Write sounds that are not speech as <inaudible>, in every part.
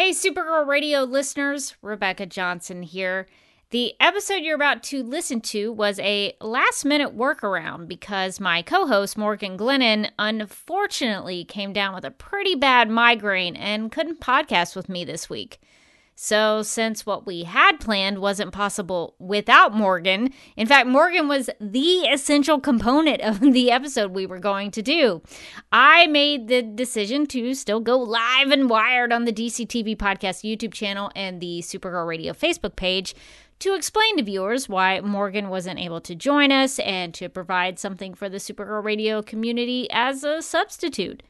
Hey, Supergirl Radio listeners, Rebecca Johnson here. The episode you're about to listen to was a last minute workaround because my co host Morgan Glennon unfortunately came down with a pretty bad migraine and couldn't podcast with me this week. So, since what we had planned wasn't possible without Morgan, in fact, Morgan was the essential component of <laughs> the episode we were going to do, I made the decision to still go live and wired on the DCTV Podcast YouTube channel and the Supergirl Radio Facebook page to explain to viewers why Morgan wasn't able to join us and to provide something for the Supergirl Radio community as a substitute.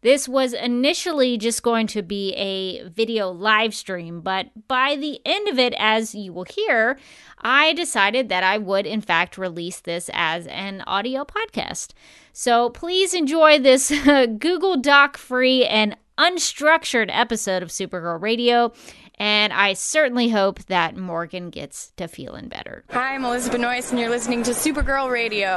This was initially just going to be a video live stream, but by the end of it, as you will hear, I decided that I would, in fact, release this as an audio podcast. So please enjoy this <laughs> Google Doc free and unstructured episode of Supergirl Radio. And I certainly hope that Morgan gets to feeling better. Hi, I'm Elizabeth Noyce, and you're listening to Supergirl Radio.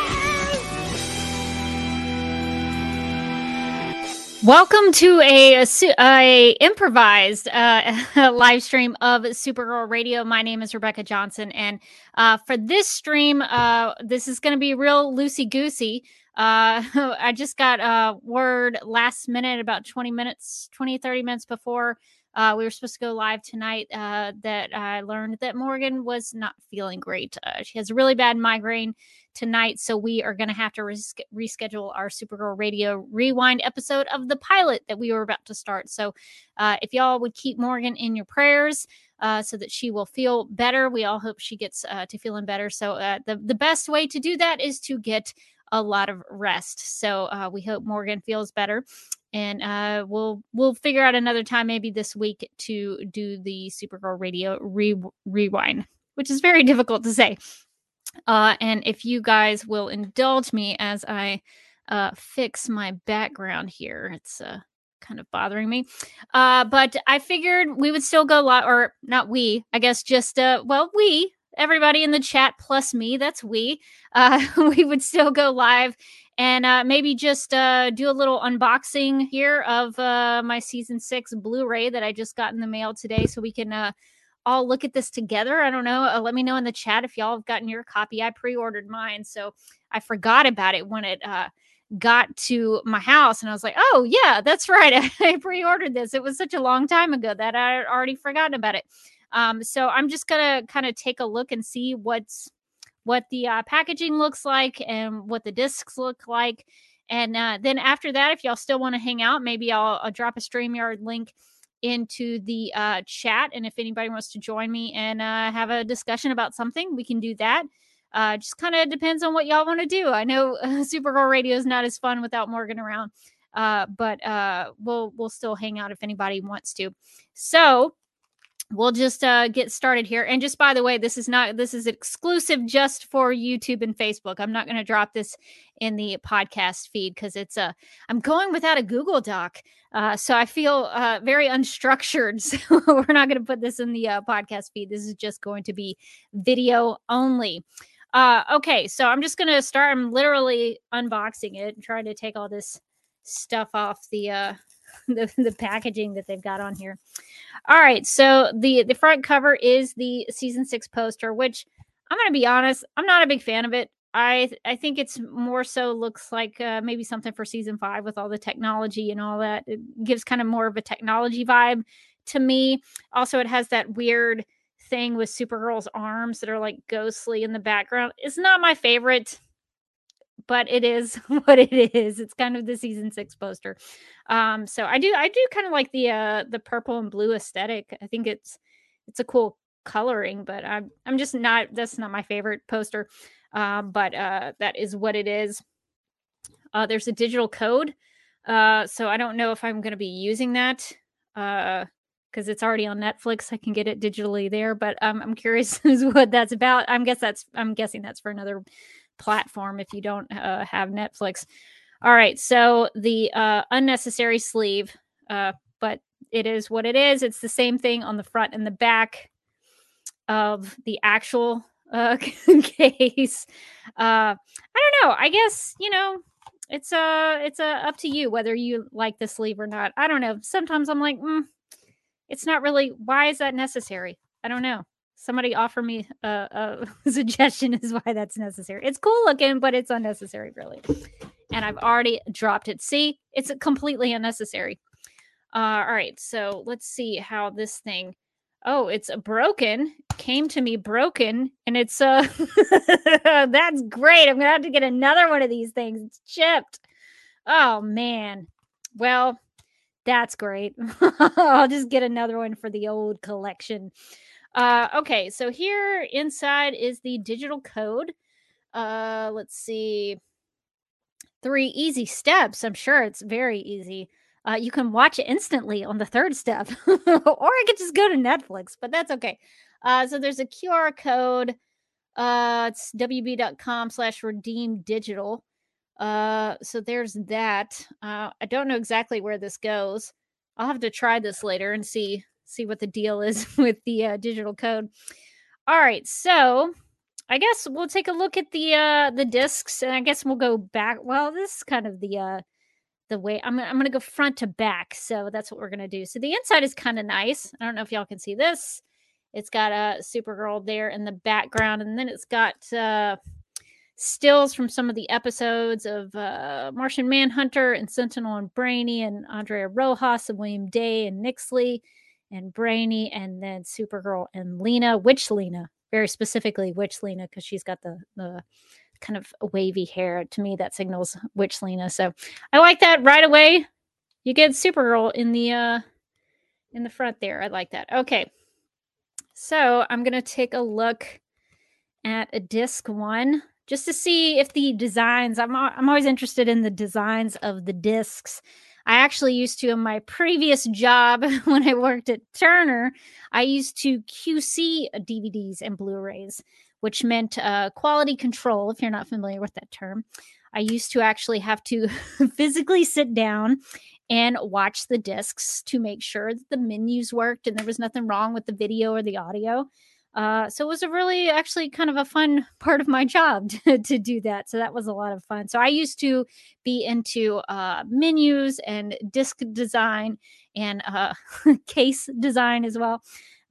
Welcome to a, a, improvised uh, <laughs> live stream of Supergirl Radio. My name is Rebecca Johnson, and uh, for this stream, uh, this is going to be real loosey goosey. Uh, <laughs> I just got a word last minute, about 20 minutes, 20, 30 minutes before uh, we were supposed to go live tonight, uh, that I learned that Morgan was not feeling great. Uh, she has a really bad migraine tonight, so we are going to have to res- reschedule our Supergirl Radio Rewind episode of the pilot that we were about to start. So, uh, if y'all would keep Morgan in your prayers. Uh, so that she will feel better. We all hope she gets uh, to feeling better. So uh, the the best way to do that is to get a lot of rest. So uh, we hope Morgan feels better, and uh, we'll we'll figure out another time, maybe this week, to do the Supergirl Radio re- rewind, which is very <laughs> difficult to say. Uh, and if you guys will indulge me as I uh, fix my background here, it's uh, kind of bothering me. Uh, but I figured we would still go live, or not we, I guess just, uh, well, we, everybody in the chat plus me, that's we, <laughs> uh, we would still go live and uh, maybe just uh, do a little unboxing here of uh, my season six Blu ray that I just got in the mail today so we can. Uh, all look at this together. I don't know. Uh, let me know in the chat if y'all have gotten your copy. I pre-ordered mine, so I forgot about it when it uh, got to my house, and I was like, "Oh yeah, that's right. <laughs> I pre-ordered this. It was such a long time ago that I had already forgotten about it." Um, so I'm just gonna kind of take a look and see what's what the uh, packaging looks like and what the discs look like. And uh, then after that, if y'all still want to hang out, maybe I'll, I'll drop a StreamYard link into the uh, chat. And if anybody wants to join me and uh, have a discussion about something, we can do that. Uh, just kind of depends on what y'all want to do. I know <laughs> Supergirl Radio is not as fun without Morgan around, uh, but uh, we'll we'll still hang out if anybody wants to. So we'll just uh, get started here. And just by the way, this is not this is exclusive just for YouTube and Facebook. I'm not going to drop this in the podcast feed because it's a I'm going without a Google Doc, uh, so I feel uh, very unstructured. <laughs> So we're not going to put this in the uh, podcast feed. This is just going to be video only. Uh, okay, so I'm just going to start. I'm literally unboxing it and trying to take all this stuff off the uh <laughs> the, the packaging that they've got on here. All right, so the the front cover is the season six poster, which I'm gonna be honest, I'm not a big fan of it. I I think it's more so looks like uh, maybe something for season five with all the technology and all that. It gives kind of more of a technology vibe to me. Also, it has that weird thing with Supergirl's arms that are like ghostly in the background. It's not my favorite but it is <laughs> what it is. It's kind of the season six poster. Um, so I do I do kind of like the uh the purple and blue aesthetic. I think it's it's a cool coloring, but I'm I'm just not that's not my favorite poster. Um, but uh that is what it is. Uh there's a digital code. Uh so I don't know if I'm gonna be using that. Uh because it's already on Netflix. I can get it digitally there, but um, I'm curious <laughs> what that's about. I'm guess that's I'm guessing that's for another platform if you don't uh, have Netflix. All right, so the uh, unnecessary sleeve, uh, but it is what it is. It's the same thing on the front and the back of the actual uh, <laughs> case. Uh, I don't know. I guess you know it's uh it's uh, up to you whether you like the sleeve or not. I don't know. Sometimes I'm like, mm, it's not really. Why is that necessary? I don't know. Somebody offer me a, a <laughs> suggestion is why that's necessary. It's cool looking, but it's unnecessary, really. And I've already dropped it. See, it's completely unnecessary. Uh, all right, so let's see how this thing. Oh, it's broken. Came to me broken, and it's uh, <laughs> that's great. I'm gonna have to get another one of these things. It's chipped. Oh man. Well, that's great. <laughs> I'll just get another one for the old collection. Uh, okay, so here inside is the digital code. Uh, let's see. Three easy steps. I'm sure it's very easy. Uh, you can watch it instantly on the third step, <laughs> or I could just go to Netflix, but that's okay. Uh, so there's a QR code. Uh, it's wb.com slash redeem digital. Uh, so there's that. Uh, I don't know exactly where this goes. I'll have to try this later and see see what the deal is <laughs> with the uh, digital code. All right, so I guess we'll take a look at the uh the discs, and I guess we'll go back. Well, this is kind of the uh the way I'm I'm gonna go front to back, so that's what we're gonna do. So the inside is kind of nice. I don't know if y'all can see this. It's got a Supergirl there in the background, and then it's got uh stills from some of the episodes of uh, Martian Manhunter and Sentinel and Brainy and Andrea Rojas and William Dey and Nyxly and Brainy and then Supergirl and Lena, which Lena, very specifically which Lena, because she's got the the kind of wavy hair. To me, that signals which Lena. So I like that right away. You get Supergirl in the uh in the front there. I like that. Okay. So I'm gonna take a look at a disc one just to see if the designs I'm I'm always interested in the designs of the discs. I actually used to in my previous job <laughs> when I worked at Turner, I used to QC DVDs and Blu-rays, which meant uh, quality control. If you're not familiar with that term, I used to actually have to <laughs> physically sit down and watch the discs to make sure that the menus worked and there was nothing wrong with the video or the audio. Uh, so it was a really actually kind of a fun <laughs> part of my job <laughs> to, to, do that. So that was a lot of fun. So I used to be into uh, menus and disc design and uh, <laughs> case design as well.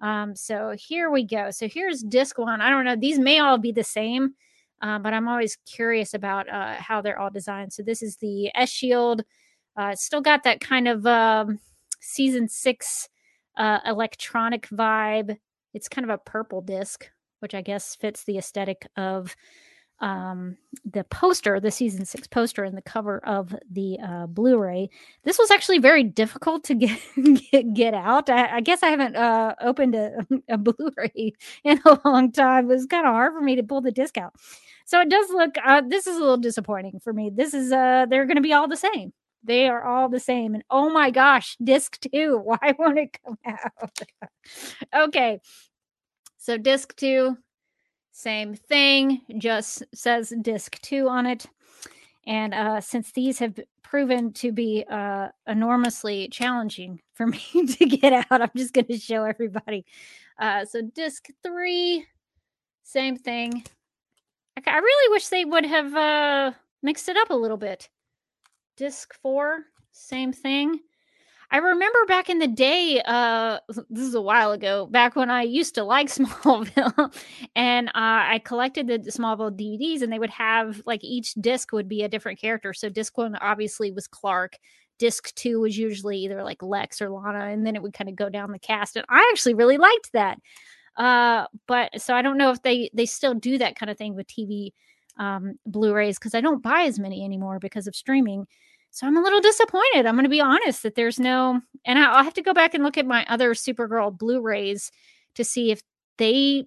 Um, so here we go. So here's disc one. I don't know. These may all be the same, uh, but I'm always curious about uh, how they're all designed. So this is the S Shield. Uh, it's still got that kind of um, season six electronic vibe it's kind of a purple disc, which I guess fits the aesthetic of um, the poster, the season six poster, and the cover of the uh, Blu-ray. This was actually very difficult to get <laughs> get, get out. I, I, guess I haven't uh, opened a, <laughs> a Blu-ray <laughs> in a long time. It was kind of hard for me to pull the disc out. So it does look. Uh, this is a little disappointing for me. This is uh, they're going to be all the same. They are all the same. And oh my gosh, disc two. <laughs> Why won't it come out? <laughs> okay. So disc two, same thing, just says disc two on it. And uh, since these have proven to be uh, enormously challenging <laughs> for me to get out, I'm just going to show everybody. Uh, so disc three, same thing. I really wish they would have uh, mixed it up a little bit. Disc four, same thing. I remember back in the day, uh, <laughs> this is a while ago, back when I used to like <laughs> Smallville, and uh, I collected the Smallville DVDs, and they would have like each disc would be a different character. So disc one obviously was Clark. Disc two was usually either like Lex or Lana, and then it would kind of go down the cast. And I actually really liked that. Uh, but so I don't know if they they still do that kind of thing with TV um, Blu-rays because I don't buy as many anymore because of streaming. So I'm a little disappointed. I'm going to be honest that there's no, and I'll have to go back and look at my other Supergirl Blu-rays to see if they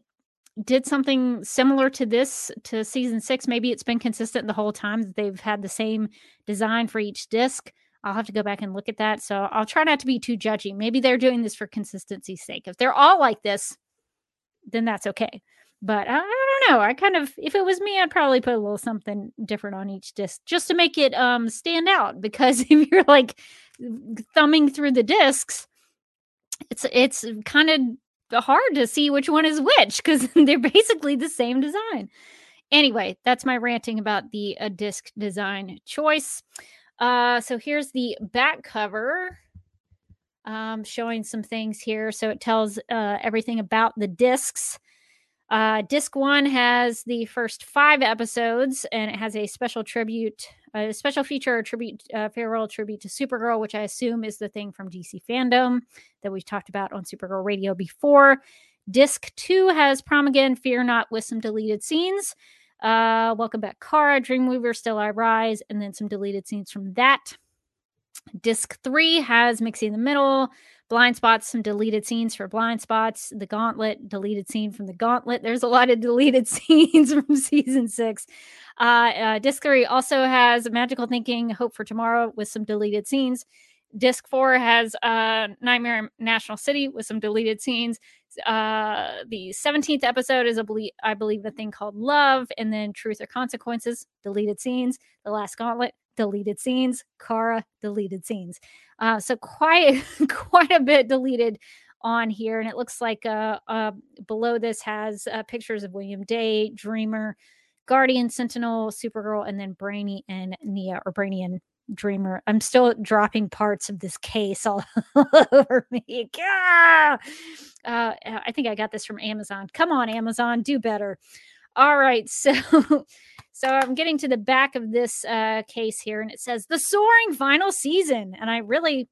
did something similar to this to season six. Maybe it's been consistent the whole time that they've had the same design for each disc. I'll have to go back and look at that. So I'll try not to be too judgy. Maybe they're doing this for consistency's sake. If they're all like this, then that's okay. But I, I know. I kind of, if it was me, I'd probably put a little something different on each disc just to make it um stand out. Because <laughs> if you're like thumbing through the discs, it's it's kind of hard to see which one is which because <laughs> they're basically the same design. Anyway, that's my ranting about the uh, disc design choice. Uh, so here's the back cover um, showing some things here. So it tells uh, everything about the discs. Uh, disc one has the first five episodes, and it has a special tribute, a special feature, a tribute, uh, farewell tribute to Supergirl, which I assume is the thing from DC Fandom that we've talked about on Supergirl Radio before. Disc two has Prom Again, Fear Not, with some deleted scenes. Uh, welcome back, Kara, Dreamweaver, Still I Rise, and then some deleted scenes from that. Disc three has Mxy in the Middle, Blind Spots, some deleted scenes for Blind Spots, The Gauntlet, deleted scene from The Gauntlet. There's a lot of <laughs> deleted scenes from season six. Uh, uh, Disc three also has Magical Thinking, Hope for Tomorrow with some deleted scenes. Disc four has uh, Nightmare National City with some deleted scenes. Uh, the 17th episode is, a ble- I believe, a thing called Love, and then Truth or Consequences, deleted scenes. The Last Gauntlet, deleted scenes. Kara, deleted scenes. Uh, so quite <laughs> quite a bit deleted on here, and it looks like uh, uh, below this has uh, pictures of William Dey, Dreamer, Guardian, Sentinel, Supergirl, and then Brainy and Nia, or Brainy and Dreamer. I'm still dropping parts of this case <laughs> all over me. Ah! I think I got this from Amazon. Come on, Amazon, do better. All right, <laughs> so so I'm getting to the back of this uh, case here, and it says the soaring final season, and I really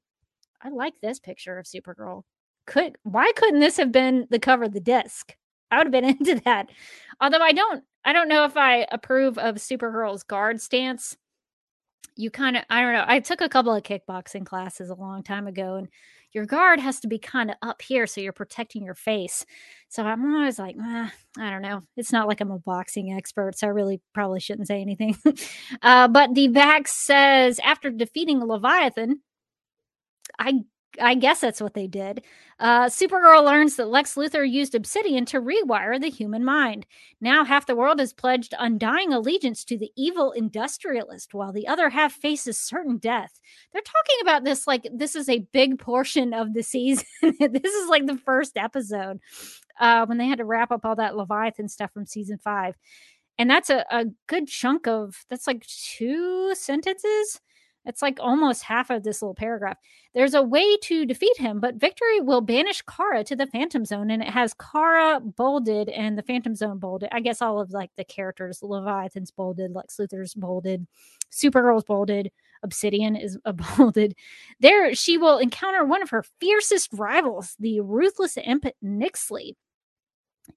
I like this picture of Supergirl. Could why couldn't this have been the cover of the disc? I would have been <laughs> into that. Although I don't I don't know if I approve of Supergirl's guard stance you kind of i don't know i took a couple of kickboxing classes a long time ago and your guard has to be kind of up here so you're protecting your face. So i'm always like eh, i don't know it's not like i'm a boxing expert so i really probably shouldn't say anything. <laughs> Uh, but the back says after defeating leviathan i I guess that's what they did. Uh, Supergirl learns that Lex Luthor used obsidian to rewire the human mind. Now, half the world has pledged undying allegiance to the evil industrialist, while the other half faces certain death. They're talking about this like this is a big portion of the season. <laughs> this is like the first episode uh, when they had to wrap up all that Leviathan stuff from season five. And that's a, a good chunk of that's like two sentences it's like almost half of this little paragraph. There's a way to defeat him, but victory will banish Kara to the Phantom Zone, and it has Kara bolded and the Phantom Zone bolded. I guess all of like the characters, Leviathan's bolded, Lex Luthor's bolded, Supergirl's bolded, Obsidian is <laughs> bolded. There, she will encounter one of her fiercest rivals, the ruthless imp Nyxly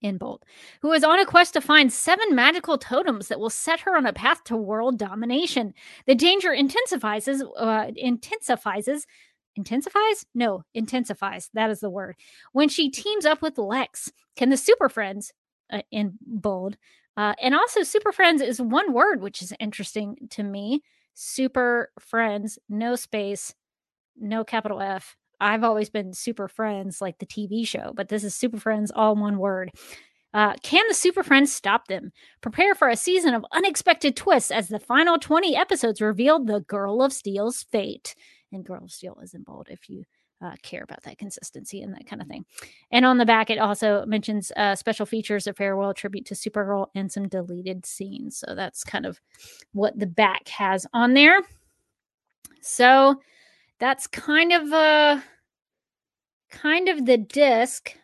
in bold, who is on a quest to find seven magical totems that will set her on a path to world domination. The danger intensifies, uh, intensifies, intensifies? No, intensifies. That is the word. When she teams up with Lex, can the Super Friends, uh, in bold, uh, and also Super Friends is one word, which is interesting to me. Super Friends, no space, no capital F, I've always been Super Friends, like the TV show, but this is Super Friends, all one word. Uh, can the Super Friends stop them? Prepare for a season of unexpected twists as the final 20 episodes reveal the Girl of Steel's fate. And Girl of Steel is in bold if you uh, care about that consistency and that kind of thing. And on the back, it also mentions uh, special features, a farewell tribute to Supergirl, and some deleted scenes. So that's kind of what the back has on there. So that's kind of uh kind of the disc.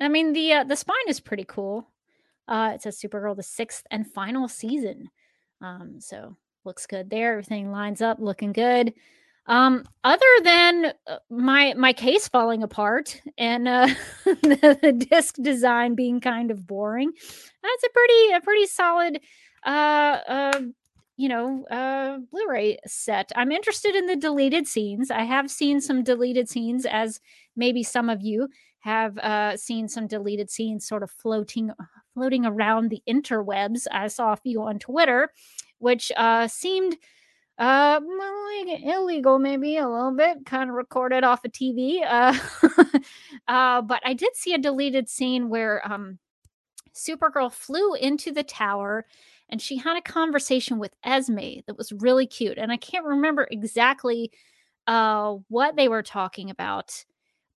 I mean the uh, the spine is pretty cool. Uh it says Supergirl the sixth and final season. Um so looks good there. Everything lines up looking good. Um, other than uh, my my case falling apart and uh, the, <laughs> the disc design being kind of boring, that's a pretty a pretty solid uh, uh you know uh blu-ray set. I'm interested in the deleted scenes. I have seen some deleted scenes as maybe some of you have uh seen some deleted scenes sort of floating floating around the interwebs. I saw a few on twitter which uh seemed uh illegal maybe a little bit kind of recorded off of tv uh <laughs> uh but i did see a deleted scene where um supergirl flew into the tower and she had a conversation with esme that was really cute and i can't remember exactly uh what they were talking about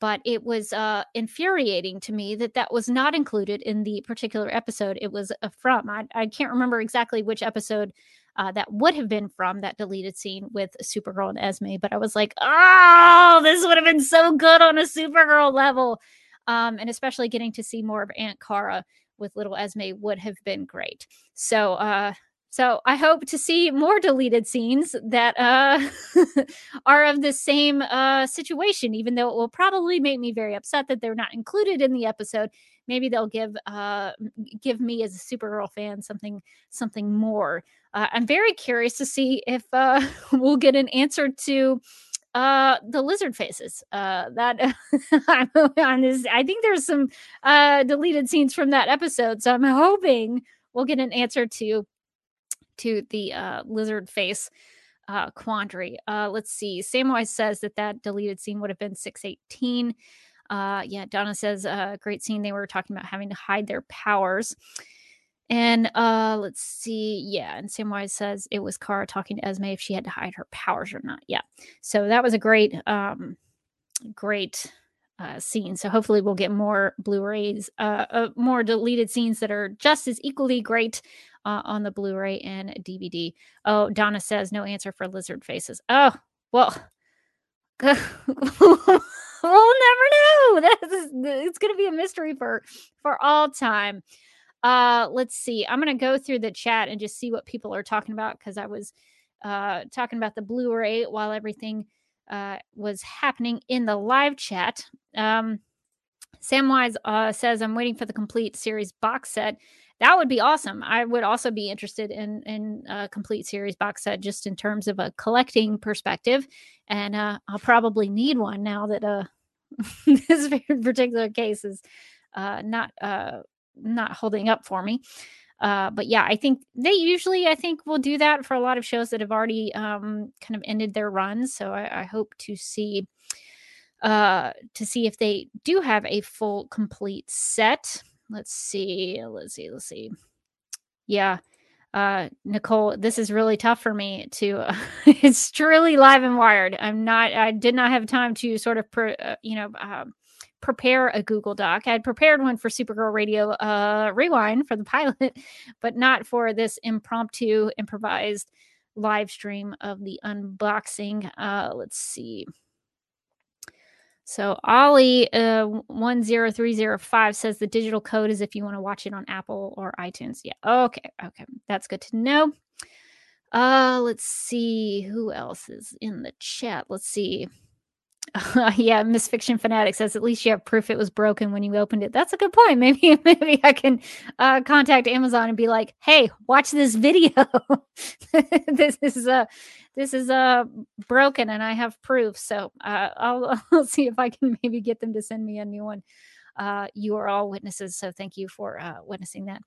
but it was uh infuriating to me that that was not included in the particular episode it was uh, from I, I can't remember exactly which episode uh, that would have been from that deleted scene with Supergirl and Esme. But I was like, oh, this would have been so good on a Supergirl level. Um, and especially getting to see more of Aunt Kara with little Esme would have been great. So, uh, so I hope to see more deleted scenes that uh, <laughs> are of the same uh, situation, even though it will probably make me very upset that they're not included in the episode. Maybe they'll give uh, give me as a Supergirl fan something something more uh, I'm very curious to see if uh, <laughs> we'll get an answer to uh, the lizard faces. Uh, that <laughs> I'm on this. I think there's some uh, deleted scenes from that episode, so I'm hoping we'll get an answer to to the uh, lizard face uh, quandary. Uh, let's see. Samwise says that that deleted scene would have been 618. Uh, yeah, Donna says, uh, great scene. They were talking about having to hide their powers. And uh let's see. Yeah, and Samwise says it was Kara talking to Esme if she had to hide her powers or not. Yeah. So that was a great um great uh scene. So hopefully we'll get more Blu-rays, uh, uh more deleted scenes that are just as equally great uh, on the Blu-ray and DVD. Oh, Donna says no answer for lizard faces. Oh, well. <laughs> we'll never know. <laughs> That's it's going to be a mystery for for all time. Uh, let's see. I'm going to go through the chat and just see what people are talking about because I was uh, talking about the Blu-ray while everything uh, was happening in the live chat. Um, Samwise uh, says, "I'm waiting for the complete series box set. That would be awesome. I would also be interested in in a complete series box set, just in terms of a collecting perspective. And uh, I'll probably need one now that uh, <laughs> this particular case is uh, not uh, not holding up for me. Uh, but yeah, I think they usually, I think, will do that for a lot of shows that have already um, kind of ended their runs. So I, I hope to see uh, to see if they do have a full complete set. Let's see, let's see, let's see. Yeah, uh, Nicole, this is really tough for me to. Uh, <laughs> it's truly live and wired. I'm not. I did not have time to sort of, per, uh, you know, um, prepare a Google Doc. I had prepared one for Supergirl Radio uh, Rewind for the <laughs> pilot, but not for this impromptu, improvised live stream of the unboxing. Uh, let's see. So Ollie uh, one zero three zero five says the digital code is if you want to watch it on Apple or iTunes. Yeah. Okay. Okay. That's good to know. Uh, let's see who else is in the chat. Let's see. Uh, <laughs> yeah, Miss Fiction Fanatic says at least you have proof it was broken when you opened it. That's a good point. <laughs> Maybe maybe I can uh, contact Amazon and be like, "Hey, watch this video. <laughs> this, is a this is a broken, and I have proof." So uh, I'll I'll see if I can maybe get them to send me a new one. Uh, you are all witnesses, so thank you for uh, witnessing that.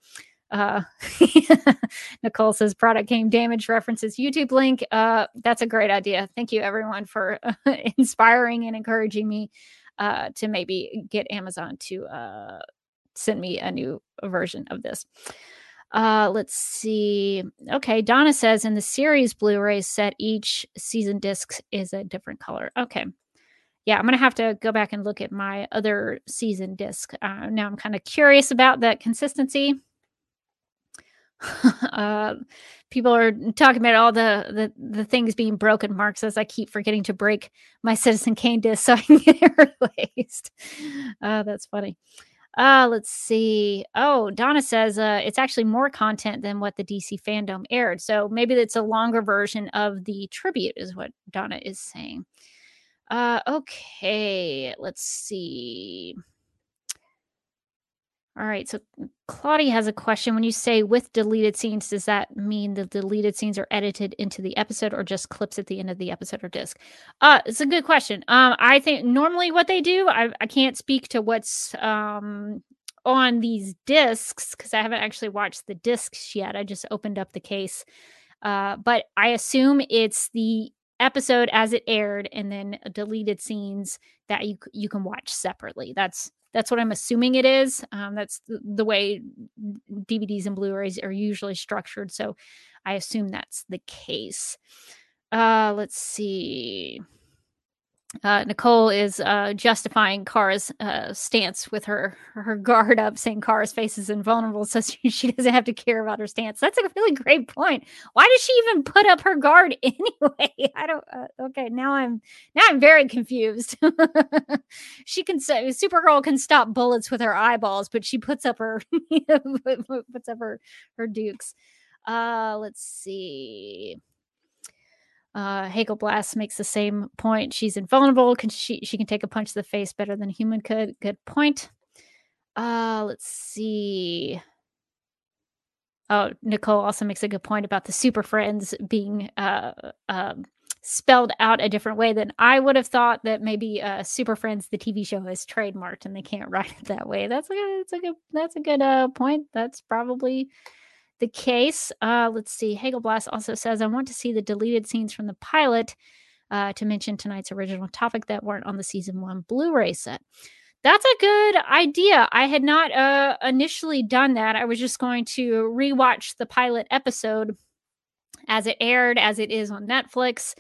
Uh, <laughs> Nicole says product came damaged references YouTube link. Uh, that's a great idea. Thank you everyone for uh, <laughs> inspiring and encouraging me uh, to maybe get Amazon to uh, send me a new version of this. Uh, let's see. Okay, Donna says in the series Blu-ray set, each season disc is a different color. Okay, yeah, I'm gonna have to go back and look at my other season disc. Uh, now I'm kind of curious about that consistency. <laughs> uh, people are talking about all the, the the things being broken. Mark says I keep forgetting to break my Citizen Kane disc so I can get <laughs> it replaced. Uh, that's funny. Uh, let's see. Oh, Donna says uh, it's actually more content than what the DC fandom aired. So maybe it's a longer version of the tribute, is what Donna is saying. Uh, okay, let's see. All right, so Claudia has a question. When you say with deleted scenes, does that mean the deleted scenes are edited into the episode or just clips at the end of the episode or disc? Uh, it's a good question. Um, I think normally what they do, I, I can't speak to what's um on these discs because I haven't actually watched the discs yet. I just opened up the case. Uh, but I assume it's the episode as it aired and then deleted scenes that you you can watch separately. That's that's what I'm assuming it is. Um, that's the, the way DVDs and Blu-rays are usually structured. So I assume that's the case. Uh, let's see. Uh, Nicole is uh, justifying Kara's uh, stance with her her guard up, saying Kara's face is invulnerable, so <laughs> she, she doesn't have to care about her stance. That's a really great point. Why does she even put up her guard <laughs> anyway? I don't. Uh, okay, now I'm now I'm very confused. <laughs> she can Supergirl can stop bullets with her eyeballs, but she puts up her puts up her her dukes. Uh, let's see. Uh, Hagel Blast makes the same point. She's invulnerable. Can she she can take a punch to the face better than a human could. Good point. Uh, let's see. Oh, Nicole also makes a good point about the Super Friends being uh, uh, spelled out a different way than I would have thought. That maybe uh, Super Friends, the TV show, is trademarked and they can't <laughs> write it that way. That's a good, that's a good that's a good uh, point. That's probably the case. Uh, let's see. Hagelblast also says, I want to see the deleted scenes from the pilot uh, to mention tonight's original topic that weren't on the season one Blu ray set. That's a good idea. I had not uh, initially done that. I was just going to rewatch the pilot episode as it aired, as it is on Netflix.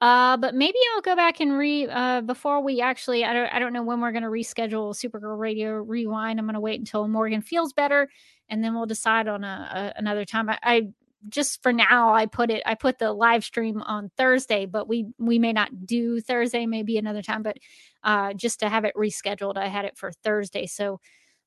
Uh, but maybe I'll go back and re uh, before we actually. I don't. I don't know when we're going to reschedule Supergirl Radio Rewind. I'm going to wait until Morgan feels better and then we'll decide on a, a another time. I, I just for now I put it I put the live stream on Thursday, but we we may not do Thursday, maybe another time, but uh just to have it rescheduled, I had it for Thursday. So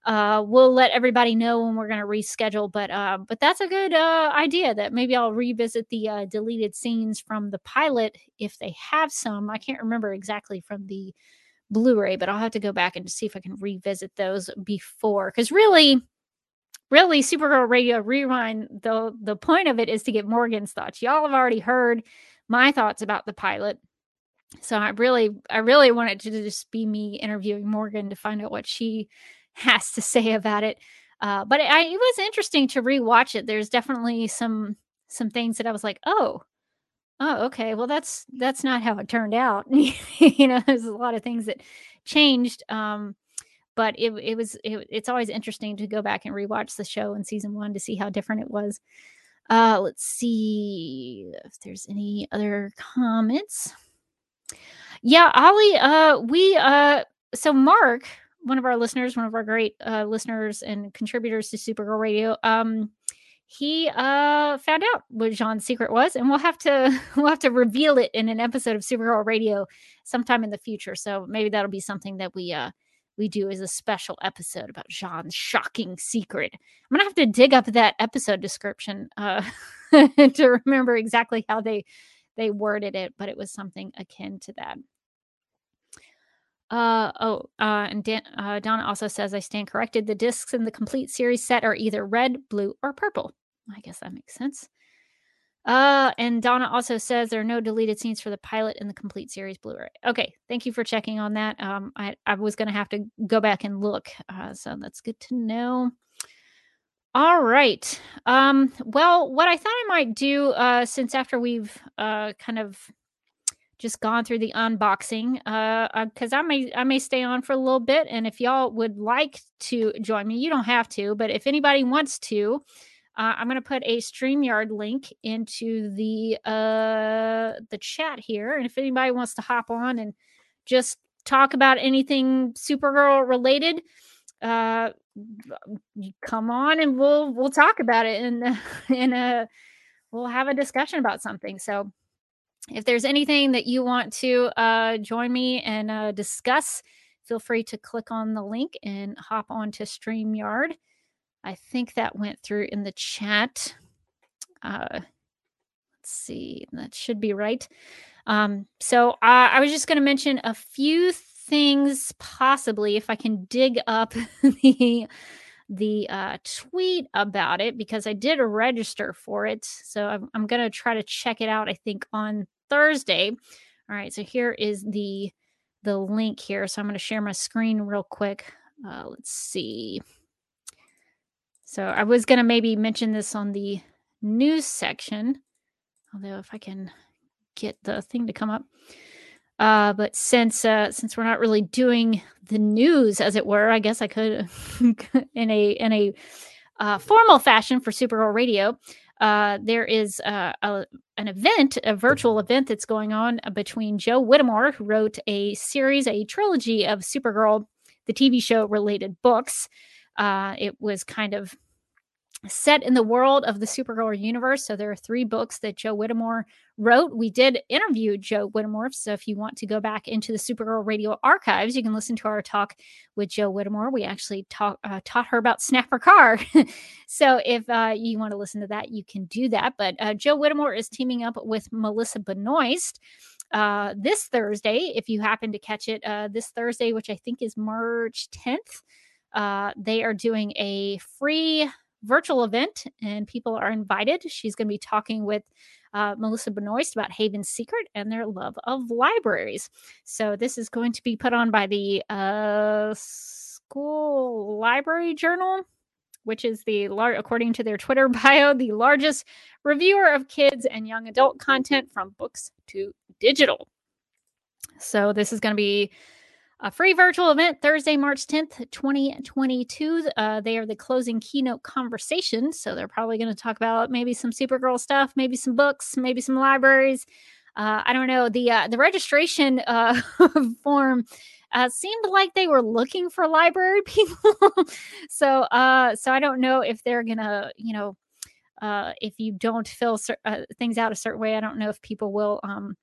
uh we'll let everybody know when we're going to reschedule, but uh but that's a good uh idea that maybe I'll revisit the uh deleted scenes from the pilot if they have some. I can't remember exactly from the Blu-ray, but I'll have to go back and see if I can revisit those before cuz really really Supergirl Radio Rewind, the the point of it is to get Morgan's thoughts. Y'all have already heard my thoughts about the pilot. So I really I really wanted to just be me interviewing Morgan to find out what she has to say about it. Uh, but it, I, it was interesting to rewatch it. There's definitely some some things that I was like, oh, oh, okay. Well, that's that's not how it turned out. <laughs> you know, there's a lot of things that changed. Um, but it it was it, it's always interesting to go back and rewatch the show in season one to see how different it was. Uh, let's see if there's any other comments. Yeah, Ollie, uh, we uh, so Mark, one of our listeners, one of our great uh, listeners and contributors to Supergirl Radio, um, he uh found out what J'onn's secret was, and we'll have to <laughs> we'll have to reveal it in an episode of Supergirl Radio sometime in the future. So maybe that'll be something that we uh we do is a special episode about J'onn's shocking secret. I'm gonna have to dig up that episode description uh, <laughs> to remember exactly how they they worded it, but it was something akin to that. Uh, oh, uh, and Dan, uh, Donna also says I stand corrected. The discs in the complete series set are either red, blue, or purple. I guess that makes sense. Uh, and Donna also says there are no deleted scenes for the pilot in the complete series Blu-ray. Okay, thank you for checking on that. Um, I, I was gonna have to go back and look, uh, so that's good to know. All right. Um, well, what I thought I might do, uh, since after we've uh kind of just gone through the unboxing, uh, because uh, I may I may stay on for a little bit, and if y'all would like to join me, you don't have to, but if anybody wants to, uh, I'm going to put a StreamYard link into the uh, the chat here, and if anybody wants to hop on and just talk about anything Supergirl related, uh, come on and we'll we'll talk about it and <laughs> and uh, we'll have a discussion about something. So if there's anything that you want to uh, join me and uh, discuss, feel free to click on the link and hop on to StreamYard. I think that went through in the chat. Uh, let's see, that should be right. Um, so uh, I was just going to mention a few things, possibly, if I can dig up <laughs> the the uh, tweet about it because I did register for it. So I'm, I'm going to try to check it out. I think on Thursday. All right. So here is the the link here. So I'm going to share my screen real quick. Uh, let's see. So I was going to maybe mention this on the news section, although if I can get the thing to come up. Uh, but since uh, since we're not really doing the news, as it were, I guess I could <laughs> in a in a uh, formal fashion for Supergirl Radio. Uh, there is uh, a, an event, a virtual event that's going on between Jo Whittemore, who wrote a series, a trilogy of Supergirl, the TV show related books. Uh, it was kind of set in the world of the Supergirl universe. So there are three books that Jo Whittemore wrote. We did interview Jo Whittemore. So if you want to go back into the Supergirl radio archives, you can listen to our talk with Jo Whittemore. We actually talk, uh, taught her about Snapper Carr. <laughs> so if uh, you want to listen to that, you can do that. But uh, Jo Whittemore is teaming up with Melissa Benoist. Uh, this Thursday, if you happen to catch it, uh, this Thursday, which I think is March 10th, uh, they are doing a free virtual event and people are invited. She's going to be talking with uh, Melissa Benoist about Haven's Secret and their love of libraries. So this is going to be put on by the uh, School Library Journal, which is the lar- according to their Twitter <laughs> bio, the largest reviewer of kids and young adult content from books to digital. So this is going to be a free virtual event Thursday, March 10th, 2022. Uh, they are the closing keynote conversation. So they're probably going to talk about maybe some Supergirl stuff, maybe some books, maybe some libraries. Uh, I don't know. The uh, the registration uh, <laughs> form uh, seemed like they were looking for library <laughs> people. so uh, so I don't know if they're gonna, you know, uh, if you don't fill cer- things out a certain way, I don't know if people will um,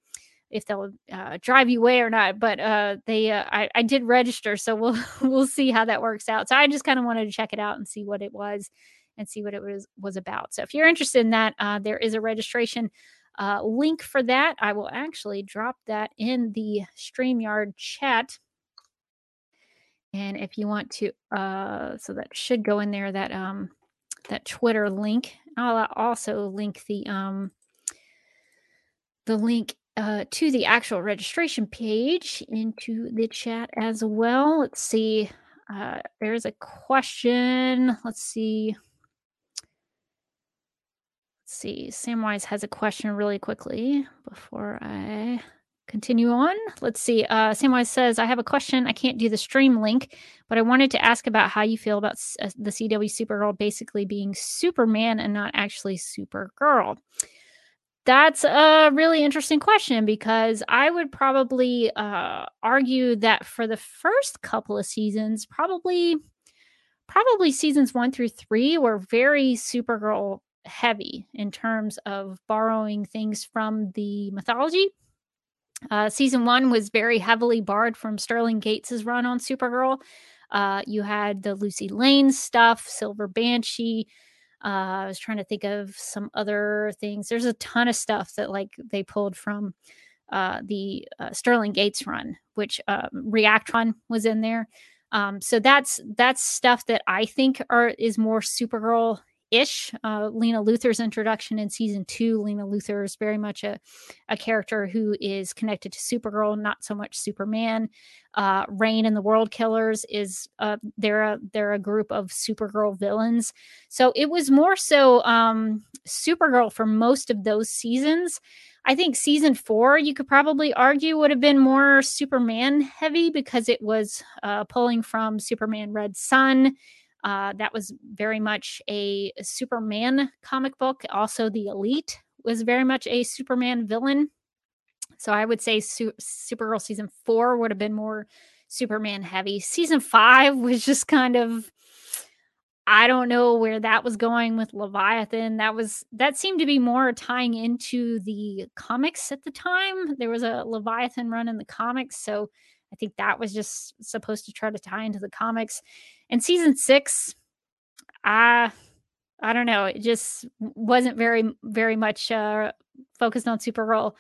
if they'll uh, drive you away or not. But uh, they, uh, I, I did register, so we'll <laughs> we'll see how that works out. So I just kind of wanted to check it out and see what it was and see what it was was about. So if you're interested in that, uh, there is a registration uh, link for that. I will actually drop that in the Streamyard chat. And if you want to, uh, so that should go in there. That um, that Twitter link. I'll also link the um, the link uh, to the actual registration page into the chat as well. Let's see. Uh, there's a question. Let's see. Let's see. Samwise has a question really quickly before I continue on. Let's see. Uh, Samwise says, I have a question. I can't do the stream link, but I wanted to ask about how you feel about uh, the CW Supergirl basically being Superman and not actually Supergirl. That's a really interesting question because I would probably uh, argue that for the first couple of seasons, probably probably seasons one through three were very Supergirl heavy in terms of borrowing things from the mythology. Uh, season one was very heavily borrowed from Sterling Gates's run on Supergirl. Uh, you had the Lucy Lane stuff, Silver Banshee, uh, I was trying to think of some other things. There's a ton of stuff that like they pulled from uh, the uh, Sterling Gates run, which um, Reactron was in there. Um, so that's that's stuff that I think are is more Supergirl ish. Uh, Lena Luthor's introduction in season two. Lena Luthor is very much a, a character who is connected to Supergirl, not so much Superman. Uh, Reign and the World Killers is uh, they're a they're a group of Supergirl villains. So it was more so um, Supergirl for most of those seasons. I think season four, you could probably argue, would have been more Superman heavy because it was uh, pulling from Superman Red Sun uh, that was very much a Superman comic book. Also, The Elite was very much a Superman villain. So I would say Su- Supergirl season four would have been more Superman heavy. Season five was just kind of. I don't know where that was going with Leviathan. That was that seemed to be more tying into the comics at the time. There was a Leviathan run in the comics, so I think that was just supposed to try to tie into the comics. And season six, I I don't know, it just wasn't very very much uh, focused on Supergirl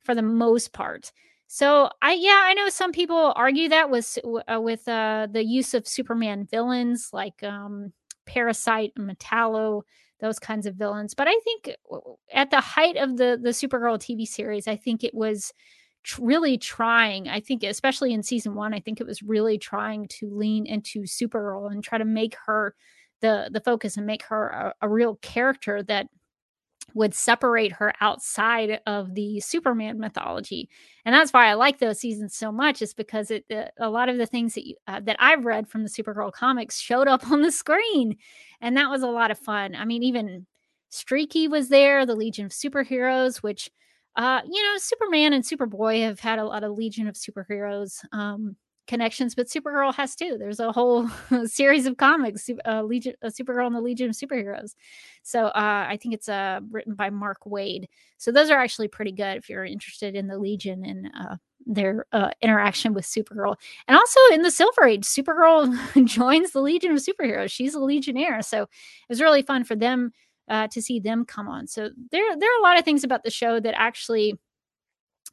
for the most part. So I yeah I know some people argue that with uh, with uh, the use of Superman villains like um, Parasite and Metallo those kinds of villains. But I think uh, at the height of the the Supergirl TV series, I think it was tr- really trying. I think especially in season 1, I think it was really trying to lean into Supergirl and try to make her the the focus and make her a, a real character that would separate her outside of the Superman mythology, and that's why I like those seasons so much. Is because it uh, a lot of the things that you, uh, that I've read from the Supergirl comics showed up <laughs> on the screen, and that was a lot of fun. I mean, even Streaky was there, the Legion of Superheroes, which uh, you know, Superman and Superboy have had a lot of Legion of Superheroes. Um, connections, but Supergirl has too. There's a whole <laughs> series of comics, uh, Legion, uh, Supergirl and the Legion of Superheroes. So uh, I think it's uh, written by Mark Waid. So those are actually pretty good if you're interested in the Legion and uh, their uh, interaction with Supergirl. And also in the Silver Age, Supergirl <laughs> joins the Legion of Superheroes. She's a Legionnaire. So it was really fun for them uh, to see them come on. So there, there are a lot of things about the show that actually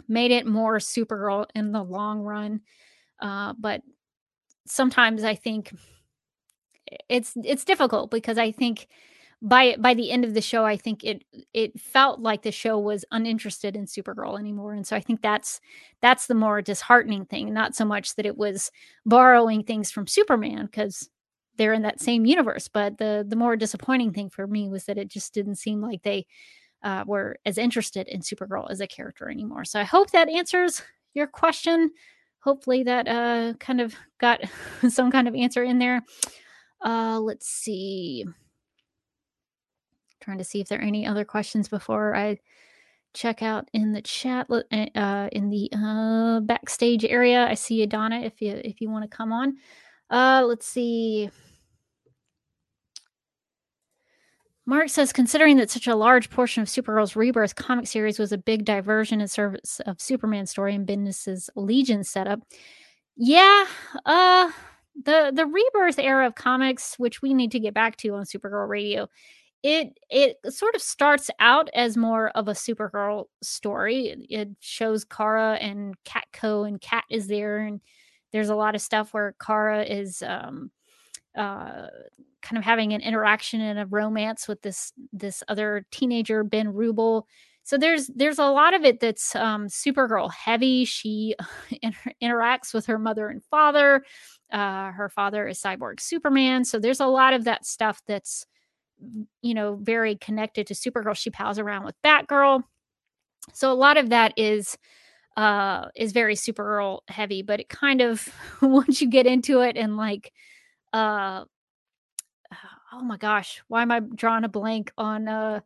made it more Supergirl in the long run. Uh, but sometimes I think it's it's difficult because I think by by the end of the show, I think it it felt like the show was uninterested in Supergirl anymore, and so I think that's that's the more disheartening thing. Not so much that it was borrowing things from Superman because they're in that same universe, but the the more disappointing thing for me was that it just didn't seem like they uh, were as interested in Supergirl as a character anymore. So I hope that answers your question hopefully that uh, kind of got <laughs> some kind of answer in there. Uh, let's see. Trying to see if there are any other questions before I check out in the chat eh, uh, in the uh, backstage area. I see Donna. If you if you want to come on, uh, let's see. Mark says, considering that such a large portion of Supergirl's Rebirth comic series was a big diversion in service of Superman's story and Bendis's Legion setup, yeah, uh, the the Rebirth era of comics, which we need to get back to on Supergirl Radio, it it sort of starts out as more of a Supergirl story. It, shows Kara and Catco, and Cat is there, and there's a lot of stuff where Kara is um, uh, kind of having an interaction and a romance with this this other teenager Ben Rubel. So there's there's a lot of it that's um, Supergirl heavy. She <laughs> inter- interacts with her mother and father. Uh, her father is Cyborg Superman. So there's a lot of that stuff that's you know very connected to Supergirl. She pals around with Batgirl. So a lot of that is uh is very Supergirl heavy, but it kind of <laughs> once you get into it and like uh oh my gosh, why am I drawing a blank on uh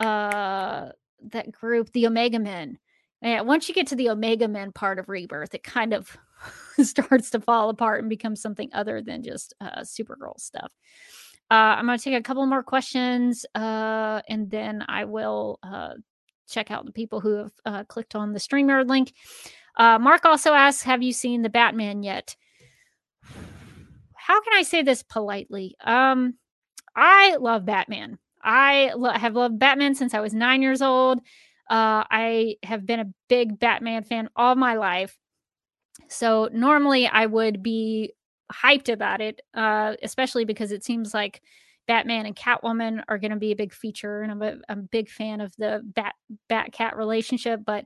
uh that group, the Omega Men? Yeah, once you get to the Omega Men part of Rebirth, it kind of <laughs> starts to fall apart and becomes something other than just uh, Supergirl stuff. Uh, I'm going to take a couple more questions, uh, and then I will uh, check out the people who have uh, clicked on the streamer link. Uh, Mark also asks, "Have you seen the Batman yet?" How can I say this politely? Um, I love Batman. I lo- have loved Batman since I was nine years old. Uh, I have been a big Batman fan all my life. So normally I would be hyped about it, uh, especially because it seems like Batman and Catwoman are going to be a big feature, and I'm a, I'm a big fan of the Bat Bat Cat relationship. But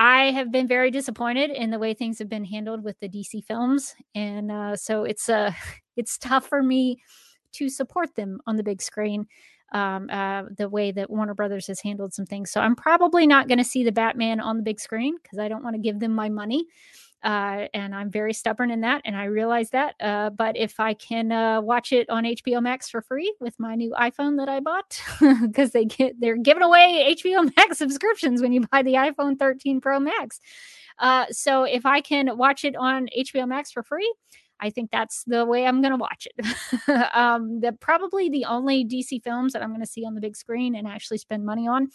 I have been very disappointed in the way things have been handled with the DC films, and uh, so it's uh, <laughs> it's tough for me to support them on the big screen. Um, uh, the way that Warner Brothers has handled some things, so I'm probably not going to see the Batman on the big screen because I don't want to give them my money. Uh, and I'm very stubborn in that, and I realize that. Uh, but if I can uh, watch it on HBO Max for free with my new iPhone that I bought, <laughs> because they get they're giving away HBO <laughs> Max subscriptions when you buy the iPhone 13 Pro Max. Uh, so if I can watch it on HBO Max for free, I think that's the way I'm going to watch it. <laughs> um, the probably the only DC films that I'm going to see on the big screen and actually spend money on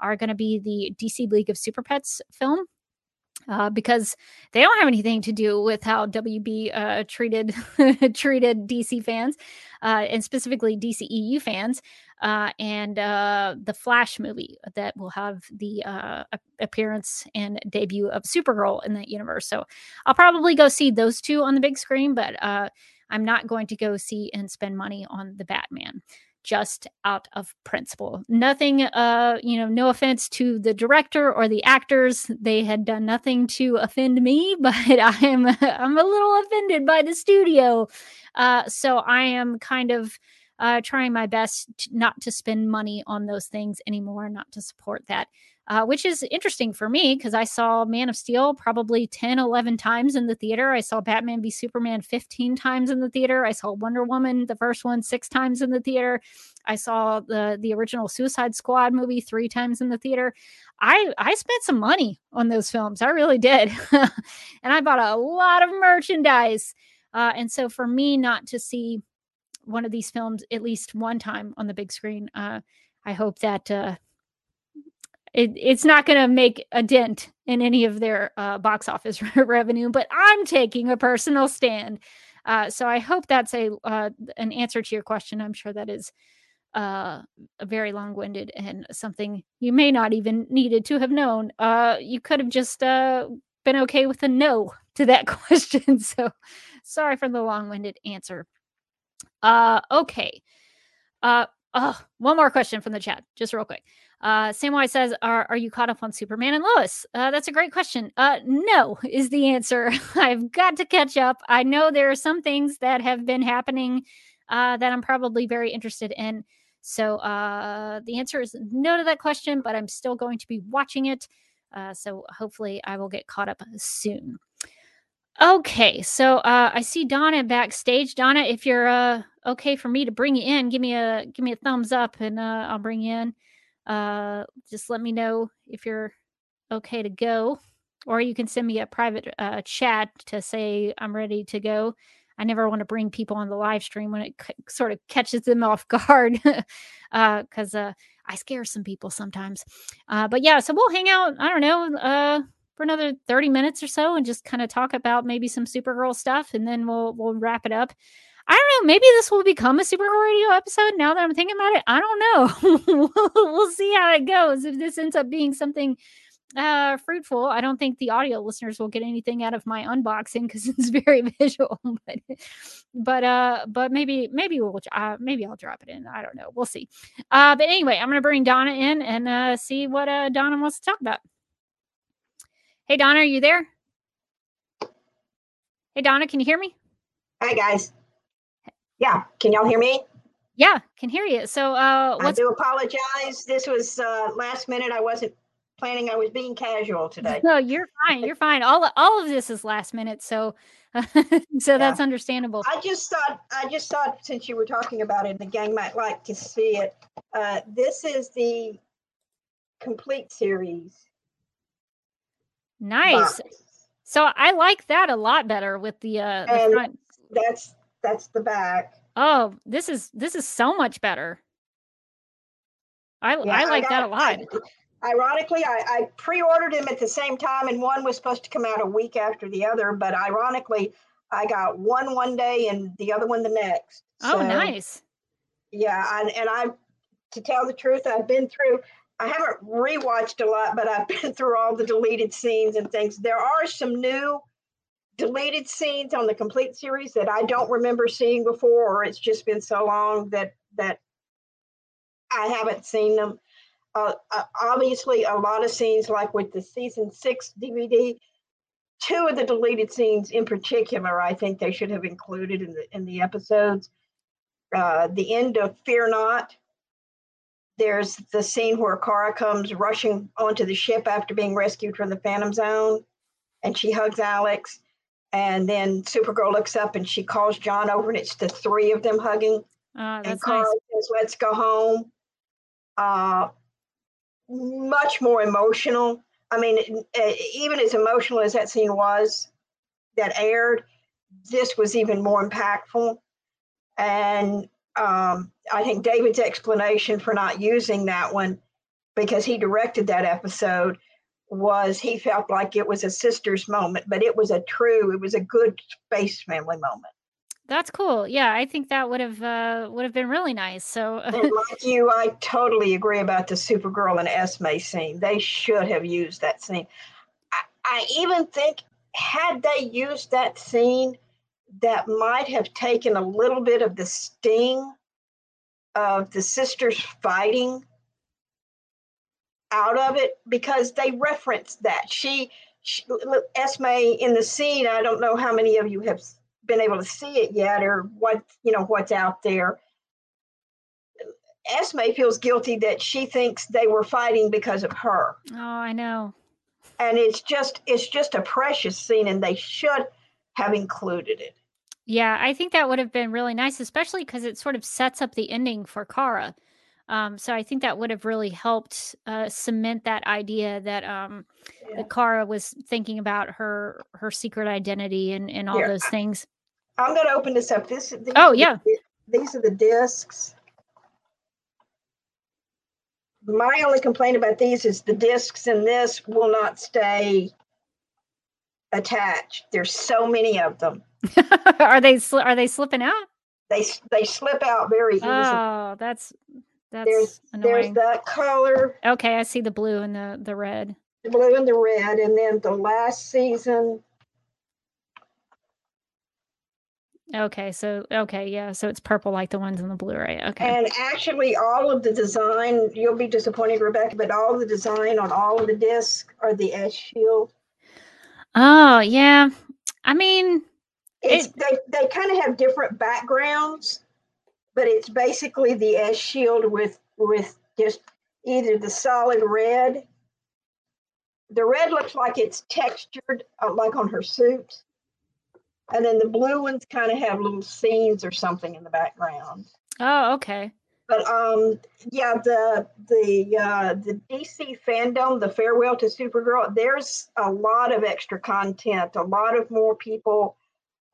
are going to be the DC League of Super Pets film uh, because they don't have anything to do with how WB uh, treated <laughs> treated DC fans, uh, and specifically DCEU fans, uh, and uh, the Flash movie that will have the uh, appearance and debut of Supergirl in that universe. So I'll probably go see those two on the big screen, but I'm not going to go see and spend money on the Batman just out of principle. Nothing, uh, you know, no offense to the director or the actors. They had done nothing to offend me, <laughs> but I am I'm a little offended by the studio. Uh, so I am kind of uh, trying my best to, not to spend money on those things anymore, not to support that uh, which is interesting for me because I saw Man of Steel probably 10, 11 times in the theater. I saw Batman v Superman 15 times in the theater. I saw Wonder Woman, the first one, six times in the theater. I saw the the original Suicide Squad movie three times in the theater. I I spent some money on those films. I really did, <laughs> and I bought a lot of merchandise. Uh, and so for me not to see one of these films at least one time on the big screen, uh, I hope that uh, it, it's not going to make a dent in any of their uh, box office <laughs> revenue, but I'm taking a personal stand. Uh, so I hope that's a uh, an answer to your question. I'm sure that is uh, very long-winded and something you may not even needed to have known. Uh, you could have just uh, been okay with a no to that <laughs> question. So sorry for the long-winded answer. Uh, okay. Oh, one more question from the chat, just real quick. Uh, Samwise says, are, are you caught up on Superman and Lois? Uh, that's a great question. Uh, no, <laughs> is the answer. <laughs> I've got to catch up. I know there are some things that have been happening uh, that I'm probably very interested in. So uh, the answer is no to that question, but I'm still going to be watching it. Uh, so hopefully I will get caught up soon. Okay, so uh, I see Donna backstage. Donna, if you're uh, okay for me to bring you in, give me a give me a thumbs up, and uh, I'll bring you in uh, just let me know if you're okay to go, or you can send me a private uh, chat to say I'm ready to go. I never want to bring people on the live stream when it c- sort of catches them off <laughs> guard because uh, uh, I scare some people sometimes. Uh, but yeah, so we'll hang out, I don't know, uh, for another 30 minutes or so and just kind of talk about maybe some Supergirl stuff and then we'll we'll wrap it up. I don't know. Maybe this will become a Supergirl Radio episode. Now that I'm thinking about it, I don't know. <laughs> we'll see how it goes. If this ends up being something uh fruitful i don't think the audio listeners will get anything out of my unboxing because <laughs> it's very <laughs> visual but but uh but maybe maybe we'll uh, maybe i'll drop it in i don't know we'll see uh but anyway i'm gonna bring donna in and uh see what uh donna wants to talk about hey donna are you there hey donna can you hear me hi guys yeah, can y'all hear me? Yeah, can hear you. So uh I do apologize. This was uh last minute. I wasn't planning. I was being casual today. No, you're fine. You're fine. All all of this is last minute, so <laughs> so yeah. that's understandable. I just thought I just thought since you were talking about it, the gang might like to see it. Uh this is the complete series. Nice. Box. So I like that a lot better with the uh the. That's that's the back. Oh, this is this is so much better. I yeah, I like I got, that a lot. I, ironically, I, I pre-ordered them at the same time, and one was supposed to come out a week after the other. But ironically, I got one one day and the other one the next. Oh, nice. Yeah, and, and I, to tell the truth, I've been through. I haven't rewatched a lot, but I've <laughs> been through all the deleted scenes and things. There are some new deleted scenes on the complete series that I don't remember seeing before, or it's just been so long that that I haven't seen them. Uh, uh, obviously, a lot of scenes, like with the season six DVD, two of the deleted scenes in particular, I think they should have included in the in the episodes. Uh, the end of Fear Knot. There's the scene where Kara comes rushing onto the ship after being rescued from the Phantom Zone, and she hugs Alex and then Supergirl looks up and she calls J'onn over, and it's the three of them hugging. Uh, and Carl nice. says, "Let's go home." Uh, much more emotional. I mean, even as emotional as that scene was that aired, this was even more impactful. And um, I think David's explanation for not using that one, because he directed that episode, was he felt like it was a sister's moment, but it was a true, it was a good space family moment. That's cool. Yeah, I think that would have uh, would have been really nice. So, <laughs> like you, I totally agree about the Supergirl and Esme scene. They should have used that scene. I, I even think had they used that scene, that might have taken a little bit of the sting of the sisters fighting out of it because they referenced that she, she Esme in the scene. I don't know how many of you have been able to see it yet or what you know what's out there. Esme feels guilty that she thinks they were fighting because of her. oh, I know. And it's just it's just a precious scene and they should have included it. Yeah, I think that would have been really nice, especially because it sort of sets up the ending for Kara. Um, so I think that would have really helped uh, cement that idea that um, Yeah. that Kara was thinking about her her secret identity and and all Here, those things. I'm going to open this up. This these Oh, yeah. these are the discs. My only complaint about these is the discs in this will not stay attached. There's so many of them. <laughs> are they sli- are they slipping out? They they slip out very easily. Oh, that's that's there's there's that color, Okay, I see the blue and the the red. the blue and the red, and then the last season. Okay, so okay, yeah, so it's purple like the ones in the Blu-ray. Okay. And actually, all of the design, you'll be disappointed, Rebecca, but all the design on all of the discs are the S shield. Oh, yeah. I mean, It's they, they kind of have different backgrounds, but it's basically the S shield with with just either the solid red. The red looks like it's textured, uh, like on her suit, and then the blue ones kind of have little scenes or something in the background. oh, okay. But um, yeah, the the uh, the DC fandom, the farewell to Supergirl. There's a lot of extra content. A lot of more people.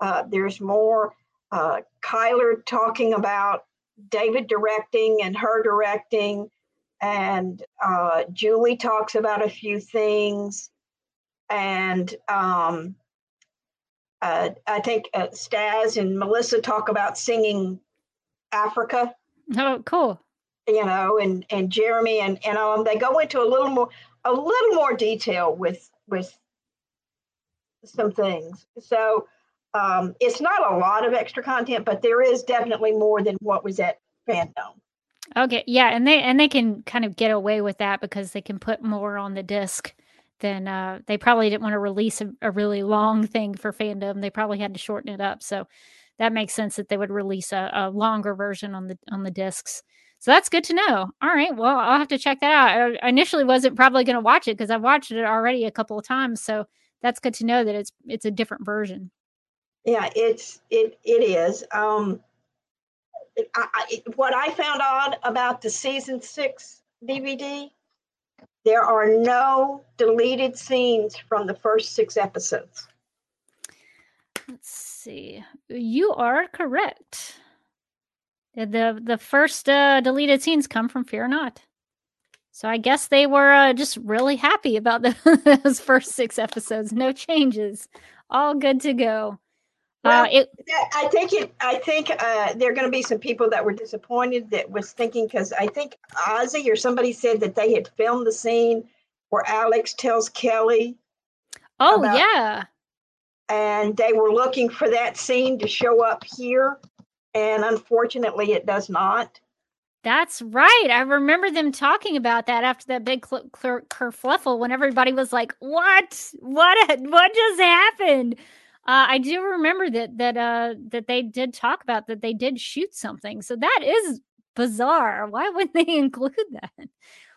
Uh, there's more. Uh, Chyler talking about David directing and her directing, and uh, Julie talks about a few things, and um, uh, I think uh, Staz and Melissa talk about singing Africa Oh, cool. you know, and and Jeremy and and um, they go into a little more a little more detail with with some things. So um, it's not a lot of extra content, but there is definitely more than what was at Fandom. Okay, yeah, and they and they can kind of get away with that because they can put more on the disc than uh they probably didn't want to release a, a really long thing for fandom. They probably had to shorten it up. So that makes sense that they would release a, a longer version on the on the discs. So that's good to know. All right, well, I'll have to check that out. I initially wasn't probably going to watch it because I've watched it already a couple of times. So that's good to know that it's it's a different version. Yeah, it's it it is. Um, I, I, what I found odd about the season six DVD, there are no deleted scenes from the first six episodes. Let's see. You are correct. The the first uh, deleted scenes come from Fear Knot. So I guess they were uh, just really happy about the, <laughs> those first six episodes. No changes. All good to go. Well, uh, it I think it. I think uh, there are going to be some people that were disappointed that was thinking because I think Azie or somebody said that they had filmed the scene where Alex tells Kelly, oh about- yeah. and they were looking for that scene to show up here, and unfortunately, it does not. That's right. I remember them talking about that after that big cl- cl- kerfluffle when everybody was like, "What? What? What just happened?" Uh, I do remember that that uh, that they did talk about that they did shoot something. So that is bizarre. Why would <laughs> they include that?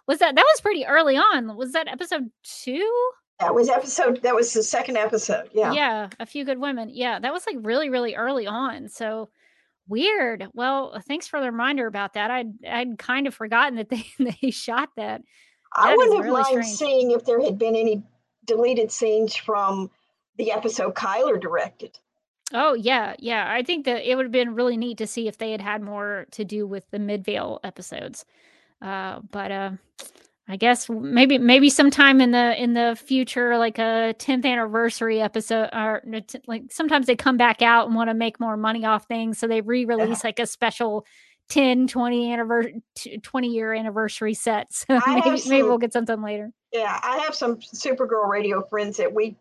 Was that that was pretty early on? Was that episode two? That was episode. That was the second episode. Yeah. yeah, a few good women. Yeah, that was like really, really early on. So weird. Well, thanks for the reminder about that. I'd I'd kind of forgotten that they <laughs> they shot that. I wouldn't have really mind strange. seeing if there had been any deleted scenes from the episode Chyler directed. Oh yeah, yeah. I think that it would have been really neat to see if they had had more to do with the Midvale episodes. Uh, but uh, I guess maybe maybe sometime in the in the future, like a 10th anniversary episode, or like sometimes they come back out and want to make more money off things, so they re-release like a special 10, 20 anniversary, 20 year anniversary set. <laughs> So maybe, some, maybe we'll get something later. Yeah, I have some Supergirl radio friends that we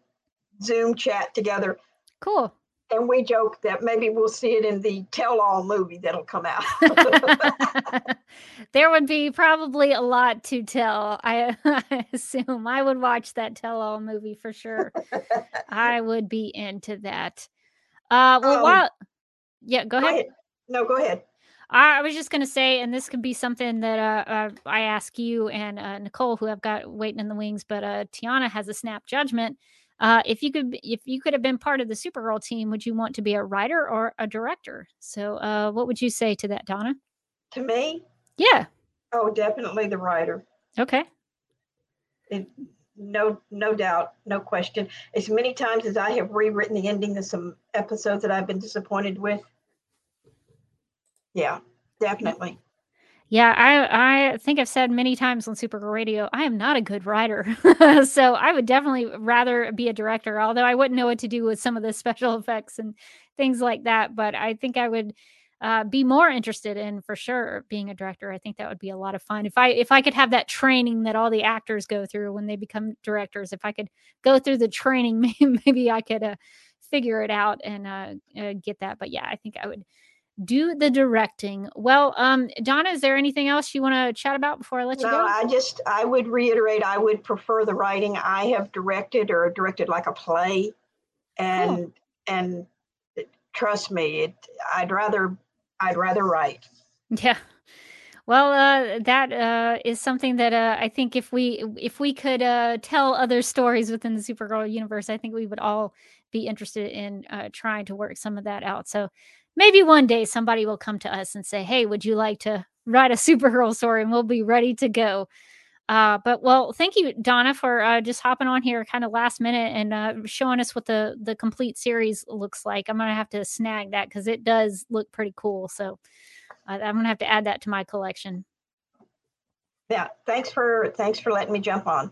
Zoom chat together. Cool and we joke that maybe we'll see it in the tell-all movie that'll come out. <laughs> there would be probably a lot to tell. I, <laughs> I assume I would watch that tell-all movie for sure. I would be into that. Uh, well, um, while yeah, go, go ahead. ahead. No, go ahead. I, I was just going to say, and this could be something that uh, uh, I ask you and uh, Nicole, who I've got waiting in the wings, but uh, Tiana has a snap judgment uh, if you could, if you could have been part of the Supergirl team, would you want to be a writer or a director? So, uh, what would you say to that, Donna? To me? Yeah. Oh, definitely the writer. Okay. It, no, no doubt, no question. As many times as I have rewritten the ending of some episodes that I've been disappointed with. Yeah, definitely. Yeah, I I think I've said many times on Supergirl Radio, I am not a good writer. <laughs> so I would definitely rather be a director, although I wouldn't know what to do with some of the <laughs> special effects and things like that. But I think I would uh, be more interested in for sure being a director. I think that would be a lot of fun if I if I could have that training that all the actors go through when they become directors. If I could go through the training, <laughs> maybe I could uh, figure it out and uh, uh, get that. But yeah, I think I would do the directing. Well, um, Donna, is there anything else you want to chat about before I let you no, go? I just I would reiterate I would prefer the writing. I have directed or directed like a play, and cool. and trust me, it I'd rather I'd rather write. Yeah. Well, uh, that uh, is something that uh, I think if we if we could uh, tell other stories within the Supergirl universe, I think we would all be interested in uh, trying to work some of that out. So maybe one day somebody will come to us and say, Hey, would you like to write a Supergirl story? And we'll be ready to go. Uh, but well, thank you, Donna, for uh, just hopping on here kind of last minute and uh, showing us what the the complete series looks like. I'm gonna have to snag that because it does look pretty cool. So uh, I'm gonna have to add that to my collection. Yeah, thanks for thanks for letting me jump on.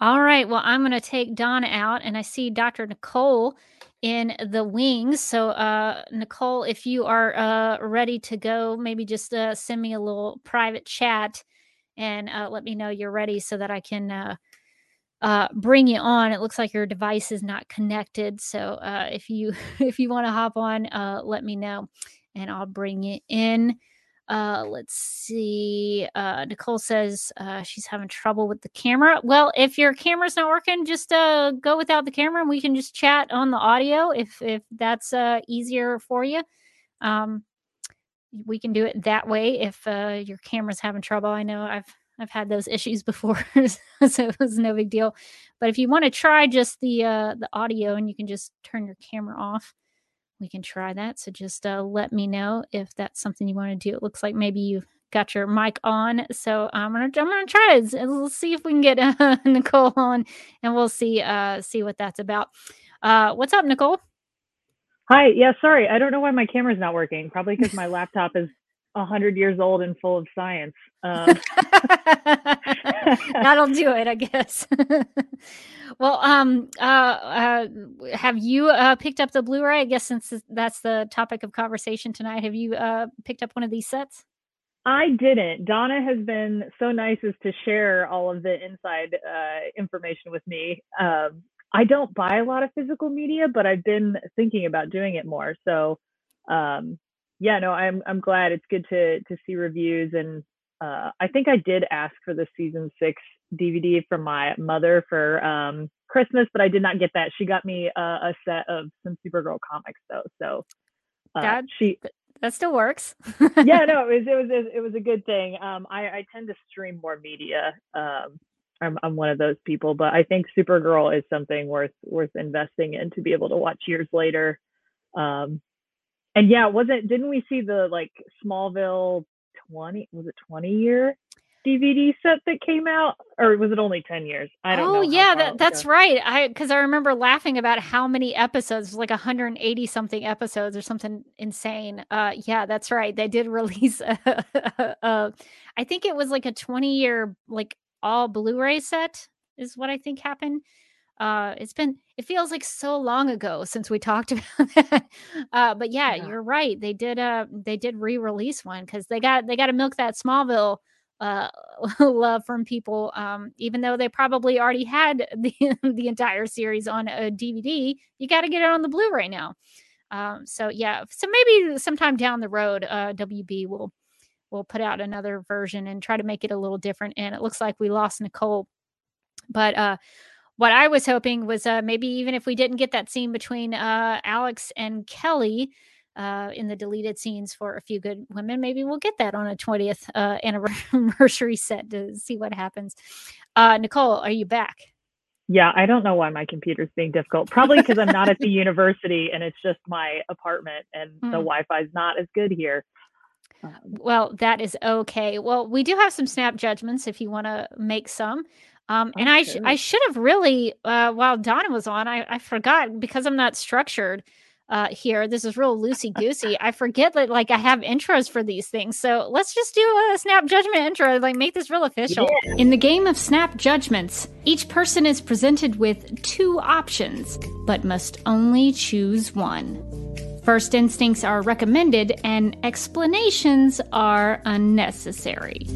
All right, well, I'm gonna take Donna out, and I see Dr. Nicole in the wings. So, uh, Nicole, if you are uh, ready to go, maybe just uh, send me a little private chat and uh, let me know you're ready so that I can uh, uh, bring you on. It looks like your device is not connected, so uh, if you <laughs> if you want to hop on, uh, let me know, and I'll bring you in. Uh, let's see. Uh, Nicole says uh, she's having trouble with the camera. Well, if your camera's not working, just uh, go without the camera, and we can just chat on the audio if if that's uh, easier for you. Um, we can do it that way if uh, your camera's having trouble. I know I've I've had those issues <laughs> before, so it was no big deal. But if you want to try just the uh, the audio, and you can just turn your camera off we can try that. So just uh, let me know if that's something you want to do. It looks like maybe you've got your mic on, so I'm gonna I'm gonna try it. We'll see if we can get uh, <laughs> Nicole on, and we'll see uh, see what that's about. Uh, what's up, Nicole? Hi. Yeah, sorry, I don't know why my camera's not working. Probably because my laptop is hundred years old and full of science. Um. <laughs> That'll do it, I guess. <laughs> well, um, uh, uh, have you uh, picked up the Blu-ray? I guess since that's the topic of conversation tonight, have you uh, picked up one of these sets? I didn't. Donna has been so nice as to share all of the inside uh, information with me. Um, I don't buy a lot of physical media, but I've been thinking about doing it more. So, um, yeah, no, I'm I'm glad. It's good to to see reviews and uh, I think I did ask for the season six DVD from my mother for um, Christmas, but I did not get that. She got me uh, a set of some Supergirl comics though, so uh, that she that still works. yeah, <laughs> no, it was it was it was a good thing. Um, I I tend to stream more media. Um, I'm I'm one of those people, but I think Supergirl is something worth worth investing in to be able to watch years later. Um, and yeah, wasn't didn't we see the like Smallville 20 was it 20 year DVD set that came out, or was it only 10 years? I don't oh, know. Oh, yeah, that, that's right. I because I remember laughing about how many episodes, like 180 something episodes or something insane. Uh, yeah, that's right. They did <laughs> release a, a, a I think it was like a 20 year like all Blu-ray set is what I think happened. Uh, it's been it feels like so long ago since we talked <laughs> about that. Uh, but yeah, Yeah. you're right. They did uh they did re-release one because they got they got to milk that Smallville uh <laughs> love from people um even though they probably already had the <laughs> the entire series on a DVD you got to get it on the Blu-ray now um so yeah so maybe sometime down the road uh WB will will put out another version and try to make it a little different and it looks like we lost Nicole but uh what I was hoping was uh maybe even if we didn't get that scene between uh Alex and Kelly uh, in the deleted scenes for a few good women. Maybe we'll get that on a 20th uh, anniversary <laughs> set to see what happens. Uh, Nicole, are you back? Yeah, I don't know why my computer's being difficult. Probably because I'm not at the <laughs> university and it's just my apartment and the Hmm. Wi-Fi is not as good here. Um, Well, that is okay. Well, we do have some snap judgments if you want to make some. Um, and I sh- I should have really uh, while Donna was on, I, I forgot because I'm not structured uh, here. This is real loosey goosey. I forget that like I have intros for these things. So let's just do a snap judgment intro, like make this real official. In the game of snap judgments, each person is presented with two options, but must only choose one. First instincts are recommended and explanations are unnecessary.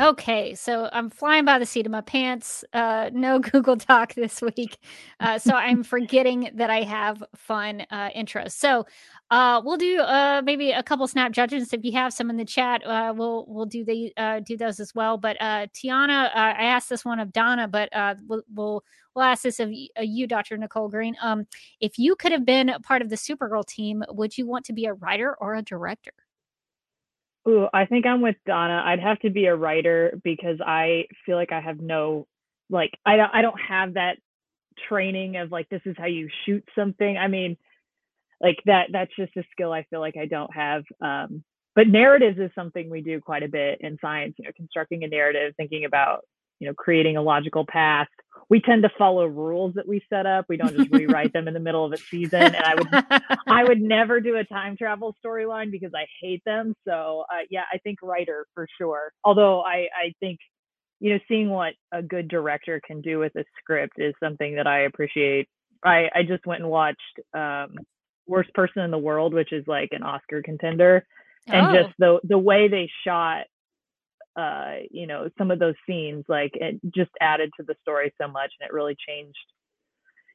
Okay, so I'm flying by the seat of my pants. Uh, no <laughs> Google Doc this week. Uh, so I'm forgetting that I have fun uh, intros. So uh, we'll do uh, maybe a couple snap judgments. If you have some in the chat, uh, we'll we'll do the uh, do those as well. But uh, Tiana, uh, I asked this one of Donna, but uh, we'll, we'll we'll ask this of uh, you, Dr. Nicole Green. Um, if you could have been part of the Supergirl team, would you want to be a writer or a director? Ooh, I think I'm with Donna. I'd have to be a writer because I feel like I have no, like, I don't, I don't have that training of like this is how you shoot something. I mean, like that. That's just a skill I feel like I don't have. Um, but narratives is something we do quite a bit in science. You know, constructing a narrative, thinking about you know creating a logical path. We tend to follow rules that we set up. We don't just rewrite them in the middle of a season. And I would <laughs> I would never do a time travel storyline because I hate them. So uh, yeah, I think writer for sure. Although I I think you know seeing what a good director can do with a script is something that I appreciate. I I just went and watched um, Worst Person in the World, which is like an Oscar contender, and Oh. just the the way they shot uh you know some of those scenes like it just added to the story so much and it really changed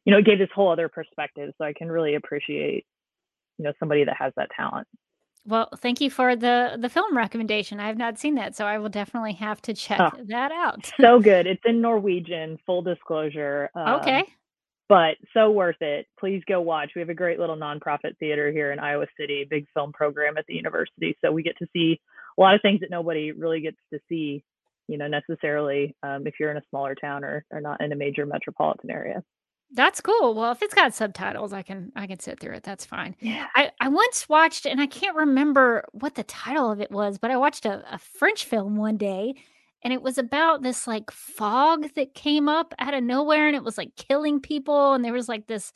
you know it gave this whole other perspective so i can really appreciate you know somebody that has that talent Well, thank you for the the film recommendation. I have not seen that, so I will definitely have to check Oh. that out. so <laughs> good it's in norwegian full disclosure um, okay. but so worth it please go watch we have a great little nonprofit theater here in iowa city big film program at the university so we get to see a lot of things that nobody really gets to see you know necessarily um, if you're in a smaller town or, or not in a major metropolitan area That's cool. Well, if it's got subtitles, I can I can sit through it. That's fine. yeah I, I once watched, and I can't remember what the title of it was, but I watched a, a French film one day, and it was about this like fog that came up out of nowhere, and it was like killing people, and there was like this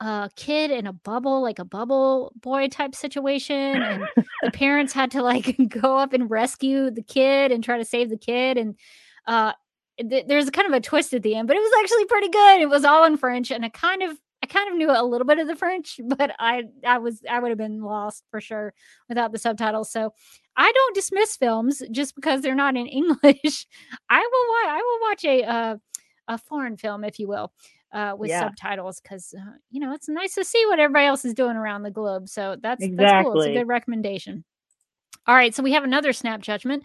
uh kid in a bubble, like a bubble boy type situation, and <laughs> the parents had to like <laughs> go up and rescue the kid and try to save the kid, and uh th- there's kind of a twist at the end, but it was actually pretty good. It was all in French, and I kind of I kind of knew a little bit of the French, <laughs> but I I was I would have been lost for sure without the subtitles. So I don't dismiss films just because they're not in English. I will I will watch a uh, a foreign film, if you will, uh, with Yeah. subtitles because uh, you know it's nice to see what everybody else is doing around the globe. So that's that's cool. It's a good recommendation. All right, so we have another snap judgment.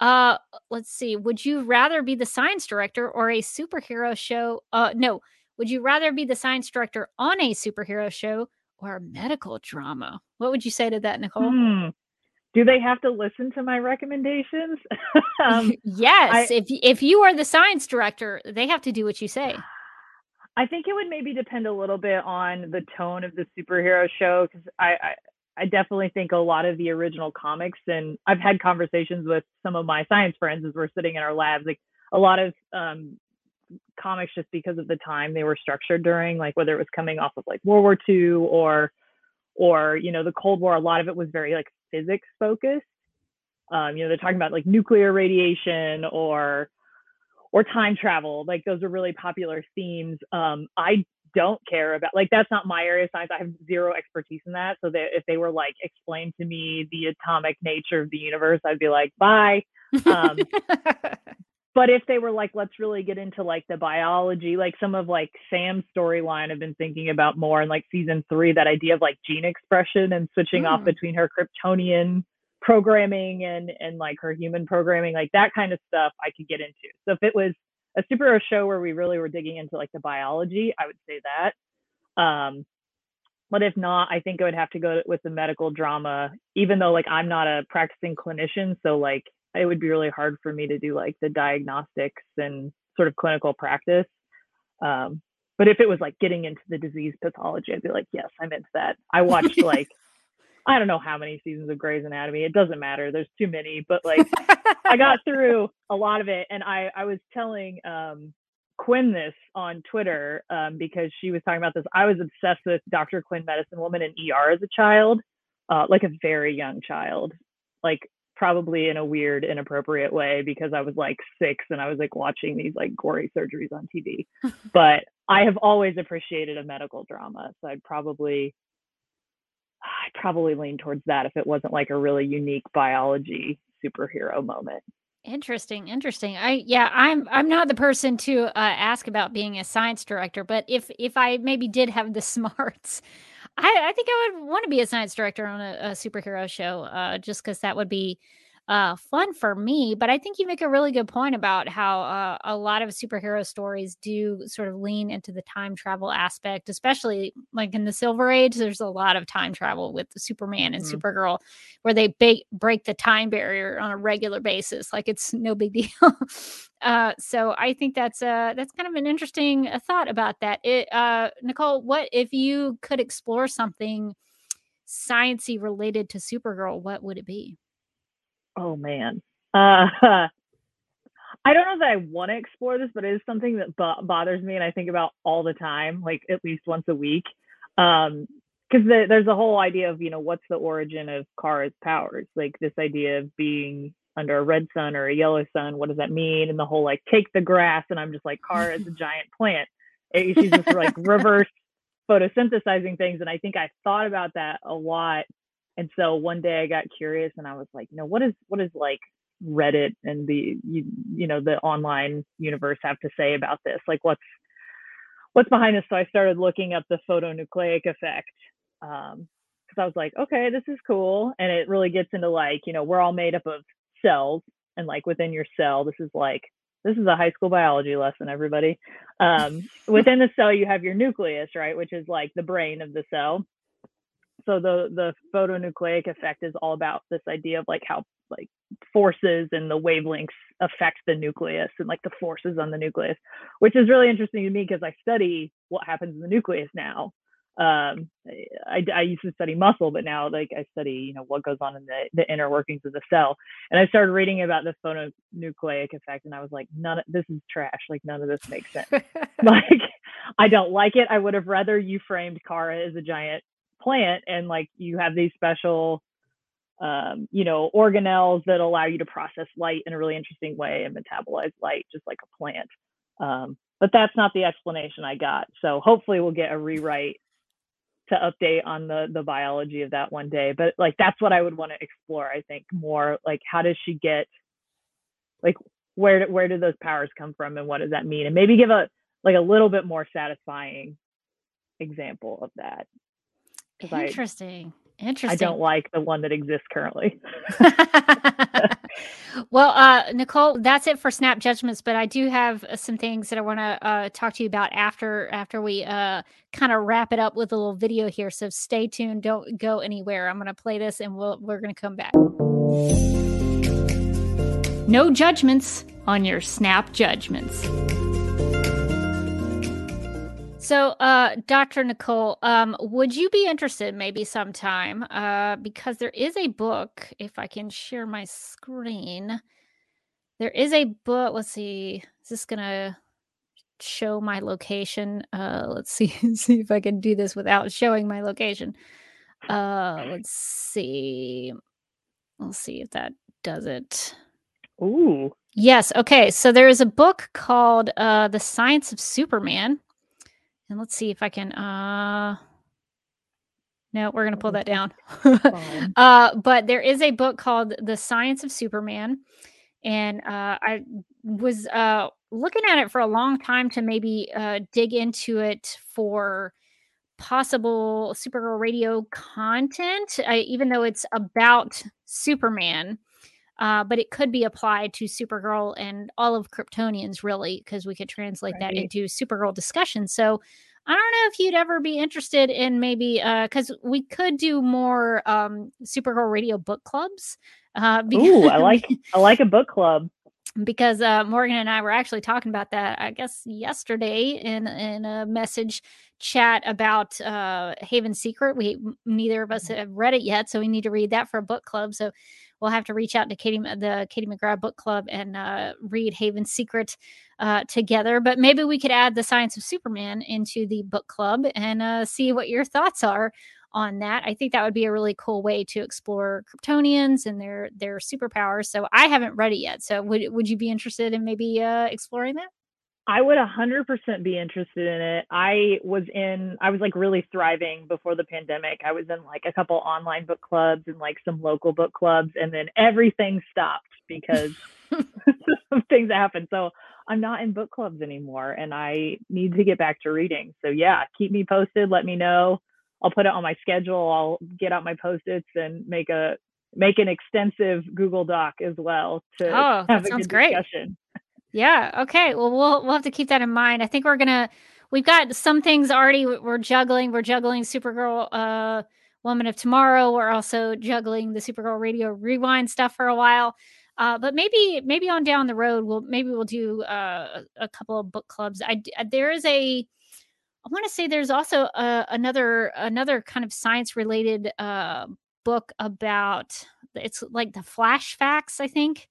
Uh, let's see. Would you rather be the science director or a superhero show? Uh, no. Would you rather be the science director on a superhero show or a medical drama? What would you say to that, Nicole? Hmm. do they have to listen to my recommendations <laughs> um, <laughs> yes. if if you are the science director, they have to do what you say. I think it would maybe depend a little bit on the tone of the superhero show because I, I I definitely think a lot of the original comics and I've had conversations with some of my science friends as we're sitting in our labs like a lot of um, comics just because of the time they were structured during like whether it was coming off of like World War II or or you know the Cold War a lot of it was very like physics focused. Um, you know, they're talking about like nuclear radiation or or time travel. Like those are really popular themes. Um, I don't care about like that's not my area of science. I have zero expertise in that. So that if they were like explain to me the atomic nature of the universe, I'd be like, bye. Um, <laughs> but if they were like, let's really get into like the biology, like some of like Sam's storyline, I've been thinking about more in like season three, that idea of like gene expression and switching mm. off between her Kryptonian programming and and like her human programming, like that kind of stuff I could get into. So if it was a superhero show where we really were digging into like the biology, I would say that. Um, but if not, I think I would have to go with the medical drama, even though like I'm not a practicing clinician, so like it would be really hard for me to do like the diagnostics and sort of clinical practice. Um, but if it was like getting into the disease pathology, I'd be like, yes, I'm into that. I watched <laughs> like I don't know how many seasons of Grey's Anatomy. It doesn't matter. There's too many, but <laughs> like I got through a lot of it. And I, I was telling um, Quinn this on Twitter um, because she was talking about this. I was obsessed with Dr. Quinn, Medicine Woman, and ER as a child, uh, like a very young child, like probably in a weird, inappropriate way because I was like six and I was like watching these like gory surgeries on TV. <laughs> but I have always appreciated a medical drama. So I'd probably I'd probably lean towards that if it wasn't like a really unique biology superhero moment. Interesting, interesting. I yeah, I'm I'm not the person to uh, ask about being a science director, but if if I maybe did have the <laughs> smarts, I I think I would want to be a science director on a, a superhero show, uh, just because that would be uh, fun for me. But I think you make a really good point about how uh, a lot of superhero stories do sort of lean into the time travel aspect, especially like in the Silver Age. There's a lot of time travel with Superman and mm-hmm. Supergirl, where they ba- break the time barrier on a regular basis, like it's no big <laughs> deal. uh, so I think that's uh, that's kind of an interesting uh, thought about that. It, uh, Nicole, what if you could explore something? sciency related to Supergirl, what would it be? Oh man. Uh, <laughs> I don't know that I want to explore this, but it is something that b- bothers me and I think about all the time, like at least once a week. Um, because the, there's a whole idea of you know what's the origin of Kara's powers, like this idea of being under a red sun or a yellow sun. What does that mean? And the whole like take the grass, and I'm just like Kara is a <laughs> giant plant. It, she's just like <laughs> reverse photosynthesizing things, and I think I thought about that a lot and so one day I got curious and I was like, you know, what is what is like Reddit and the you, you know the online universe have to say about this? Like what's what's behind this? So I started looking up the photonucleic effect. Um, because I was like, okay, this is cool. And it really gets into like, you know, we're all made up of cells and like within your cell, this is like this is a high school biology lesson, everybody. Um, within the cell, you have your nucleus, right, which is like the brain of the cell so the the photonucleic effect is all about this idea of like how like forces and the wavelengths affect the nucleus and like the forces on the nucleus which is really interesting to me because i study what happens in the nucleus now. Um I, I used to study muscle but now like i study you know what goes on in the, the inner workings of the cell. And i started reading about the photonucleic effect and i was like none of this is trash. Like none of this makes sense. <laughs> Like <laughs> i don't like it. I would have rather you framed kara as a giant plant and like you have these special um, you know organelles that allow you to process light in a really interesting way and metabolize light just like a plant. Um, but that's not the explanation i got. So hopefully we'll get a rewrite to update on the the biology of that one day. But like that's what i would want to explore i think more like how does she get like where where do those powers come from and what does that mean? And maybe give a like a little bit more satisfying example of that Interesting. I, Interesting. I don't like the one that exists currently. <laughs> well, uh, Nicole, that's it for snap judgments. But I do have uh, some things that I want to uh, talk to you about after after we uh, kind of wrap it up with a little video here. So stay tuned. Don't go anywhere. I'm going to play this, and we'll we're going to come back. No judgments on your snap judgments. So, uh, Dr. Nicole, um, would you be interested maybe sometime? Uh, because there is a book, if I can share my screen, there is a book. Let's see, is this going to show my location? Uh, let's see, <laughs> see if I can do this without showing my location. Uh, let's see. Let's see if that does it. Ooh. Yes. Okay. So there is a book called uh, "The Science of Superman," and let's see if I can. Uh, no, we're gonna pull that down. <laughs> Uh, but there is a book called "The Science of Superman," and uh, I was uh, looking at it for a long time to maybe uh, dig into it for possible Supergirl radio content, uh, even though it's about Superman. Uh, but it could be applied to Supergirl and all of Kryptonians, really, because we could translate that into Supergirl discussion. So I don't know if you'd ever be interested in maybe because we could do more um, Supergirl radio book clubs. Uh, <laughs> Ooh, I like I like a book club. because uh, Morgan and I were actually talking about that, I guess yesterday in in a message chat about uh, Haven Secret. We neither of us have read it yet, so we need to read that for a book club. So we'll have to reach out to Katie, the Katie McGrath book club, and uh, read Haven Secret uh, together. But maybe we could add the Science of Superman into the book club and uh, see what your thoughts are on that. I think that would be a really cool way to explore Kryptonians and their their superpowers. So I haven't read it yet. So would would you be interested in maybe uh, exploring that? I would 100% be interested in it. I was in, I was like really thriving before the pandemic. I was in like a couple online book clubs and like some local book clubs, and then everything stopped because <laughs> <laughs> of things that happened. So I'm not in book clubs anymore, and I need to get back to reading. So yeah, keep me posted. Let me know. I'll put it on my schedule. I'll get out my post-its and make a make an extensive Google Doc as well to Oh, that have a sounds good great. Yeah. Okay. Well, we'll we'll have to keep that in mind. I think we're gonna we've got some things already we're juggling. We're juggling Supergirl, uh, Woman of Tomorrow. We're also juggling the Supergirl Radio Rewind stuff for a while. Uh, but maybe maybe on down the road we'll maybe we'll do uh, a a couple of book clubs. I uh, there is a I want to say there's also uh, another another kind of science related uh, book about it's like the flash facts. I think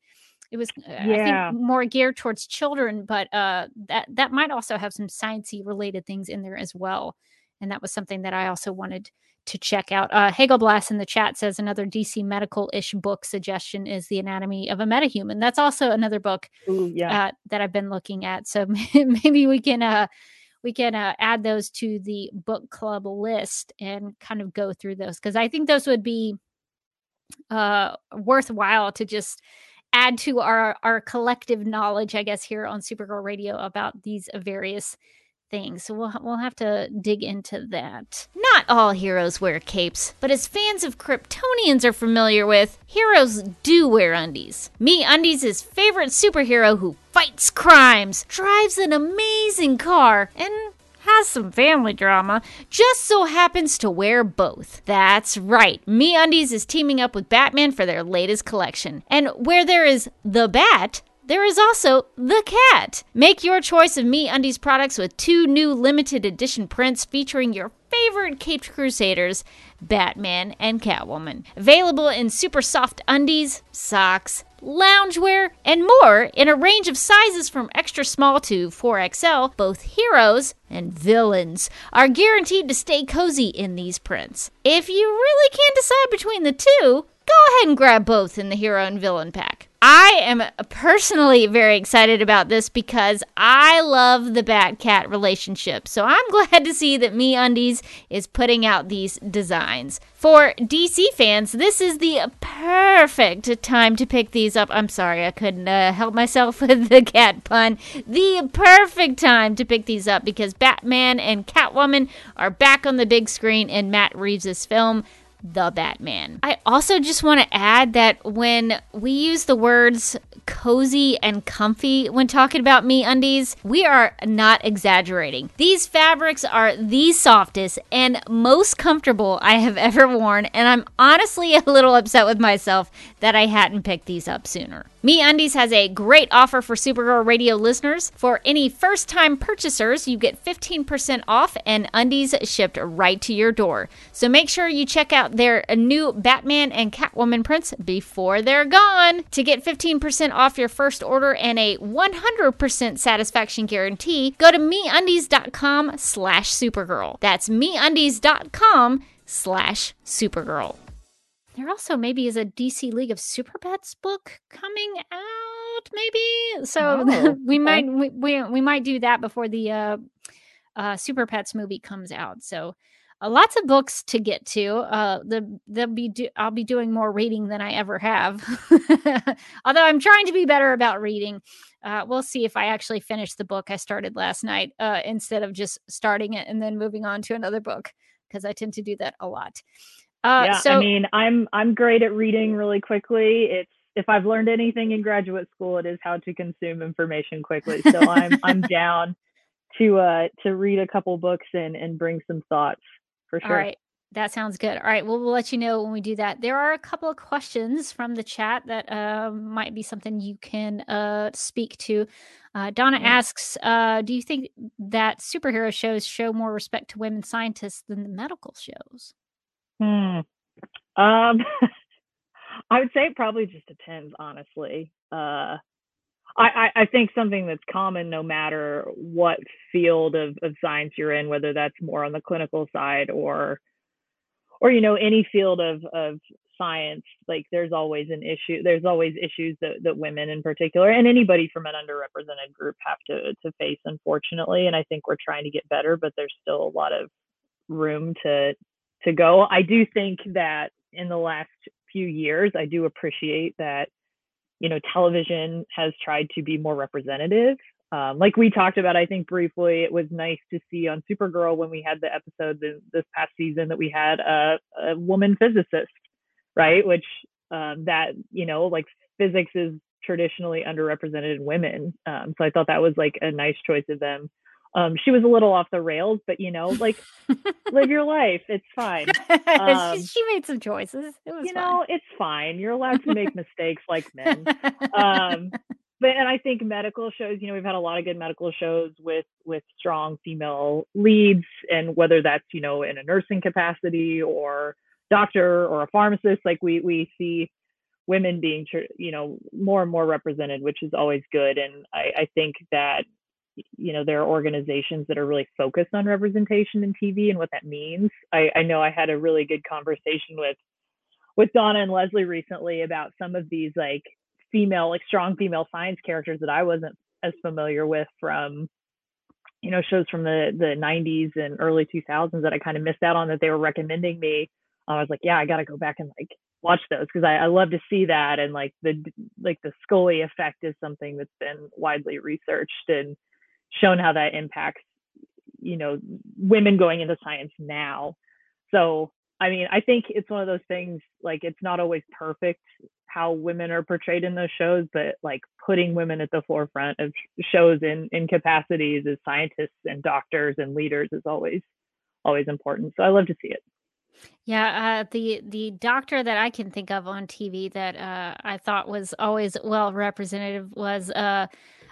it was uh, I Yeah. think more geared towards children, but uh, that that might also have some sciencey related things in there as well. And that was something that I also wanted to check out. Uh, Hegel Blast in the chat says another DC medical ish book suggestion is The Anatomy of a Metahuman. That's also another book Ooh, yeah. uh, that I've been looking at. So <laughs> maybe we can uh, we can uh, add those to the book club list and kind of go through those because I think those would be uh, worthwhile to just add to our our collective knowledge, I guess, here on Supergirl Radio about these various things. So we'll we'll have to dig into that. Not all heroes wear capes, but as fans of Kryptonians are familiar with, heroes do wear undies. Me Undies is favorite superhero who fights crimes, drives an amazing car, and has some family drama, just so happens to wear both. That's right. Me Undies is teaming up with Batman for their latest collection. And where there is the bat, there is also the cat. Make your choice of Me Undies products with two new limited edition prints featuring your favorite caped crusaders, Batman and Catwoman. Available in super soft undies, socks, loungewear, and more in a range of sizes from extra small to 4XL, both heroes and villains are guaranteed to stay cozy in these prints. If you really can't decide between the two, go ahead and grab both in the hero and villain pack. I am personally very excited about this because I love the Bat Cat relationship. So I'm <laughs> glad to see that Me Undies is putting out these designs. For DC fans, this is the perfect time to pick these up. I'm sorry, I couldn't uh, help myself <laughs> with the cat pun. The perfect time to pick these up because Batman and Catwoman are back on the big screen in Matt Reeves' film the Batman. I also just want to add that when we use the words cozy and comfy when talking about me undies, we are not exaggerating. These fabrics are the softest and most comfortable I have ever worn, and I'm honestly a little upset with myself that I hadn't picked these up sooner. Me Undies has a great offer for Supergirl Radio listeners. For any first time purchasers, you get 15% off and undies shipped right to your door. So make sure you check out their new Batman and Catwoman prints before they're gone. To get 15% off your first order and a 100% satisfaction guarantee, go to meundies.com slash supergirl. That's meundies.com slash supergirl. There also maybe is a DC League of Super Pets book coming out, maybe. So <laughs> Oh, we okay. might we, we we might do that before the uh, uh, Super Pets movie comes out. So uh, lots of books to get to. Uh, the they'll be do- I'll be doing more reading than I ever have. <laughs> Although I'm trying to be better about reading. Uh, we'll see if I actually finish the book I started last night uh, instead of just starting it and then moving on to another book because I tend to do that a lot. Uh, yeah, so I mean, I'm I'm great at reading really quickly. It's if I've learned anything in graduate school, it is how to consume information quickly. So I'm <laughs> I'm down to uh to read a couple books and and bring some thoughts for sure. All right. That sounds good. All right. Well, we'll let you know when we do that. There are a couple of questions from the chat that uh, might be something you can uh, speak to. Uh, Donna Yeah. asks uh, Do you think that superhero shows show more respect to women scientists than the medical shows? Hmm. Um, <laughs> I would say it probably just depends, honestly. Uh, I, I, think something that's common no matter what field of, of science you're in, whether that's more on the clinical side or or you know any field of of science like there's always an issue there's always issues that, that women in particular and anybody from an underrepresented group have to to face unfortunately and i think we're trying to get better but there's still a lot of room to to go. I do think that in the last few years i do appreciate that you know television has tried to be more representative. Um, like we talked about i think briefly it was nice to see on supergirl when we had the episode this, past season that we had a, a woman physicist right? Which um, that you know like physics is traditionally underrepresented in women. Um, so i thought that was like a nice choice of them um, she was a little off the rails but you know like live your <laughs> life it's fine Um, she, she made some choices. It was you know it's fine you're allowed to make <laughs> mistakes like men um but and i think medical shows you know we've had a lot of good medical shows with with strong female leads and whether that's you know in a nursing capacity or doctor or a pharmacist like we we see women being you know more and more represented which is always good and i i think that you know there are organizations that are really focused on representation in tv and what that means i i know i had a really good conversation with with Donna and Leslie recently about some of these like female, like strong female science characters that I wasn't as familiar with from, you know, shows from the the 90s and early 2000s that I kind of missed out on that they were recommending me. I was like, yeah, I got to go back and like watch those because I, I love to see that and like the like the Scully effect is something that's been widely researched and shown how that impacts, you know, women going into science now. So I mean, I think it's one of those things like it's not always perfect how women are portrayed in those shows, but like putting women at the forefront of shows in in capacities as scientists and doctors and leaders is always always important. So I love to see it. Yeah, uh, the the doctor that I can think of on TV that uh, I thought was always well representative was uh,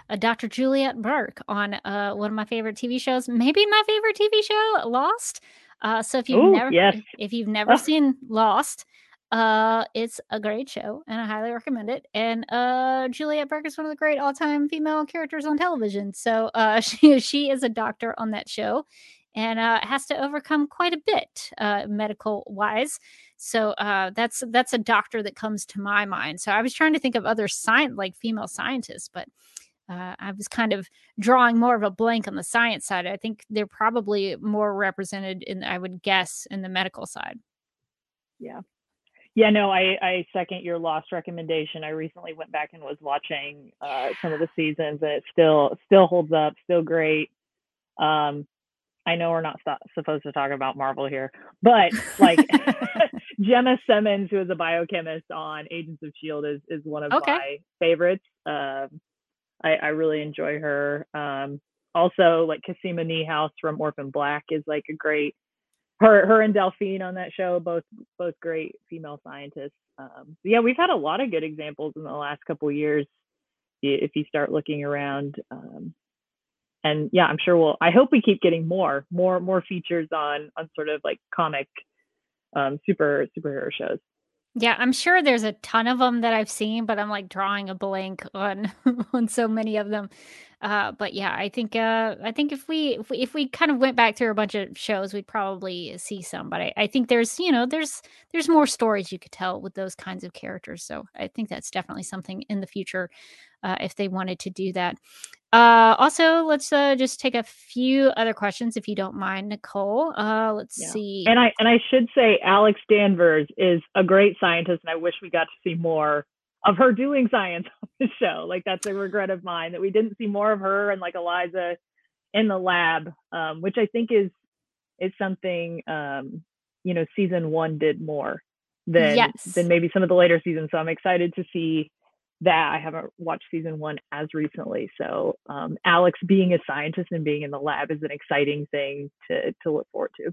a Dr. Juliet Burke on uh, one of my favorite TV shows, maybe my favorite TV show, Lost. Uh, so if you've Ooh, never yes. if you've never Oh. seen Lost, uh, it's a great show and I highly recommend it. And uh, Juliet Burke is one of the great all time female characters on television. So uh, <laughs> she she is a doctor on that show and uh, has to overcome quite a bit uh, medical wise. So uh, that's that's a doctor that comes to my mind. So I was trying to think of other science like female scientists, but uh, I was kind of drawing more of a blank on the science side. I think they're probably more represented in, I would guess, in the medical side. Yeah. Yeah, no, I, I second your lost recommendation. I recently went back and was watching uh, some of the seasons, and it still still holds up, still great. Um, I know we're not supposed to talk about Marvel here, but like <laughs> <laughs> Jemma Simmons, who is a biochemist on Agents of Shield, is is one of Okay. my favorites. Um, I, I really enjoy her. Um, also, like Cosima Niehaus from Orphan Black is like a great. Her her and Delphine on that show, both both great female scientists. Um, yeah, we've had a lot of good examples in the last couple of years. If you start looking around, um, and yeah, I'm sure we'll. I hope we keep getting more, more, more features on on sort of like comic, um, super superhero shows. Yeah, I'm sure there's a ton of them that I've seen, but I'm like drawing a blank on <laughs> on so many of them. Uh, but yeah, I think uh, I think if we, if we if we kind of went back through a bunch of shows, we'd probably see some. But I, I think there's you know there's there's more stories you could tell with those kinds of characters. So I think that's definitely something in the future uh, if they wanted to do that. Uh, also, let's uh, just take a few other questions if you don't mind, Nicole. Uh, let's Yeah. see. And I and I should say Alex Danvers is a great scientist, and I wish we got to see more of her doing science <laughs> on the show. Like that's a regret of mine that we didn't see more of her and like Eliza in the lab, um, which I think is is something um, you know season one did more than Yes. than maybe some of the later seasons. So I'm excited to see that. I haven't watched season one as recently, so um, Alex being a scientist and being in the lab is an exciting thing to to look forward to.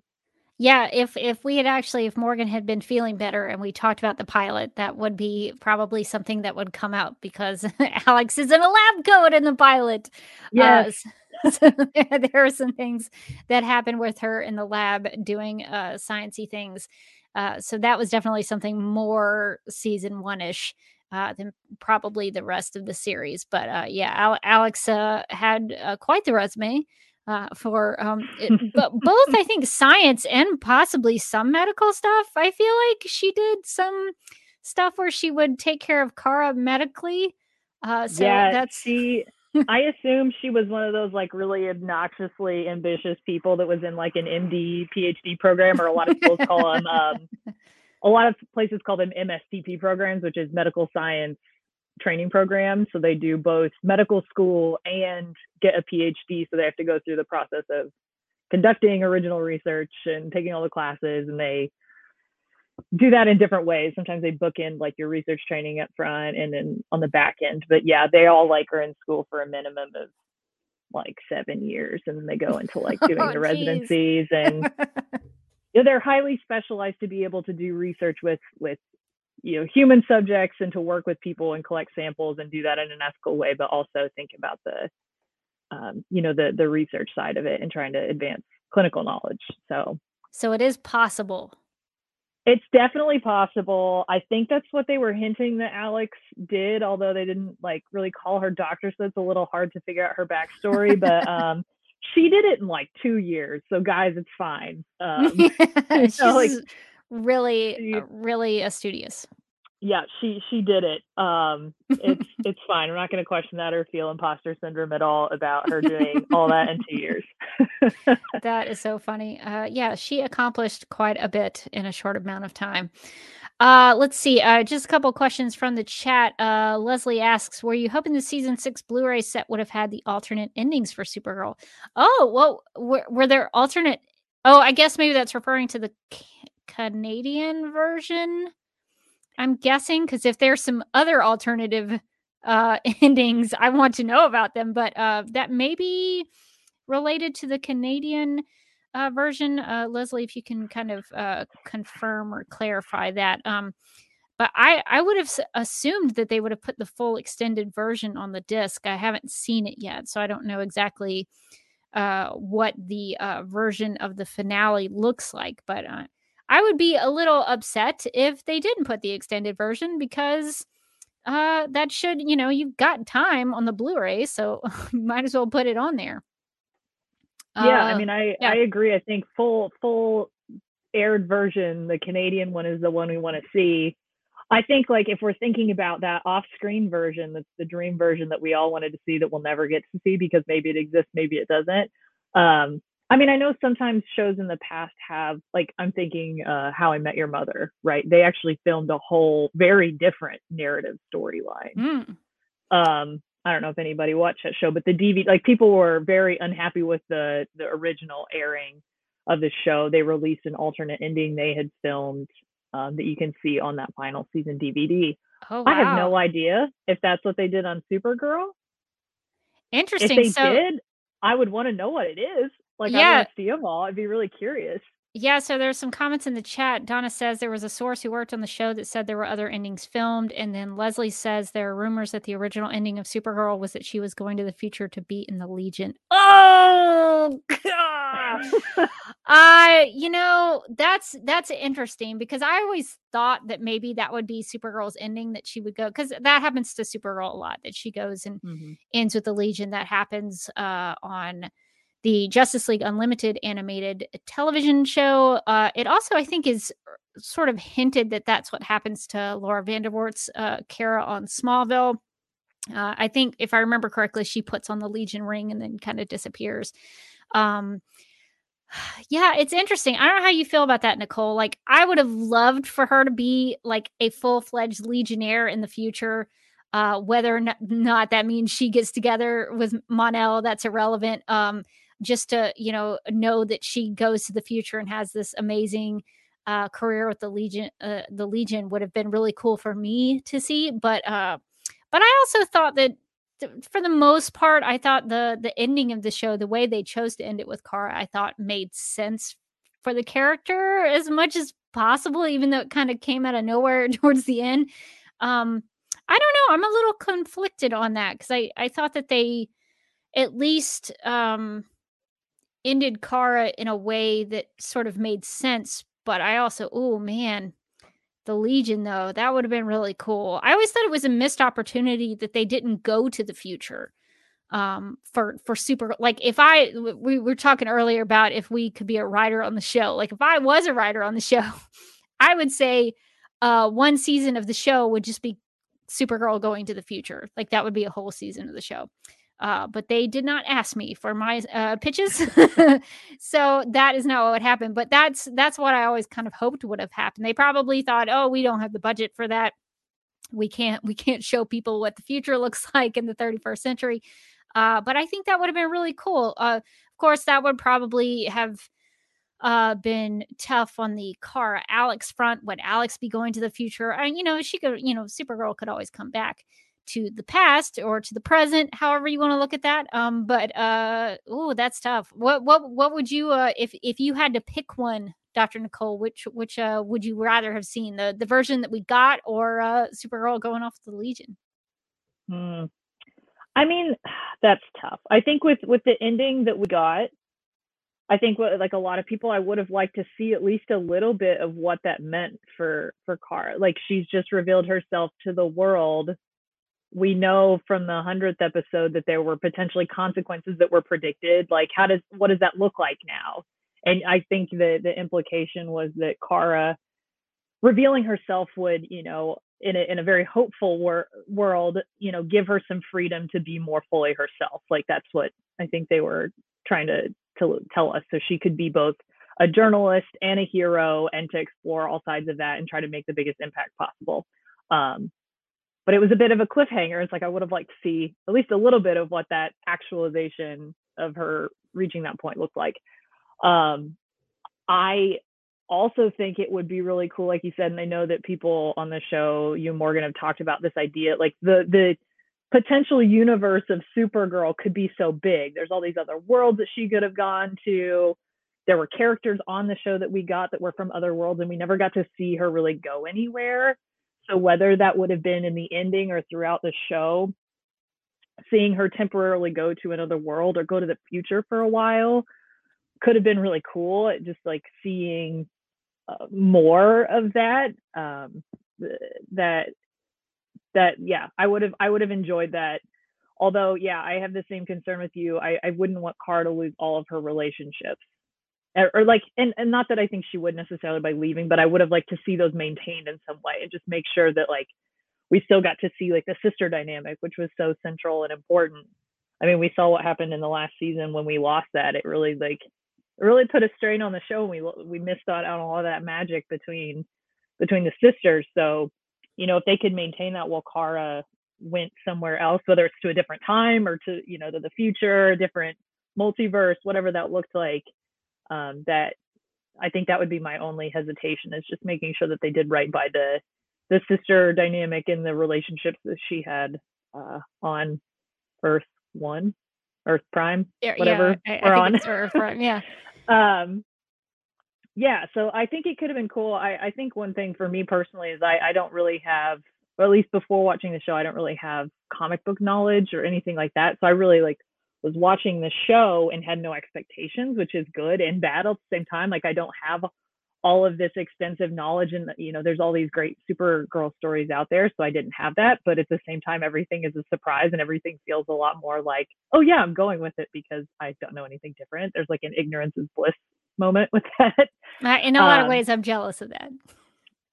Yeah, if if we had actually if Morgan had been feeling better and we talked about the pilot, that would be probably something that would come out because <laughs> Alex is in a lab coat in the pilot. Yes. Uh, <laughs> so there are some things that happened with her in the lab doing uh sciencey things. Uh, so that was definitely something more season one ish uh, than probably the rest of the series. But uh, yeah, Al- Alex uh, had uh, quite the resume uh, for um, it, <laughs> but both I think science and possibly some medical stuff. I feel like she did some stuff where she would take care of Kara medically. Uh, so yeah, that's she. <laughs> I assume she was one of those like really obnoxiously ambitious people that was in like an MD PhD program, or a lot of schools call them. Um, <laughs> a lot of places call them MSTP programs, which is medical science training programs. So they do both medical school and get a PhD. So they have to go through the process of conducting original research and taking all the classes, and they do that in different ways. Sometimes they book in like your research training up front and then on the back end. But yeah, they all like are in school for a minimum of like seven years and then they go into like <laughs> doing Oh, the geez. residencies and <laughs> you know, they're highly specialized to be able to do research with with you know human subjects and to work with people and collect samples and do that in an ethical way, but also think about the um, you know the the research side of it and trying to advance clinical knowledge. So so it is possible. it's definitely possible. I think that's what they were hinting that Alex did, although they didn't like really call her doctor, so it's a little hard to figure out her backstory. but <laughs> um, she did it in like two years, so guys, it's fine. <laughs> Um, <laughs> She's so, like, really, she- uh, really a studious. yeah, she she did it. Um, it's <laughs> it's fine. We're not going to question that or feel imposter syndrome at all about her doing all that in two years. That is so funny. Uh, yeah, she accomplished quite a bit in a short amount of time. Uh, let's see. Uh, just a couple questions from the chat. Uh, Leslie asks, "Were you hoping the season six Blu-ray set would have had the alternate endings for Supergirl?" Oh, well, were, were there alternate? Oh, I guess maybe that's referring to the ca- Canadian version. I'm guessing because if there's some other alternative uh, <laughs> endings, I want to know about them. But uh, that may be related to the Canadian uh, version. Uh, Leslie, if you can kind of uh, confirm or clarify that. Um, but I, I would have assumed that they would have put the full extended version on the disc. I haven't seen it yet, so I don't know exactly uh, what the uh, version of the finale looks like. But uh, I would be a little upset if they didn't put the extended version because uh, that should, you know, you've got time on the Blu-ray, so <laughs> might as well put it on there. Yeah, I Uh, mean, I yeah. I agree. I think full full aired version, the Canadian one is the one we want to see. I think like if we're thinking about that off-screen version, that's the dream version that we all wanted to see that we'll never get to see because maybe it exists, maybe it doesn't. Um, I mean, I know sometimes shows in the past have like I'm thinking uh, How I Met Your Mother, right? They actually filmed a whole very different narrative storyline Mm. um i don't know if anybody watched that show but the dvd like people were very unhappy with the the original airing of the show. They released an alternate ending they had filmed um, that you can see on that final season dvd Oh, i have no idea if that's what they did on supergirl. If Interesting. they so, did i would want to know what it is. Like i Yeah. want to see them all i'd be really curious yeah, so there's some comments in the chat. Donna says there was a source who worked on the show that said there were other endings filmed. And then Leslie says there are rumors that the original ending of Supergirl was that she was going to the future to be in the Legion. Oh, <laughs> God. Uh, you know, that's that's interesting because I always thought that maybe that would be Supergirl's ending that she would go because that happens to Supergirl a lot that she goes and Mm-hmm. ends with the Legion. That happens uh on the Justice League Unlimited animated television show. Uh, it also, I think, is sort of hinted that that's what happens to Laura Vandervoort's uh, Kara on Smallville. Uh, I think, if I remember correctly, she puts on the Legion ring and then kind of disappears. Um, <sighs> yeah, it's interesting. I don't know how you feel about that, Nicole. Like, I would have loved for her to be like a full fledged Legionnaire in the future. Uh, whether or not, not that means she gets together with Mon-El, that's irrelevant. Um, just to you know know that she goes to the future and has this amazing uh, career with the Legion. Uh, the Legion would have been really cool for me to see, but uh, but I also thought that th- for the most part, I thought the the ending of the show, the way they chose to end it with Kara, I thought made sense for the character as much as possible, even though it kind of came out of nowhere <laughs> towards the end. Um, I don't know. I'm a little conflicted on that because I I thought that they at least um ended Kara in a way that sort of made sense. But I also, oh man, the Legion though, that would have been really cool. I always thought it was a missed opportunity that they didn't go to the future um for for super like if i we were talking earlier about if we could be a writer on the show like if i was a writer on the show <laughs> i would say uh one season of the show would just be supergirl going to the future like that would be a whole season of the show uh, but they did not ask me for my uh, pitches, <laughs> <laughs> so that is not what would happen. But that's that's what I always kind of hoped would have happened. They probably thought, oh, we don't have the budget for that. We can't we can't show people what the future <laughs> looks like in the 31st century. Uh, but I think that would have been really cool. Uh, of course, that would probably have uh been tough on the Kara Alex front. Would Alex be going to the future? And you know, she could, you know, Supergirl could always come back to the past or to the present, however you want to look at that. Um, but uh, oh, that's tough. What what what would you uh if if you had to pick one, Dr. Nicole, which which uh would you rather have seen the the version that we got or uh Supergirl going off the Legion? Hmm. I mean, <sighs> that's tough. I think with with the ending that we got, I think what like a lot of people, I would have liked to see at least a little bit of what that meant for for Kara. Like she's just revealed herself to the world. We know from the hundredth episode that there were potentially consequences that were predicted. Like, how does what does that look like now? And I think the the implication was that Kara revealing herself would, you know, in a, in a very hopeful wor- world, you know, give her some freedom to be more fully herself. Like that's what I think they were trying to to tell us. So she could be both a journalist and a hero, and to explore all sides of that and try to make the biggest impact possible. Um, but it was a bit of a cliffhanger. It's like I would have liked to see at least a little bit of what that actualization of her reaching that point looked like. Um, I also think it would be really cool, like you said, and I know that people on the show, you Morgan have talked about this idea, like the the potential universe of Supergirl could be so big. There's all these other worlds that she could have gone to. There were characters on the show that we got that were from other worlds, and we never got to see her really go anywhere. So whether that would have been in the ending or throughout the show, seeing her temporarily go to another world or go to the future for a while could have been really cool. Just like seeing uh, more of that. Um, that that yeah, I would have I would have enjoyed that. Although yeah, I have the same concern with you. I, I wouldn't want Kara to lose all of her relationships. Or, like and, and not that I think she would necessarily by leaving, but I would have liked to see those maintained in some way and just make sure that like we still got to see like the sister dynamic, which was so central and important. I mean, we saw what happened in the last season when we lost that. It really like it really put a strain on the show. And we we missed out on all of that magic between between the sisters. So, you know, if they could maintain that while Kara went somewhere else, whether it's to a different time or to you know to the future, different multiverse, whatever that looked like, um, that I think that would be my only hesitation is just making sure that they did right by the the sister dynamic and the relationships that she had uh, on Earth One, Earth Prime, Yeah, whatever yeah, I, we're I on. Earth Prime, Yeah. <laughs> um yeah so i think it could have been cool i i think one thing for me personally is i i don't really have or at least before watching the show i don't really have comic book knowledge or anything like that so i really like was watching the show and had no expectations, which is good and bad at the same time. Like I don't have all of this extensive knowledge and you know there's all these great supergirl stories out there so i didn't have that but at the same time everything is a surprise and everything feels a lot more like oh yeah i'm going with it because i don't know anything different there's like an ignorance is bliss moment with <laughs> that in a lot um, of ways i'm jealous of that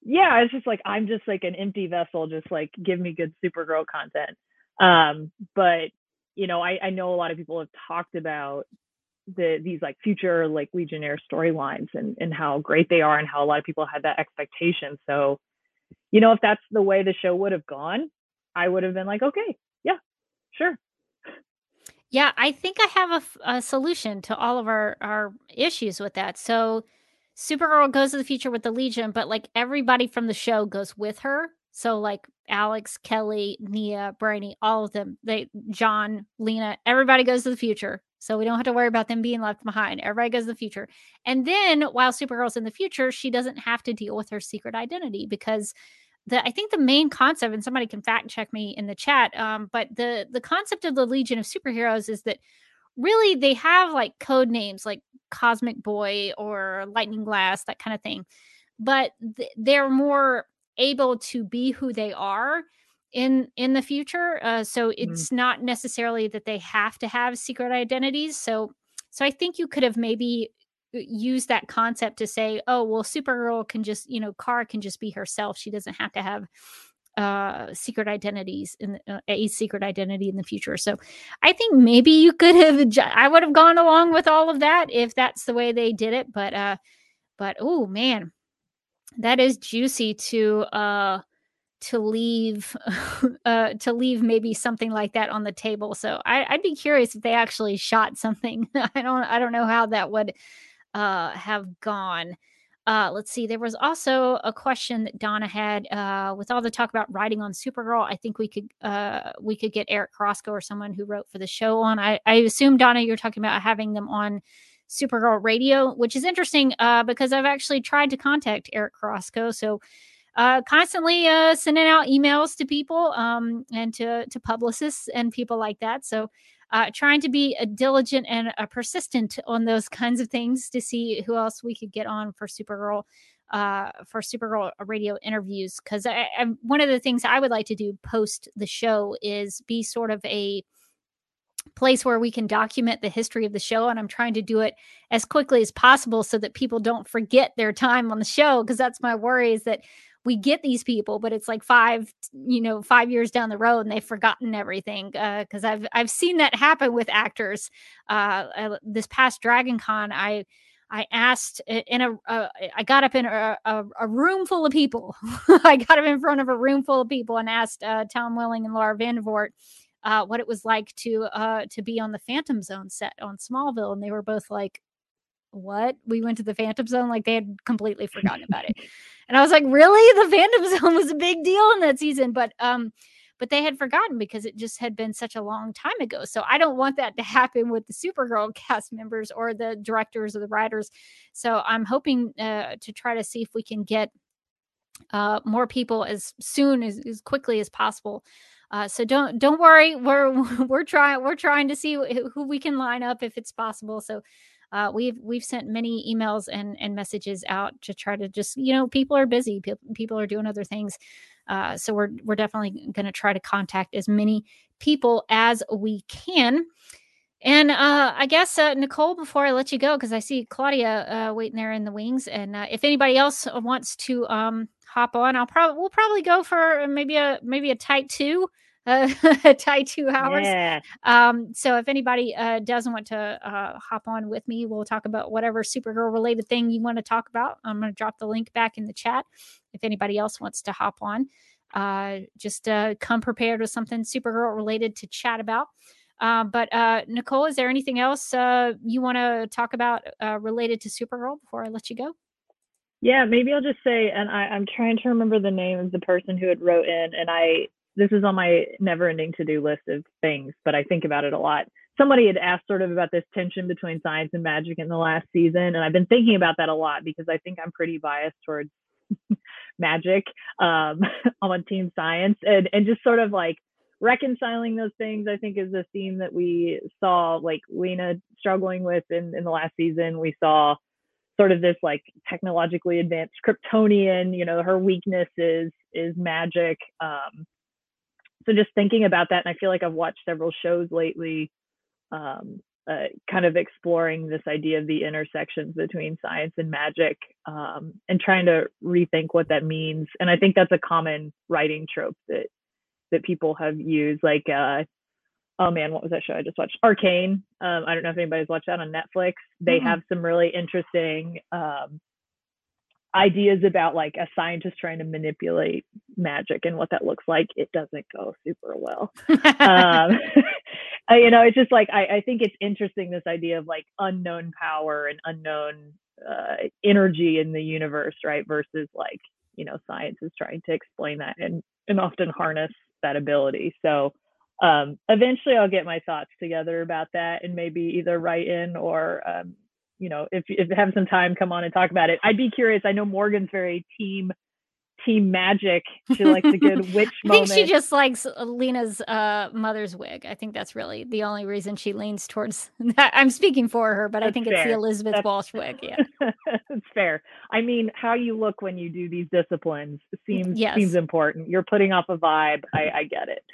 yeah it's just like i'm just like an empty vessel just like give me good supergirl content um but you know i i know a lot of people have talked about the these like future like legionnaire storylines and and how great they are and how a lot of people had that expectation. So you know if that's the way the show would have gone i would have been like okay yeah sure. Yeah i think i have a, a solution to all of our our issues with that. So supergirl goes to the future with the legion but like everybody from the show goes with her so like Alex, Kelly, Nia, Brainy, all of them, they J'onn, Lena, everybody goes to the future. So we don't have to worry about them being left behind. Everybody goes to the future. And then while Supergirl's in the future, she doesn't have to deal with her secret identity because the I think the main concept, and somebody can fact check me in the chat, um, but the the concept of the Legion of Superheroes is that really they have like code names like Cosmic Boy or Lightning Lass, that kind of thing. But th- they're more able to be who they are in in the future uh, so mm-hmm. it's mm. not necessarily that they have to have secret identities so so i think you could have maybe used that concept to say oh well supergirl can just you know Kara can just be herself she doesn't have to have uh secret identities in uh, a secret identity in the future so i think maybe you could have i would have gone along with all of that if that's the way they did it but uh but oh man that is juicy to uh to leave <laughs> uh, to leave maybe something like that on the table. So I, would be curious if they actually shot something. <laughs> I don't I don't know how that would uh, have gone. Uh, let's see. There was also a question that Donna had uh, with all the talk about writing on Supergirl. I think we could uh, we could get Eric Carrasco or someone who wrote for the show on. I, I assume Donna, you're talking about having them on Supergirl Radio, which is interesting uh, because I've actually tried to contact Eric Carrasco. So uh, constantly uh, sending out emails to people um, and to to publicists and people like that. So uh, trying to be a diligent and a persistent on those <laughs> kinds of things to see who else we could get on for Supergirl uh, for Supergirl radio interviews. Because one of the things I would like to do post the show is be sort of a place where we can document the history of the show and i'm trying to do it as quickly as possible so that people don't forget their time on the show because that's my worry is that we get these people, but it's like five, you know, five years down the road and they've forgotten everything. Uh, I've I've seen that happen with actors. Uh, this past Dragon Con, I I asked in a uh, I got up in a, a, a, room full of people. <laughs> I got up in front of a room full of people and asked uh, Tom Welling and Laura Vandervoort uh, what it was like to uh, to be on the Phantom Zone set on Smallville, and they were both like, "What? We went to the Phantom Zone?" Like they had completely forgotten about it. <laughs> And I was like, really? The Phantom Zone was a big deal in that season. But um, but they had forgotten because it just had been such a long time ago. So I don't want that to happen with the Supergirl <laughs> cast members or the directors or the writers. So I'm hoping uh, to try to see if we can get uh, more people as soon as, as quickly as possible. Uh, so don't don't worry, we're <laughs> we're trying we're trying to see who, we can line up if it's possible. So uh, we've we've sent many emails and and messages out to try to just you know people are busy people, people are doing other things uh, so we're we're definitely going to try to contact as many people as we can and uh, I guess uh, Nicole, before I let you go, because I see Claudia uh, waiting there in the wings, and uh, if anybody else wants to um, hop on, I'll probably we'll probably go for maybe a maybe a tight two uh, tie two hours. Yeah. Um, so if anybody uh, doesn't want to uh, hop on with me, we'll talk about whatever Supergirl related thing you want to talk about. I'm going to drop the link back in the chat. If anybody else wants to hop on, uh, just uh, come prepared with something Supergirl related to chat about. Uh, but uh, Nicole, is there anything else uh, you want to talk about uh, related to Supergirl before I let you go? Yeah, maybe I'll just say, and I, I'm trying to remember the name of the person who had wrote in, and I this is on my never ending to do list of things, but I think about it a lot. Somebody had asked sort of about this tension between science and magic in the last season. And I've been thinking about that a lot because I think I'm pretty biased towards <laughs> magic um, <laughs> on team science and, and just sort of like reconciling those things i think is a theme that we saw like lena struggling with in, in the last season we saw sort of this like technologically advanced kryptonian you know her weakness is is magic um so just thinking about that and i feel like i've watched several shows lately um uh, kind of exploring this idea of the intersections between science and magic um, and trying to rethink what that means and i think that's a common writing trope that that people have used like uh oh man what was that show i just watched? Arcane. Um i don't know if anybody's watched that on netflix. They mm-hmm. have some really interesting um ideas about like a scientist trying to manipulate magic and what that looks like. It doesn't go super well. Um <laughs> <laughs> you know it's just like I, I think it's interesting this idea of like unknown power and unknown uh, energy in the universe right versus like you know science is trying to explain that and and often harness that ability. So um, eventually I'll get my thoughts together about that and maybe either write in or, um, you know, if, if have some time, come on and talk about it. I'd be curious. I know Morgan's very team team magic. She likes a good <laughs> witch I think she just likes Lena's uh, mother's wig. I think that's really the only reason she leans towards <laughs> that. I'm speaking for her, but that's I think fair. it's the Elizabeth that's, Walsh wig. Yeah, <laughs> it's fair. I mean, how you look when you do these disciplines seems yes. seems important. You're putting off a vibe. I, I get it.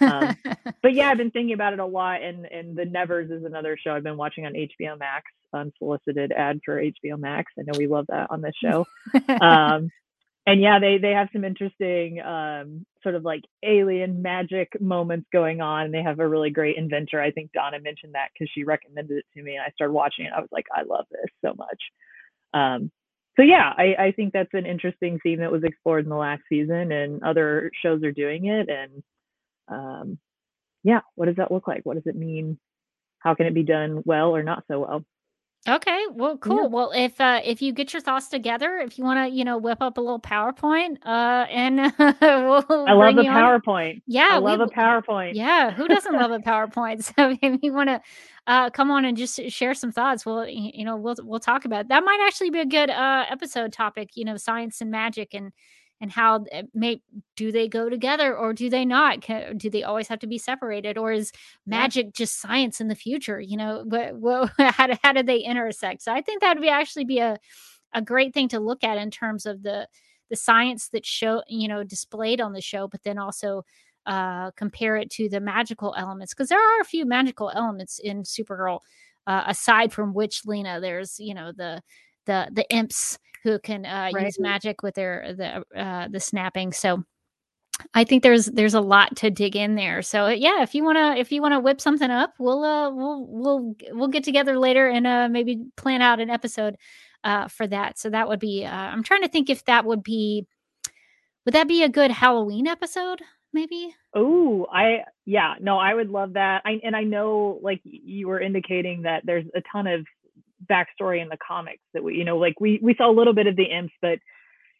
um, but yeah, I've been thinking about it a lot, and and The Nevers is another show I've been watching on HBO Max. Unsolicited ad for HBO Max. I know we love that on this show. Um, and yeah, they they have some interesting um, sort of like alien magic moments going on. And they have a really great inventor. I think Donna mentioned that because she recommended it to me, and I started watching it. I was like, I love this so much. Um, so yeah, I, I think that's an interesting theme that was explored in the last season, and other shows are doing it. And um, yeah, what does that look like? What does it mean? How can it be done well or not so well? Okay, well, cool. Yeah. Well, if uh, if you get your thoughts together, if you want to, you know, whip up a little PowerPoint, uh, and <laughs> we'll I love a PowerPoint. Yeah, I love we, a PowerPoint. Yeah, who doesn't love a <laughs> PowerPoint? <laughs> So if you want to uh, come on and just share some thoughts, well, you know, we'll we'll talk about it. that. Might actually be a good uh, episode topic. You know, science and magic and and how may do they go together or do they not? Can, do they always have to be separated or is magic yeah. just science in the future? You know what, what, <laughs> how, do, how do they intersect? So i think that would be actually be a, a great thing to look at in terms of the the science that show you know displayed on the show but then also uh, compare it to the magical elements because there are a few magical elements in supergirl uh, aside from witch lena there's you know the the the imps who can uh, right. use magic with their the uh, the snapping. So I think there's there's a lot to dig in there. So yeah, if you wanna if you wanna whip something up, we'll uh we'll we'll we'll get together later and uh maybe plan out an episode uh for that. So that would be uh, I'm trying to think if that would be would that be a good Halloween episode? Maybe. Oh, I yeah, no, I would love that. I and I know like you were indicating that there's a ton of backstory in the comics that we you know like we we saw a little bit of the imps but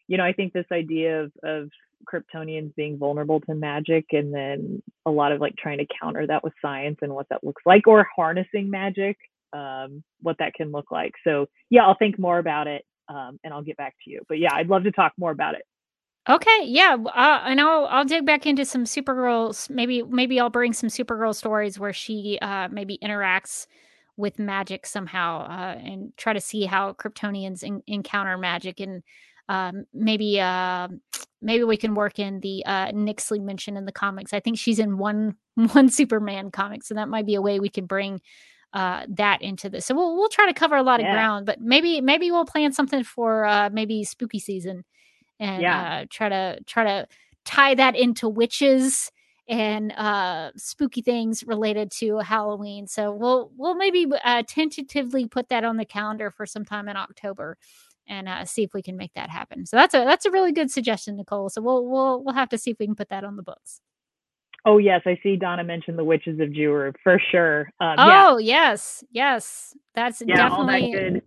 you know i think this idea of of kryptonians being vulnerable to magic and then a lot of like trying to counter that with science and what that looks like or harnessing magic um what that can look like so yeah i'll think more about it um and i'll get back to you but yeah i'd love to talk more about it Okay, yeah, uh, and I'll I'll dig back into some Supergirls. Maybe maybe I'll bring some Supergirl stories where she uh, maybe interacts with magic somehow uh, and try to see how Kryptonians in, encounter magic and um, maybe uh, <tsk> maybe we can work in the uh, Nyxly mention in the comics. I think she's in one <laughs> one Superman comic, so that might be a way we can bring uh, that into this. So we'll we'll try to cover a lot of ground, but maybe maybe we'll plan something for uh, maybe spooky season and yeah. uh, try to try to tie that into witches and uh, spooky things related to Halloween. So we'll we'll maybe uh, tentatively put that on the calendar for sometime in October and uh, see if we can make that happen. So that's a that's a really good suggestion, Nicole. So we'll we'll we'll have to see if we can put that on the books. Oh yes, I see. Donna mentioned the Witches of Juru for sure. Um, oh yeah. yes, yes, that's yeah, definitely all that good,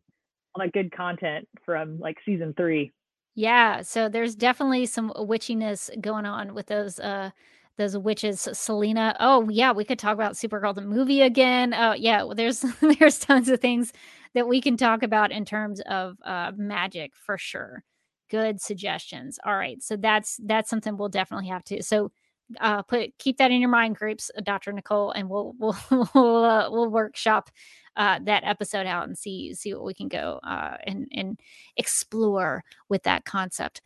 all that good content from like season three. Yeah, so there's definitely some witchiness going on with those uh those witches selena. Oh yeah we could talk about supergirl the movie again. Oh yeah there's <laughs> there's tons of things that we can talk about in terms of uh magic for sure. Good suggestions. All right so that's that's something we'll definitely have to so uh, put keep that in your mind groups, uh, Dr. Nicole, and we'll <laughs> we'll we'll, uh, we'll workshop uh, that episode out and see see what we can go uh, and and explore with that concept.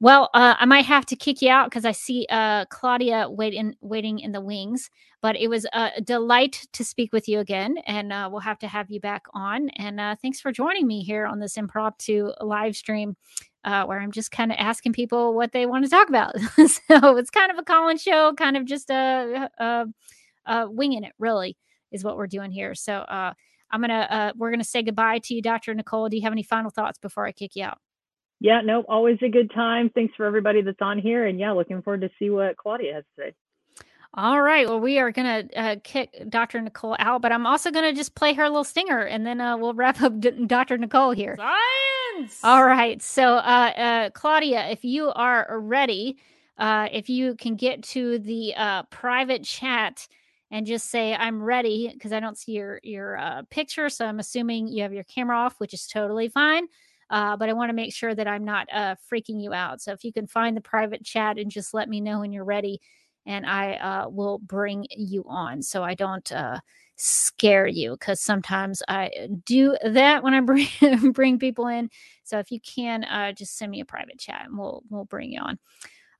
Well, uh, I might have to kick you out because I see uh, Claudia waiting waiting in the wings. But it was a delight to speak with you again, and uh, we'll have to have you back on. And uh, thanks for joining me here on this impromptu live stream. Uh, where I'm just kind of asking people what they want to talk about. <laughs> so it's kind of a call-in show, kind of just a, a, a winging it, really, is what we're doing here. So uh, I'm gonna uh, we're gonna say goodbye to you, Dr. Nicole. Do you have any final thoughts before I kick you out? Yeah, no, always a good time. Thanks for everybody that's on here, and yeah, looking forward to see what Claudia has to say. All right. Well, we are going to uh, kick Dr. Nicole out, but I'm also going to just play her little stinger and then uh, we'll wrap <laughs> up D- Dr. Nicole here. Science! All right. So, uh, uh Claudia, if you are ready, uh, if you can get to the uh, private chat and just say, I'm ready, because I don't see your, your picture. So I'm assuming you have your camera off, which is totally fine. but I want to make sure that I'm not freaking you out. So if you can find the private chat and just let me know when you're ready and I uh, will bring you on so I don't uh, scare you because sometimes I do that when I <laughs> bring bring people in. So if you can, uh, just send me a private chat and we'll we'll bring you on.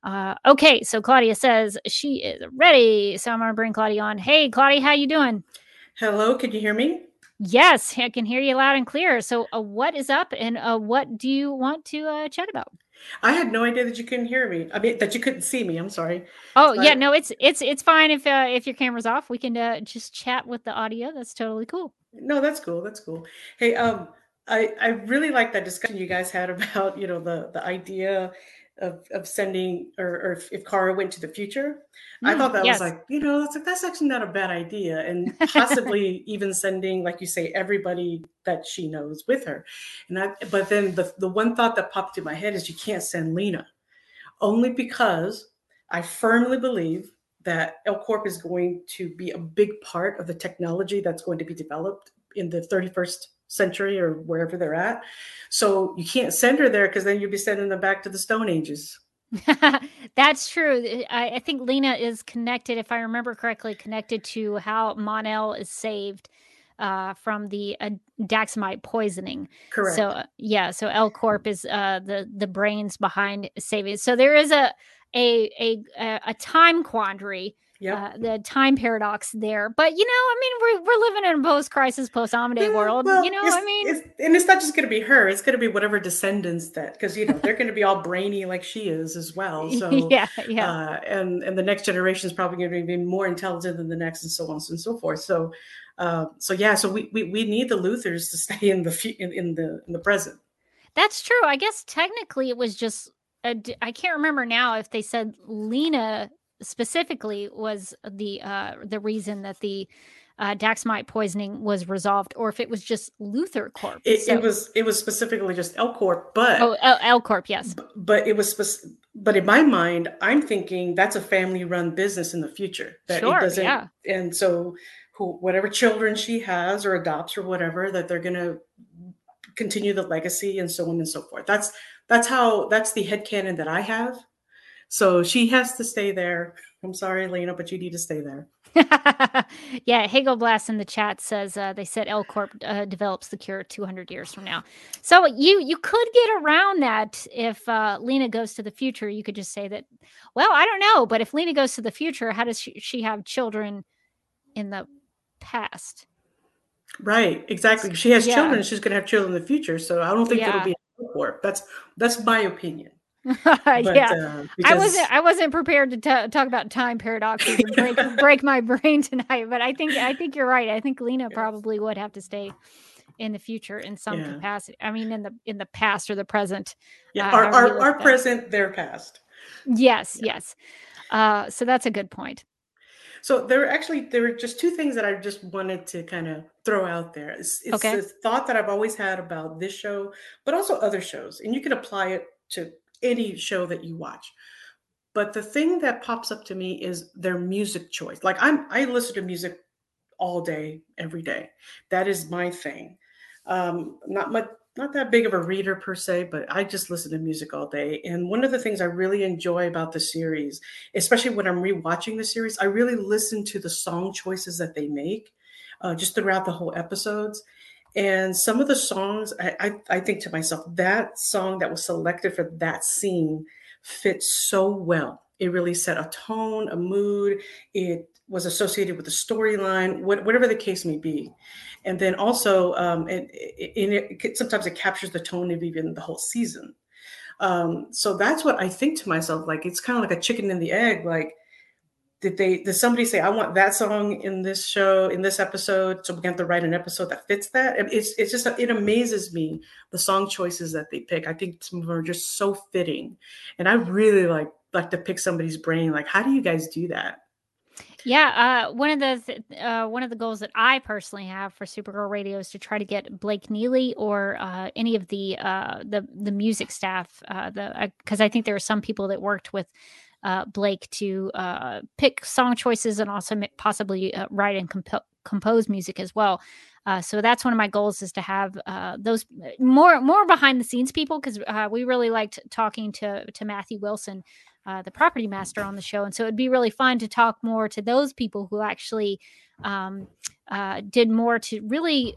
Uh, okay, so Claudia says she is ready, so I'm gonna bring Claudia on. Hey, Claudia, how you doing? Hello, can you hear me? Yes, I can hear you loud and clear. So, uh, what is up, and uh, what do you want to uh, chat about? I had no idea that you couldn't hear me. I mean, that you couldn't see me. I'm sorry. Oh but... yeah, no, it's it's it's fine if uh, if your camera's off. We can uh, just chat with the audio. That's totally cool. No, that's cool. That's cool. Hey, um, I I really like that discussion you guys had about you know the the idea of, of sending or, or if, if Kara went to the future. Mm, I thought that yes. was like, you know, it's like that's actually not a bad idea. And possibly <laughs> even sending, like you say, everybody that she knows with her. And I but then the, the one thought that popped in my head is you can't send Lena. Only because I firmly believe that L Corp is going to be a big part of the technology that's going to be developed in the 31st century or wherever they're at. So you can't send her there because then you'd be sending them back to the Stone Ages. <laughs> That's true. I, I, think Lena is connected, if I remember correctly, connected to how Mon-El is saved uh, from the uh, Daxamite poisoning. Correct. So uh, yeah, so L Corp is uh, the the brains behind saving. So there is a a a a time quandary yeah, uh, the time paradox there. But you know, I mean, we're we're living in a post-crisis, yeah, world. Well, you know, I mean, it's, and it's not just going to be her; it's going to be whatever descendants that, because you know they're going to be all brainy like she is as well. <laughs> So yeah, yeah, uh, and and the next generation is probably going to be more intelligent than the next, and so on and so forth. So, uh, so yeah, so we, we we need the Luthors to stay in the in, in the in the present. That's true. I guess technically it was just I can't remember now if they said Lena specifically was the uh, the reason that the uh, Daxamite poisoning was resolved, or if it was just Luthor Corp. It, so, it was it was specifically just L Corp, but oh L, L Corp, yes. B- but it was spec- but in my mind, I'm thinking that's a family run business in the future. That sure, it doesn't, yeah. And so, who whatever children she has or adopts or whatever, that they're gonna continue the legacy and so on and so forth. That's that's how that's the head canon that I have. So she has to stay there. I'm sorry, Lena, but you need to stay there. <laughs> yeah, Hegel Blast in the chat says uh, they said L Corp uh, develops the cure 200 years from now. So you you could get around that if uh, Lena goes to the future. You could just say that. Well, I don't know, but if Lena goes to the future, how does she, she have children in the past? Right, exactly. She has yeah. children, she's going to have children in the future. So I don't think yeah. it'll be That's that's my opinion. <laughs> but, yeah, uh, because... I wasn't. I wasn't prepared to t- talk about time paradoxes and break <laughs> break my brain tonight. But I think I think you're right. I think Lena yes. probably would have to stay in the future in some yeah. capacity. I mean, in the in the past or the present. Yeah, uh, our our, our present, their past. Yes, yeah. yes. Uh, so that's a good point. So there are actually there are just two things that I just wanted to kind of throw out there. It's, it's okay. this thought that I've always had about this show, but also other shows, and you can apply it to any show that you watch. But the thing that pops up to me is their music choice. Like I'm I listen to music all day, every day. That is my thing. Um, not much not that big of a reader per se, but I just listen to music all day. And one of the things I really enjoy about the series, especially when I'm rewatching the series, I really listen to the song choices that they make uh, just throughout the whole episodes. And some of the songs, I, I, I think to myself, that song that was selected for that scene fits so well. It really set a tone, a mood. It was associated with the storyline, whatever the case may be. And then also, um, it, it, sometimes it captures the tone of even the whole season. Um, so that's what I think to myself. Like it's kind of like a chicken and the egg. Like, did they? Did somebody say I want that song in this show in this episode? So we have to write an episode that fits that. It's it's just it amazes me the song choices that they pick. I think some of them are just so fitting, and I really like like to pick somebody's brain. Like, how do you guys do that? Yeah, uh, one of the th- uh, one of the goals that I personally have for Supergirl Radio is to try to get Blake Neely or uh, any of the uh, the the music staff, uh, the because uh, I think there are some people that worked with Blake to pick song choices and also possibly write and comp- compose music as well. so that's one of my goals is to have those more more behind the scenes people because we really liked talking to to Matthew Wilson uh, the property master on the show. And so it'd be really fun to talk more to those people who actually um, uh, did more to really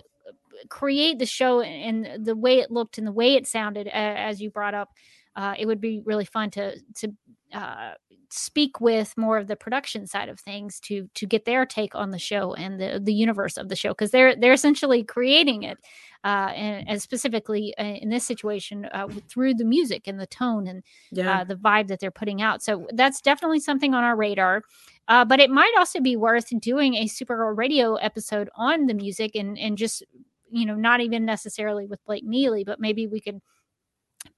create the show and the way it looked and the way it sounded, as you brought up. Uh, it would be really fun to to uh, speak with more of the production side of things to to get their take on the show and the the universe of the show because they're they're essentially creating it uh, and, and, specifically uh, in this situation uh, through the music and the tone and yeah. uh, the vibe that they're putting out. So that's definitely something on our radar. Uh, but it might also be worth doing a Supergirl radio episode on the music and and just you know not even necessarily with Blake Neely, but maybe we could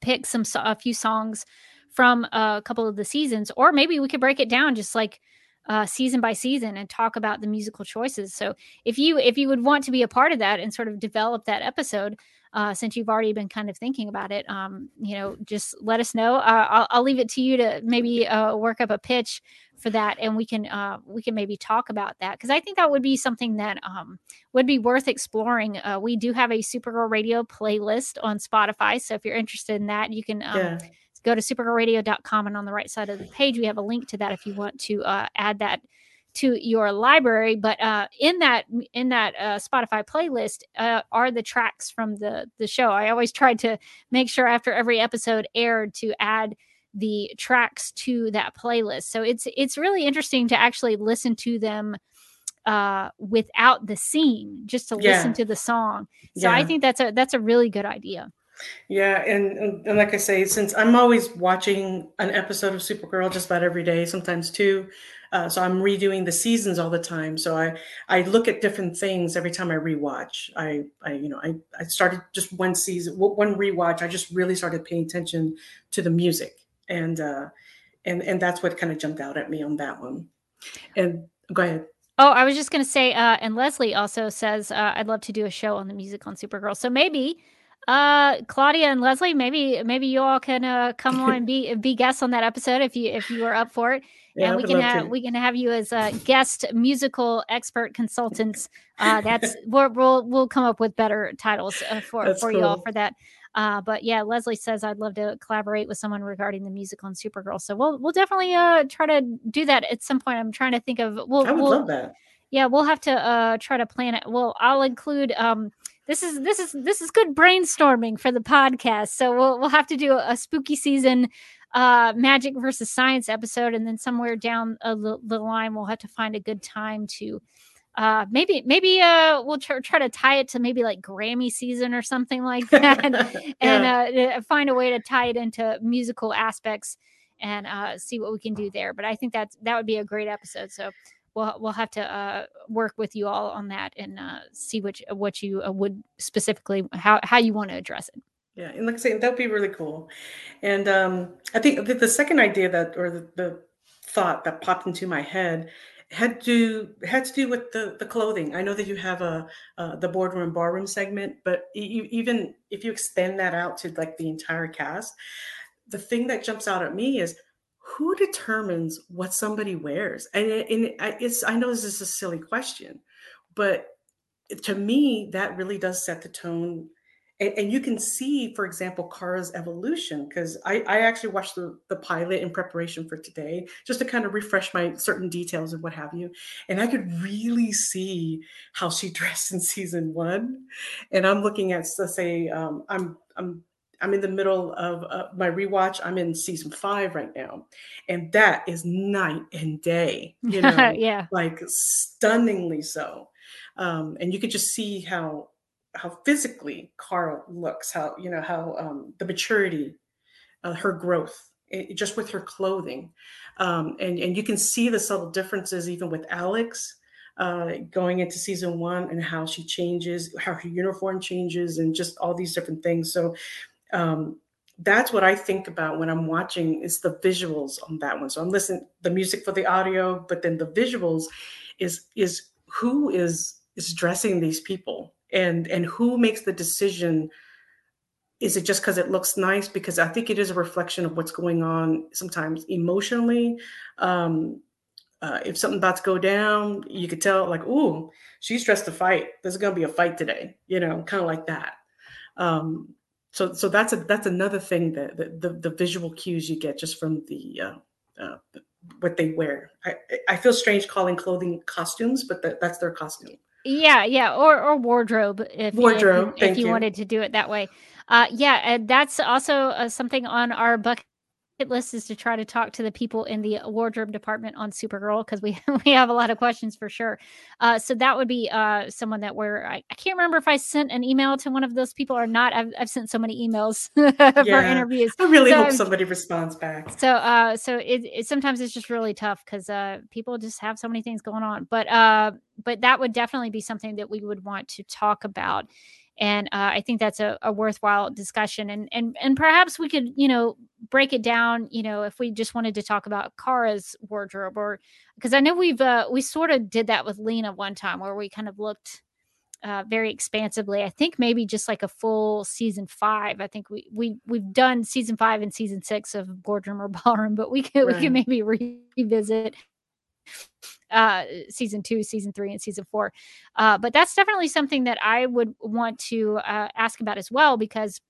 pick some a few songs from a couple of the seasons, or maybe we could break it down just like uh, season by season and talk about the musical choices. So if you if you would want to be a part of that and sort of develop that episode, uh, since you've already been kind of thinking about it, um, you know, just let us know. Uh, I'll, I'll, leave it to you to maybe uh, work up a pitch for that, and we can uh, we can maybe talk about that because I think that would be something that um, would be worth exploring. Uh, we do have a Supergirl Radio playlist on Spotify, so if you're interested in that, you can. Um, yeah go to supergirlradio.com and on the right side of the page we have a link to that if you want to uh, add that to your library but uh, in that in that uh, spotify playlist uh, are the tracks from the the show i always tried to make sure after every episode aired to add the tracks to that playlist so it's it's really interesting to actually listen to them uh, without the scene just to yeah. listen to the song so yeah. i think that's a that's a really good idea yeah, and, and, and like I say, since I'm always watching an episode of Supergirl just about every day, sometimes two, uh, so I'm redoing the seasons all the time. So I I look at different things every time I rewatch. I I you know I I started just one season, one rewatch. I just really started paying attention to the music, and uh, and and that's what kind of jumped out at me on that one. And go ahead. Oh, I was just going to say, uh, and Leslie also says, uh, I'd love to do a show on the music on Supergirl. So maybe uh claudia and leslie maybe maybe you all can uh come on and be be guests on that episode if you if you are up for it yeah, and we can have we can have you as a guest musical expert consultants uh that's <laughs> we'll we'll, we'll come up with better titles uh, for that's for cool. you all for that uh, but yeah, Leslie says I'd love to collaborate with someone regarding the musical and Supergirl. So we'll we'll definitely uh try to do that at some point. I'm trying to think of we'll, I would we'll, love that. Yeah, we'll have to uh try to plan it. Well, I'll include um this is this is this is good brainstorming for the podcast. So we'll we'll have to do a, a spooky season uh magic versus science episode and then somewhere down uh, the, the line we'll have to find a good time to uh maybe maybe uh we'll try, try to tie it to maybe like grammy season or something like <laughs> that and uh find a way to tie it into musical aspects and uh see what we can do there but i think that's that would be a great episode so we'll we'll have to uh, work with you all on that and uh, see which what you uh, would specifically how how you want to address it. Yeah, and like I say, that'd be really cool. And um, I think the, the second idea that or the, the thought that popped into my head had to had to do with the the clothing. I know that you have a uh, the boardroom barroom segment, but even if you extend that out to like the entire cast, the thing that jumps out at me is who determines what somebody wears? And, it, and it's I know this is a silly question, but to me that really does set the tone and, and you can see, for example, Kara's evolution because I, I actually watched the, the pilot in preparation for today just to kind of refresh my certain details and what have you. And I could really see how she <laughs> dressed in season one. And I'm looking at, let's say, um, I'm I'm I'm in the middle of uh, my rewatch. I'm in season five right now, and that is night and day. You <laughs> know, yeah, like stunningly so. Um, and you could just see how how physically Kara looks, how you know how um, the maturity, uh, her growth, it, just with her clothing, um, and and you can see the subtle differences even with Alex. Uh, going into season one and how she changes, how her uniform changes, and just all these different things. So um, that's what I think about when I'm watching is the visuals on that one. So I'm listening the music for the audio, but then the visuals is is who is is dressing these people and and who makes the decision? Is it just because it looks nice? Because i think it is a reflection of what's going on sometimes emotionally. Um uh, if something about to go down you could tell like oh she's dressed to fight. There's gonna be a fight today you know kind of like that. Um so so that's a that's another thing that the, the, the visual cues you get just from the uh, uh, what they wear. I, I feel strange calling clothing costumes but that, that's their costume yeah, yeah, or or wardrobe if wardrobe. if, if you, you, wanted to do it that way. Uh, yeah, and that's also uh, something on our bucket list is to try to talk to the people in the wardrobe department on Supergirl because we <laughs> we have a lot of questions for sure. Uh, so that would be uh, someone that we're I, I, can't remember if I sent an email to one of those people or not. I've, I've sent so many emails <laughs> for yeah, interviews. I really so, hope somebody responds back. So uh, so it, it sometimes it's just really tough because uh, people just have so many things going on. But uh, but that would definitely be something that we would want to talk about and uh, I think that's a, a, worthwhile discussion. And and and perhaps we could you know break it down. You know, if we just wanted to talk about Kara's wardrobe, or because I know we've uh, we sort of did that with Lena one time where we kind of looked. Uh, very expansively. I think maybe just like a full season five. I think we we we've done season five and season six of Boardroom or Ballroom, but we can right. we can maybe revisit uh, season two, season three, and season four. Uh, but that's definitely something that I would want to uh, ask about as well because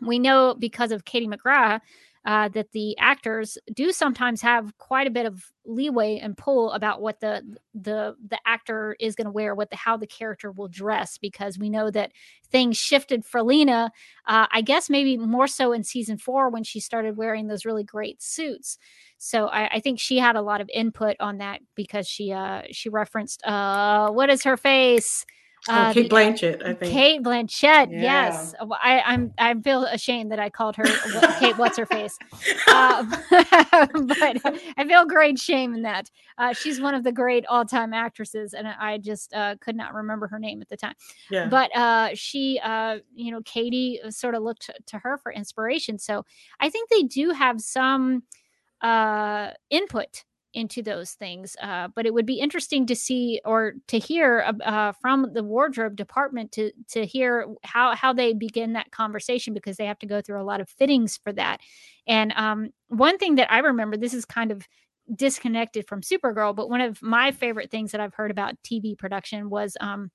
we know because of Katie McGrath uh, that the actors do sometimes have quite a bit of leeway and pull about what the the the actor is going to wear, what the how the character will dress, because we know that things shifted for Lena. Uh, I guess maybe more so in season four when she started wearing those really great suits. So I, I think she had a lot of input on that because she uh she referenced uh what is her face Oh, uh, Cate the, Blanchett, I think. Cate Blanchett, yeah. yes. I, I'm I feel ashamed that I called her Kate. What's her face? <laughs> Uh, <laughs> but I feel great shame in that. Uh, she's one of the great all-time actresses, and I just uh, could not remember her name at the time. Yeah. But uh, she, uh, you know, Katie sort of looked to her for inspiration. So I think they do have some input into those things. Uh, but it would be interesting to see or to hear uh, from the wardrobe department to to hear how how they begin that conversation because they have to go through a lot of fittings for that. And um, one thing that I remember, this is kind of disconnected from Supergirl, but one of my favorite things that I've heard about TV production was. Um,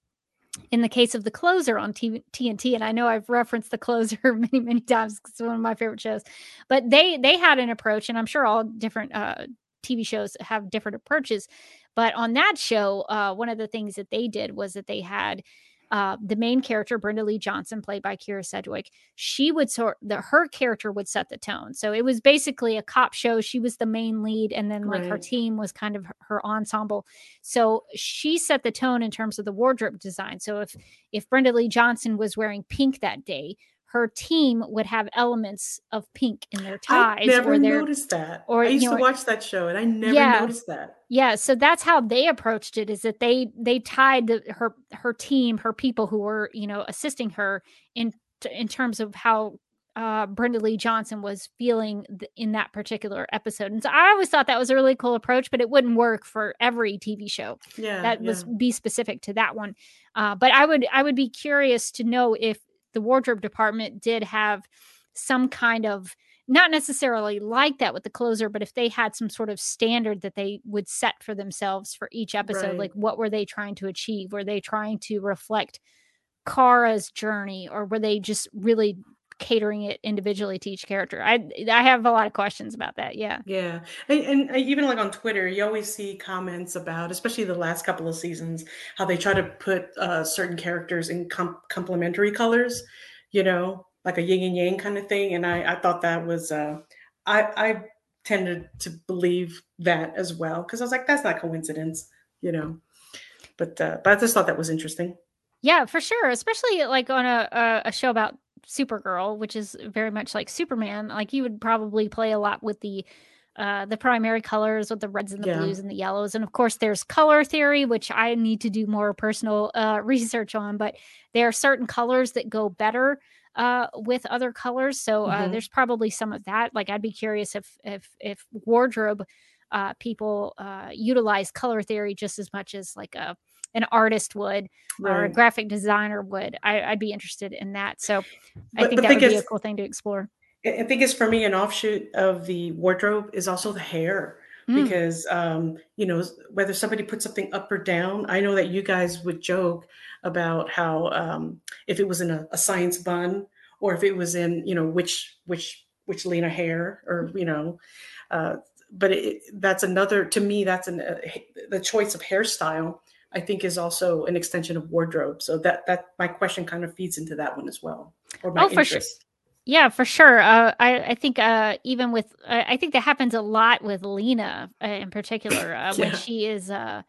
in the case of the closer on TV, TNT, and I know I've referenced the closer <laughs> many, many times it's one of my favorite shows. But they they had an approach, and I'm sure all different uh, TV shows have different approaches. But on that show, uh, one of the things that they did was that they had uh, the main character, Brenda Leigh Johnson, played by Kyra Sedgwick, she would sort the her character would set the tone. So it was basically a cop show. She was the main lead, and then like right. her team was kind of her ensemble. So she set the tone in terms of the wardrobe design. So if if Brenda Leigh Johnson was wearing pink that day, her team would have elements of pink in their ties. I never noticed that. Or I used you know, to watch that show, and I never yeah, noticed that. Yeah, so that's how they approached it. Is that they they tied the, her her team, her people who were you know assisting her in in terms of how uh, Brenda Leigh Johnson was feeling th- in that particular episode. And so I always thought that was a really cool approach, but it wouldn't work for every TV show. Yeah, that yeah. was be specific to that one. Uh, but I would I would be curious to know if the wardrobe department did have some kind of not necessarily like that with the closer, but if they had some sort of standard that they would set for themselves for each episode, right. like what were they trying to achieve? Were they trying to reflect Kara's journey, or were they just really catering it individually to each character? I I have a lot of questions about that. Yeah. Yeah. And, and even like on Twitter, you always see comments about, especially the last couple of seasons, how they try to put uh, certain characters in com- complementary colors, you know, like a yin and yang kind of thing. And I, I thought that was, uh, I, I tended to believe that as well because I was like, that's not coincidence, you know. But uh, but I just thought that was interesting. Yeah, for sure. Especially like on a a show about Supergirl, which is very much like Superman. Like you would probably play a lot with the uh, the primary colors with the reds and the yeah. blues and the yellows. And of course, there's color theory, which I need to do more personal uh, <laughs> research on. But there are certain colors that go better uh, with other colors. So uh, mm-hmm. there's probably some of that. Like I'd be curious if if if wardrobe uh, people uh, utilize color theory just as much as like a an artist would right. or a graphic designer would. I, would be interested in that. So I but think that would be a cool thing to explore. I think it's for me an offshoot of the wardrobe is also the hair mm. because um, you know whether somebody puts something up or down. I know that you guys would joke about how um, if it was in a, a science bun or if it was in you know which which which Lena hair or you know. Uh, but it, that's another to me that's an, uh, the choice of hairstyle I think is also an extension of wardrobe. So that that my question kind of feeds into that one as well. Or my oh, for interest. sure. Yeah, for sure. Uh, I I think uh, even with I think that happens a lot with Lena uh, in particular uh, yeah. when she is uh,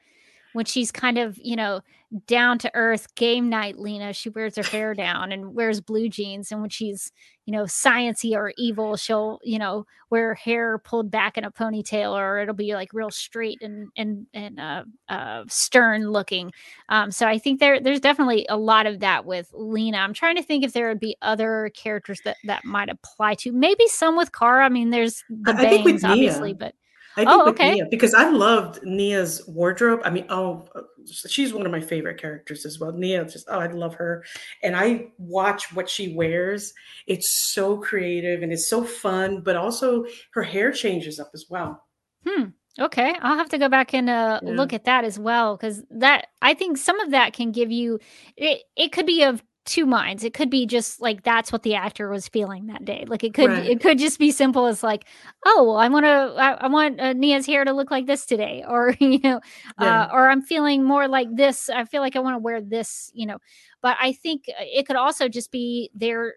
when she's kind of you know down to earth game night lena. She wears her hair down and wears blue jeans and when she's you know sciency or evil she'll you know wear her hair pulled back in a ponytail or it'll be like real straight and and and uh, uh stern looking. Um so i think there there's definitely a lot of that with lena. I'm trying to think if there would be other characters that that might apply to maybe some with kara. I mean there's the bangs obviously but I think oh, okay. Nia, because I loved Nia's wardrobe. I mean, oh, she's one of my favorite characters as well. Nia, just oh, I love her, and I watch what she wears. It's so creative and it's so fun, but also her hair changes up as well. Hmm. Okay, I'll have to go back and uh, yeah. look at that as well because that I think some of that can give you it. It could be of two minds. It could be just like that's what the actor was feeling that day. Like it could right. it could just be simple as like, oh, well, I want to I, I, want uh, Nia's hair to look like this today, <laughs> or you know, yeah. uh, or I'm feeling more like this. I feel like I want to wear this, you know. But I think uh, it could also just be they're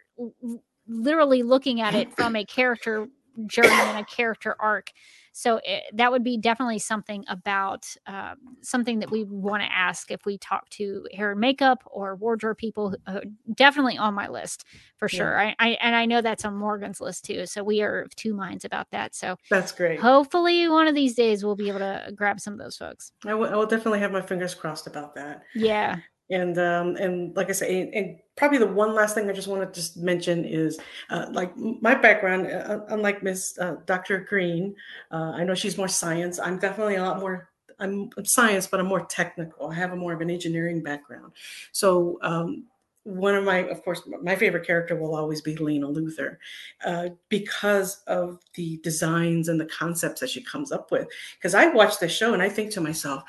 literally looking at it from a character journey and a character arc so it, that would be definitely something about um, something that we want to ask if we talk to hair and makeup or wardrobe people. Uh, definitely on my list for sure. Yeah. I, I, and I know that's on Morgan's list too. So we are of two minds about that. So that's great. Hopefully, one of these days we'll be able to grab some of those folks. I will definitely have my fingers crossed about that. Yeah. And um, and like I say, and, and, probably the one last thing I just want to just mention is uh, like my background, uh, unlike Miss uh, Dr. Green, uh, I know she's more science. I'm definitely a lot more. I'm, I'm, science, but I'm more technical. I have a more of an engineering background. So um, one of my, of course, my favorite character will always be Lena Luthor uh, because of the designs and the concepts that she comes up with. Because I watch the show and I think to myself,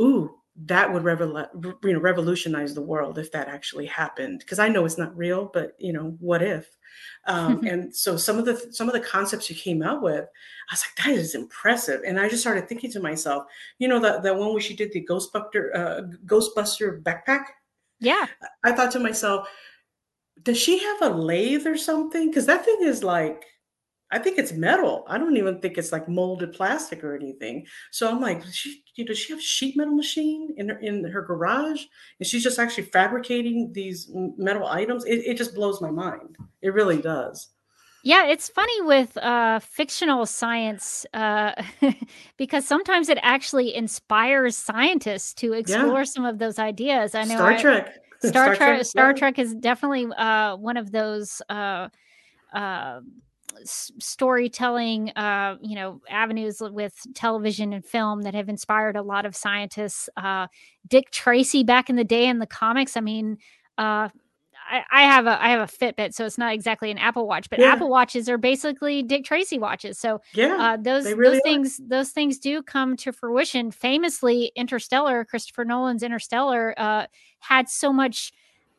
ooh, that would revol- you know revolutionize the world if that actually happened because i know it's not real but you know what if? Um, <laughs> and so some of the some of the concepts you came out with i was like that is impressive. And i just started thinking to myself you know that the one where she did the ghostbuster uh, ghostbuster backpack? Yeah. I thought to myself does she have a lathe or something? Because that thing is like I think it's metal. I don't even think it's like molded plastic or anything. So I'm like, she, does she have a sheet metal machine in her in her garage, and she's just actually fabricating these metal items? It, it just blows my mind. It really does. Yeah, it's funny with uh, fictional science uh, <laughs> because sometimes it actually inspires scientists to explore yeah. some of those ideas. I know Star I, Trek. <laughs> Star, Star Trek. Star. Trek is definitely uh, one of those storytelling uh, you know avenues with television and film that have inspired a lot of scientists uh, dick tracy back in the day in the comics i mean uh, I, I, have a I have a Fitbit, so it's not exactly an Apple Watch, but yeah. Apple Watches are basically Dick Tracy watches. So yeah, uh, those really those things those things do come to fruition. Famously, Interstellar, Christopher Nolan's Interstellar, uh, had so much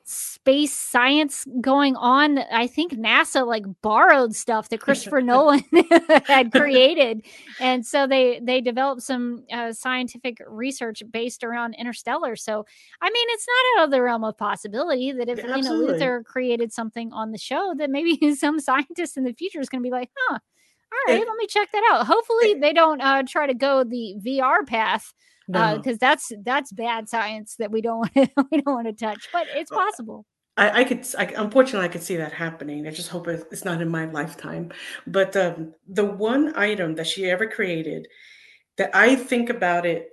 space science going on. I think NASA like borrowed stuff that Christopher <laughs> Nolan <laughs> had <laughs> created, and so they they developed some uh, scientific research based around Interstellar. So I mean, it's not out of the realm of possibility that if yeah, Lena Luthor created something on the show, that maybe some scientist in the future is going to be like, huh. All right, let me check that out. Hopefully, they don't uh, try to go the VR path because no. uh, that's that's bad science that we don't <laughs> want to we don't want to touch. But it's possible. I, I could, I, unfortunately, I could see that happening. I just hope it's not in my lifetime. But um, the one item that she ever created that I think about it,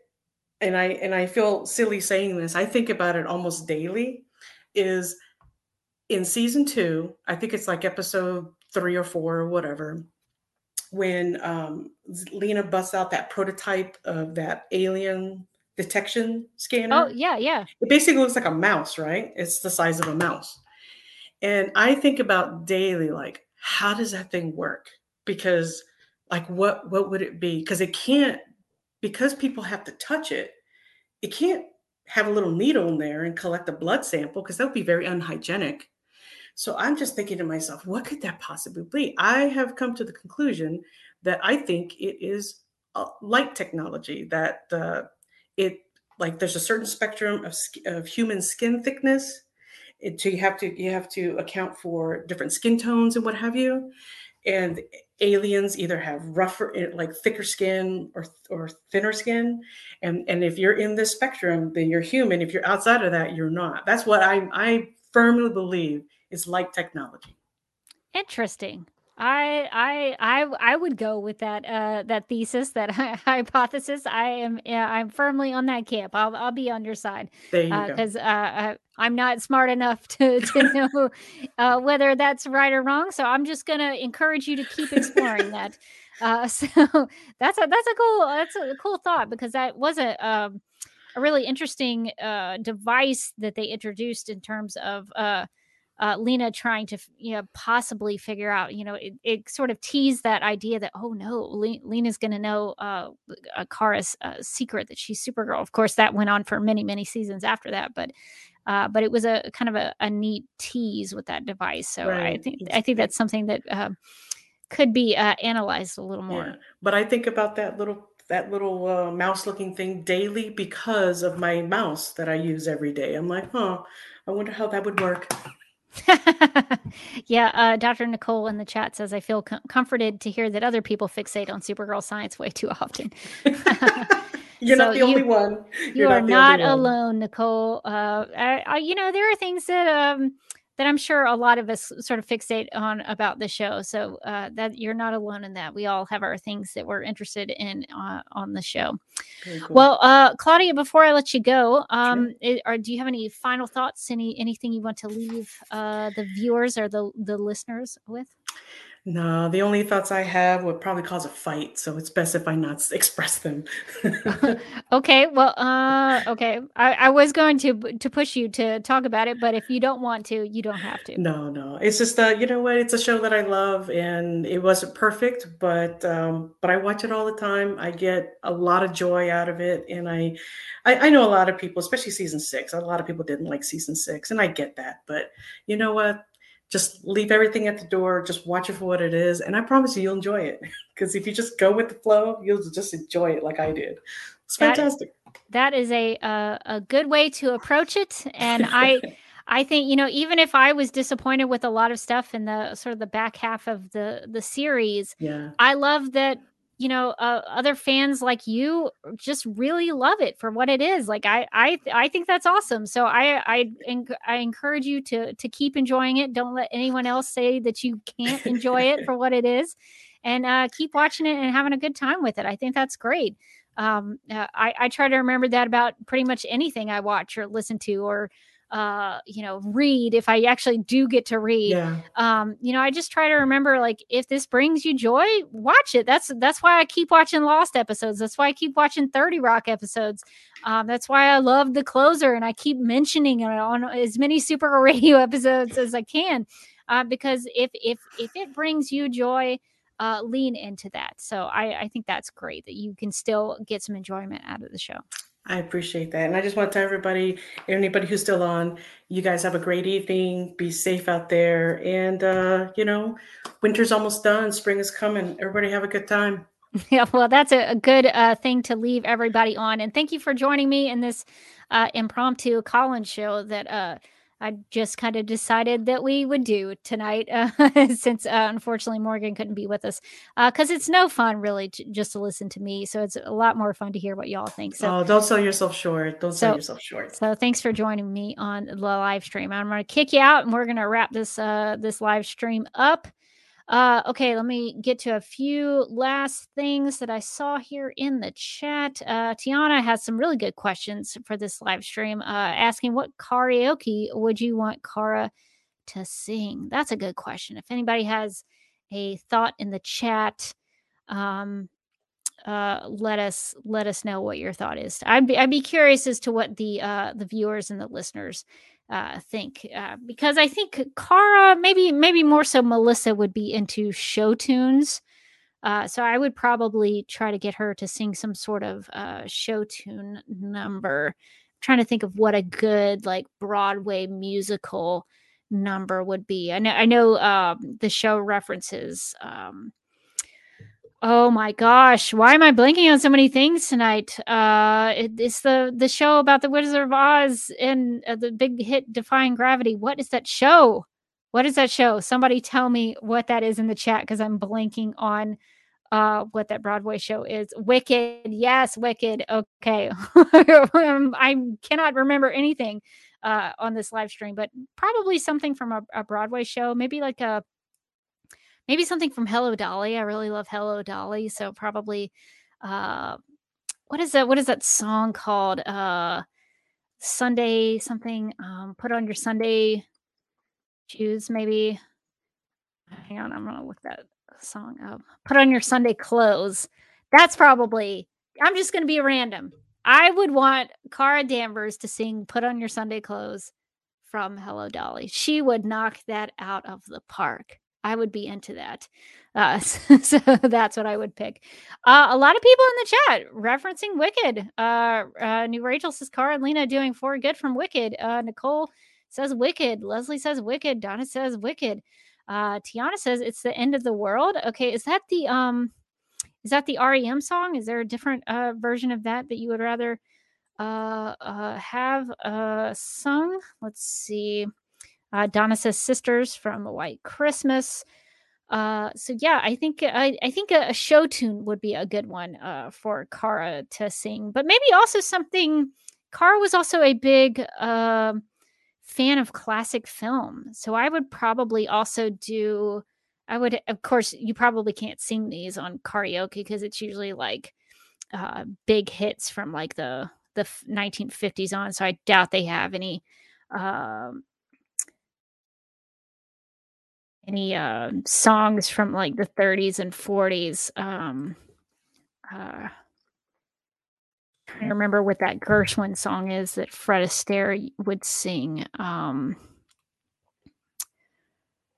and I and I feel silly saying this, I think about it almost daily, is in season two. I think it's like episode three or four or whatever when um, Lena busts out that prototype of that alien detection scanner. Oh, yeah, yeah. It basically looks like a mouse, right? It's the size of a mouse. And I think about daily, like, how does that thing work? Because, like, what what would it be? Because it can't, because people have to touch it, it can't have a little needle in there and collect a blood sample because that would be very unhygienic. So I'm just thinking to myself, what could that possibly be? I have come to the conclusion that I think it is light technology that uh, it like there's a certain spectrum of, of human skin thickness. It, so you have to you have to account for different skin tones and what have you. And aliens either have rougher eh, like thicker skin or or thinner skin and and if you're in this spectrum then you're human if you're outside of that you're not that's what i i firmly believe is like technology. Interesting. I I I I would go with that uh that thesis that <laughs> hypothesis. I am yeah, I'm firmly on that camp. I'll I'll be on your side because uh, uh, I, am not smart enough <laughs> to to know uh, whether that's right or wrong. So I'm just gonna encourage you to keep exploring that. <laughs> Uh, so that's a that's a cool that's a cool thought because that was a um, a really interesting uh device that they introduced in terms of uh Lena trying to, you know, possibly figure out, you know, it, it sort of teased that idea that, oh no, Le- Lena's going to know uh, Kara's uh, secret that she's Supergirl. Of course, that went on for many, many seasons after that, but. Uh, but it was a kind of a, a neat tease with that device, so right. I think I think that's something that uh, could be uh, analyzed a little more. Yeah. But I think about that little that little uh, mouse looking thing daily because of my mouse that I use every day. I'm like, huh, I wonder how that would work. <laughs> yeah, uh, Dr. Nicole in the chat says, I feel com- comforted to hear that other people fixate on Supergirl science way too often. <laughs> <laughs> You're so not the you, only one. You're you are not, not alone, Nicole. Uh, I, I, you know, there are things that um, that I'm sure a lot of us sort of fixate on about the show. So uh, that you're not alone in that. We all have our things that we're interested in uh, on the show. Cool. Well, uh, Claudia, before I let you go, um, sure. or do you have any final thoughts? Any anything you want to leave uh, the viewers or the the listeners with? No, the only thoughts I have would probably cause a fight, so it's best if I not express them. <laughs> okay, well, uh, okay. I, I was going to to push you to talk about it, but if you don't want to, you don't have to. No, no. It's just uh, you know what? It's a show that I love, and it wasn't perfect, but um, but I watch it all the time. I get a lot of joy out of it, and I, I, I know a lot of people, especially season six. A lot of people didn't like season six, and I get that. But you know what? Just leave everything at the door just watch it for what it is and i promise you you'll enjoy it. <laughs> Because if you just go with the flow you'll just enjoy it like i did. It's fantastic. that, that is a uh, a good way to approach it and i <laughs> i think you know even if i was disappointed with a lot of stuff in the sort of the back half of the the series yeah. I love that you know uh, other fans like you just really love it for what it is like i i i think that's awesome so i i i encourage you to to keep enjoying it don't let anyone else say that you can't enjoy it for what it is and uh keep watching it and having a good time with it i think that's great um uh, i i try to remember that about pretty much anything i watch or listen to or uh you know read if i actually do get to read yeah. um you know i just try to remember like if this brings you joy watch it. That's that's why i keep watching lost episodes. That's why i keep watching 30 rock episodes. Um that's why i love the closer and i keep mentioning it on as many super <laughs> radio episodes as i can uh, because if if if it brings you joy uh, lean into that. So I, I think that's great that you can still get some enjoyment out of the show I appreciate that. And I just want to tell everybody, anybody who's still on, you guys have a great evening. Be safe out there. And, uh, you know, winter's almost done. Spring is coming. Everybody have a good time. <laughs> Yeah, well, that's a, a good uh, thing to leave everybody on. And thank you for joining me in this uh, impromptu Collins show that uh, I just kind of decided that we would do tonight, uh, <laughs> since uh, unfortunately Morgan couldn't be with us, because uh, it's no fun really to, just to listen to me. So it's a lot more fun to hear what y'all think. So oh, don't sell yourself short. Don't sell yourself short. So thanks for joining me on the live stream. I'm going to kick you out, and we're going to wrap this uh, this live stream up. Uh, okay, let me get to a few last things that I saw here in the chat. Uh, Tiana has some really good questions for this live stream, uh, asking what karaoke would you want Kara to sing? That's a good question. If anybody has a thought in the chat, um, uh, let us let us know what your thought is. I'd be I'd be curious as to what the uh, the viewers and the listeners uh, think uh, because I think Kara maybe maybe more so Melissa would be into show tunes. Uh, so I would probably try to get her to sing some sort of uh, show tune number. I'm trying to think of what a good like Broadway musical number would be. I know I know um, the show references um, Oh my gosh, why am I blinking on so many things tonight? Uh, it, it's the the show about the Wizard of Oz and uh, the big hit Defying Gravity. What is that show? What is that show? Somebody tell me what that is in the chat because I'm blanking on uh what that Broadway show is. Wicked, yes, Wicked. Okay, <laughs> um, I cannot remember anything uh on this live stream, but probably something from a, a Broadway show, maybe like a maybe something from Hello Dolly. I really love Hello Dolly, so probably uh what is that what is that song called? Uh Sunday something um put on your Sunday shoes maybe. Hang on, I'm going to look that song up. Put on your Sunday clothes. That's probably I'm just going to be random. I would want Kara Danvers to sing Put on Your Sunday Clothes from Hello Dolly. She would knock that out of the park. I would be into that. Uh, <laughs> so, that's what I would pick. Uh, a lot of people in the chat referencing Wicked. Uh, uh, New Rachel says Kara and Lena doing for good from Wicked. Uh, Nicole says Wicked. Leslie says Wicked. Donna says Wicked. Uh, Tiana says it's the end of the world. Okay, is that the um, is that the REM song? Is there a different version of that that you would rather have sung? Let's see. Uh, Donna says sisters from White Christmas. Uh, so yeah, I think I, I think a, a, show tune would be a good one uh, for Kara to sing, but maybe also something. Kara was also a big uh, fan of classic film, so I would probably also do. I would, of course, you probably can't sing these on karaoke because it's usually like uh, big hits from like the the 1950s on. So I doubt they have any um, any uh, songs from like the 30s and 40s. Um, uh, I remember what that Gershwin song is that Fred Astaire would sing. Um,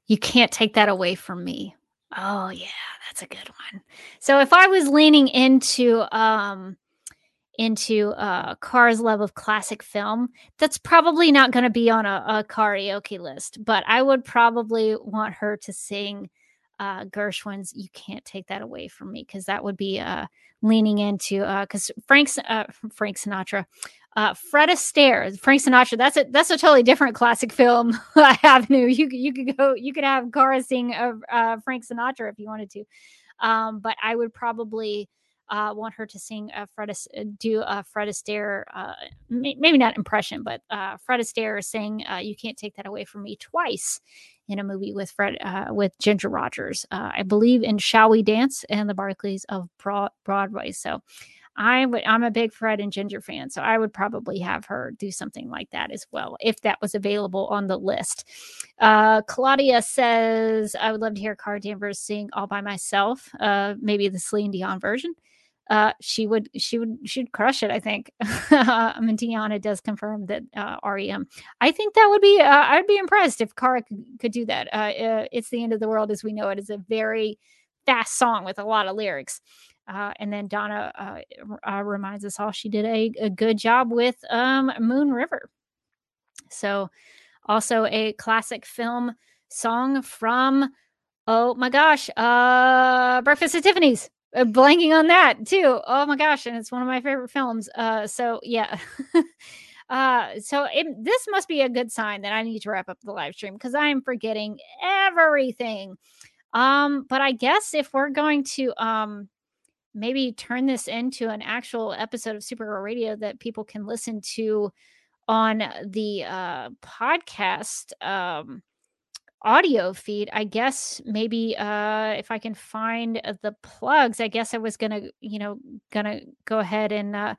you can't take that away from me. Oh yeah, that's a good one. So if I was leaning into um into uh Kara's love of classic film, that's probably not going to be on a, a, karaoke list, but I would probably want her to sing uh Gershwin's You Can't Take That Away From Me because that would be uh leaning into uh because Frank's uh Frank Sinatra uh Fred Astaire Frank Sinatra that's a that's a totally different classic film <laughs> avenue. You you could go you could have Kara sing uh, uh Frank Sinatra if you wanted to um but I would probably uh, want her to sing a Fred, uh, do a Fred Astaire, uh, maybe not impression, but uh, Fred Astaire sing uh, "You Can't Take That Away from Me" twice in a movie with Fred uh, with Ginger Rogers, I believe in "Shall We Dance" and the Barkleys of Broad- Broadway. So. I would, I'm a big Fred and Ginger fan, so I would probably have her do something like that as well if that was available on the list. Uh, Claudia says, I would love to hear Kara Danvers sing all by myself, uh, maybe the Celine Dion version uh, she would she would she'd crush it. I think. <laughs> I mean, Tiana does confirm that uh, REM. I think that would be. Uh, I'd be impressed if Kara could, do that. Uh, uh, it's the end of the world as we know it is a very fast song with a lot of lyrics. Uh, and then Donna reminds us all she did a, a good job with um, Moon River. So, also a classic film song from, oh my gosh, Breakfast at Tiffany's. Uh, blanking on that too. Oh my gosh, and it's one of my favorite films. Uh, so yeah. <laughs> Uh, so it, this must be a good sign that I need to wrap up the live stream because I am forgetting everything. Um, but I guess if we're going to um maybe turn this into an actual episode of Supergirl Radio that people can listen to on the uh, podcast um, audio feed. I guess maybe uh, if I can find the plugs, I guess I was gonna, you know, gonna go ahead and uh,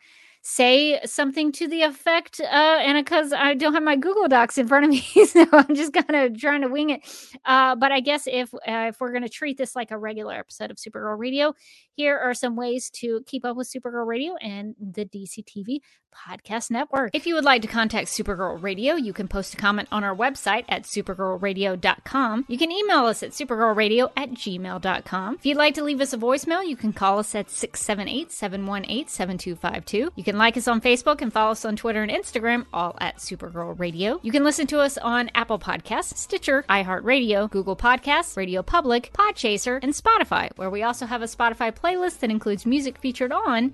say something to the effect, uh, and because I don't have my Google Docs in front of me, <laughs> so I'm just kind of trying to wing it. Uh, but I guess if uh, if we're going to treat this like a regular episode of Supergirl Radio, here are some ways to keep up with Supergirl Radio and the DCTV Podcast Network. If you would like to contact Supergirl Radio, you can post a comment on our website at supergirlradio.com. You can email us at supergirlradio at gmail.com. If you'd like to leave us a voicemail, you can call us at 678 718 7252. You can like us on Facebook and follow us on Twitter and Instagram, all at Supergirl Radio. You can listen to us on Apple Podcasts, Stitcher, iHeartRadio, Google Podcasts, Radio Public, Podchaser, and Spotify, where we also have a Spotify playlist that includes music featured on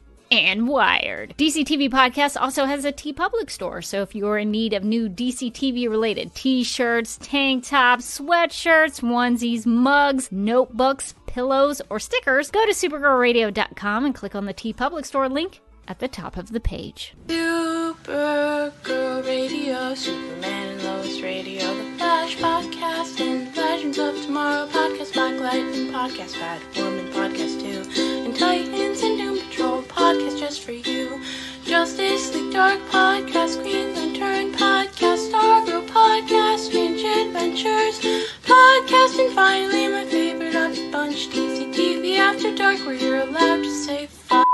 and Wired. DC TV Podcast also has a TeePublic store, so if you're in need of new DC TV related t shirts, tank tops, sweatshirts, onesies, mugs, notebooks, pillows, or stickers, go to supergirlradio.com and click on the TeePublic store link at the top of the page. Supergirl Radio, Superman and Lois Radio, The Flash Podcast, and Legends of Tomorrow Podcast, Black Lightning Podcast, Batwoman Podcast 2, and Titans and Patrol Podcast just for you. Justice League Dark Podcast, Green Lantern Podcast, Stargirl Podcast, Strange Adventures Podcast, and finally my favorite of the bunch, DC TV After Dark, where you're allowed to say fuck.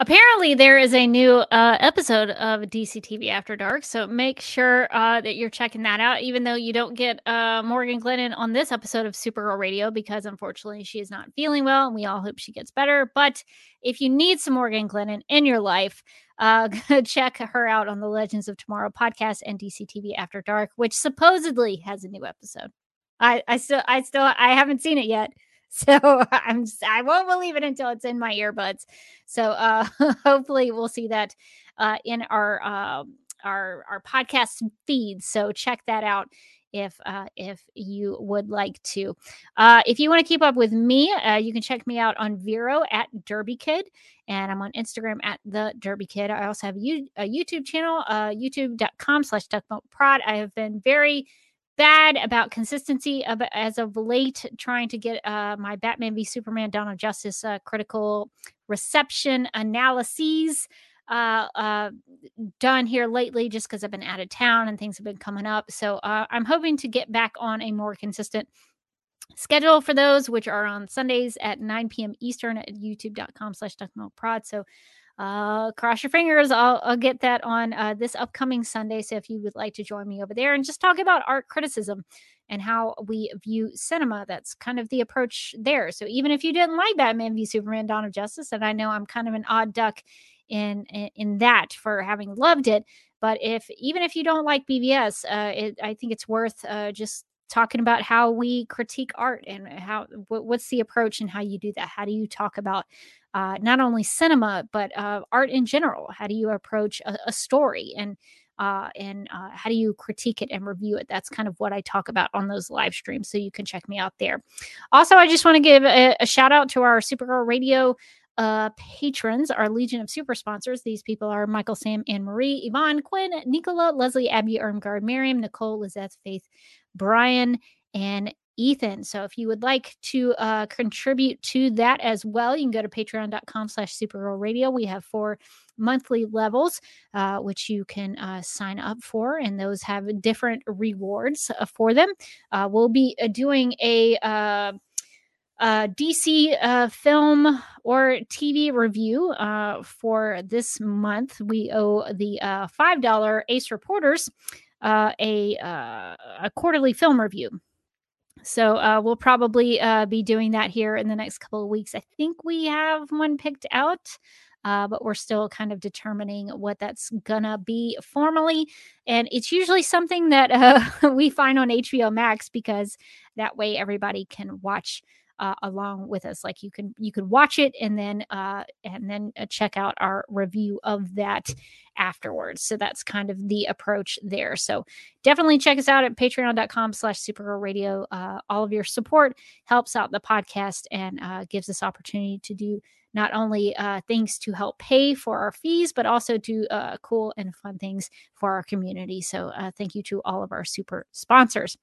Apparently, there is a new uh, episode of DC TV After Dark, so make sure uh, that you're checking that out. Even though you don't get uh, Morgan Glennon on this episode of Supergirl Radio, because unfortunately she is not feeling well, and we all hope she gets better. But if you need some Morgan Glennon in your life, uh, <laughs> check her out on the Legends of Tomorrow podcast and DC TV After Dark, which supposedly has a new episode. I, I still, I still, I haven't seen it yet. <laughs> So I'm I won't believe it until it's in my earbuds. So uh, <laughs> hopefully we'll see that uh, in our uh, our our podcast feed. So check that out if uh, if you would like to. Uh, if you want to keep up with me, uh, you can check me out on Vero at Derby Kid, and I'm on Instagram at the Derby Kid. I also have a YouTube channel, uh, youtube.com slash Duckboat prod. I have been very bad about consistency of, as of late trying to get uh, my batman v superman dawn of justice uh, critical reception analyses uh, uh, done here lately just because i've been out of town and things have been coming up. So uh, i'm hoping to get back on a more consistent schedule for those which are on sundays at 9 p.m eastern at youtube.com slash prod. So uh, cross your fingers. I'll, I'll get that on uh, this upcoming Sunday. So if you would like to join me over there and just talk about art criticism and how we view cinema, that's kind of the approach there. So even if you didn't like Batman v Superman: Dawn of Justice, and I know I'm kind of an odd duck in in, in that for having loved it, but if even if you don't like BVS, uh, it, I think it's worth uh, just talking about how we critique art and how what's the approach and how you do that? How do you talk about uh, not only cinema but uh, art in general? How do you approach a, a story and uh, and uh, how do you critique it and review it? That's kind of what i talk about on those live streams so you can check me out there. Also i just want to give a, a shout out to our supergirl radio uh, patrons, our Legion of Super sponsors. These people are Michael, Sam, Anne Marie, Yvonne, Quinn, Nicola, Leslie, Abby, Ermgard, Miriam, Nicole, Lizette, Faith, Brian, and Ethan. So if you would like to uh, contribute to that as well, you can go to patreon.com slash supergirl radio. We have four monthly levels, uh, which you can uh, sign up for, and those have different rewards uh, for them. Uh, we'll be uh, doing a uh, DC uh, film or TV review uh, for this month. We owe the uh, $5 Ace Reporters uh, a, uh, a quarterly film review. So uh, we'll probably uh, be doing that here in the next couple of weeks. I think we have one picked out. Uh, but we're still kind of determining what that's gonna be formally. And it's usually something that uh, <laughs> we find on HBO Max because that way everybody can watch uh, along with us. Like you can you can watch it and then uh, and then uh, check out our review of that afterwards. So that's kind of the approach there. So definitely check us out at patreon.com slash supergirl radio. Uh, all of your support helps out the podcast and uh, gives us opportunity to do not only uh, things to help pay for our fees, but also do uh, cool and fun things for our community. So uh, thank you to all of our super sponsors.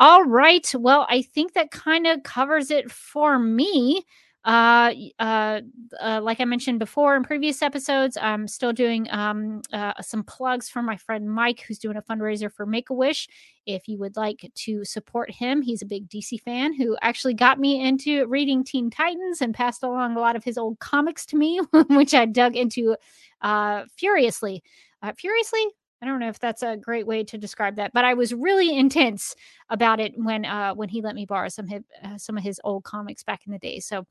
All right. Well, I think that kind of covers it for me. Uh, uh, uh, like I mentioned before in previous episodes, I'm still doing um, uh, some plugs for my friend Mike, who's doing a fundraiser for Make a Wish. If you would like to support him, he's a big DC fan who actually got me into reading Teen Titans and passed along a lot of his old comics to me, <laughs> which I dug into uh, furiously. Uh, furiously, I don't know if that's a great way to describe that, but I was really intense about it when uh, when he let me borrow some his, uh, some of his old comics back in the day. So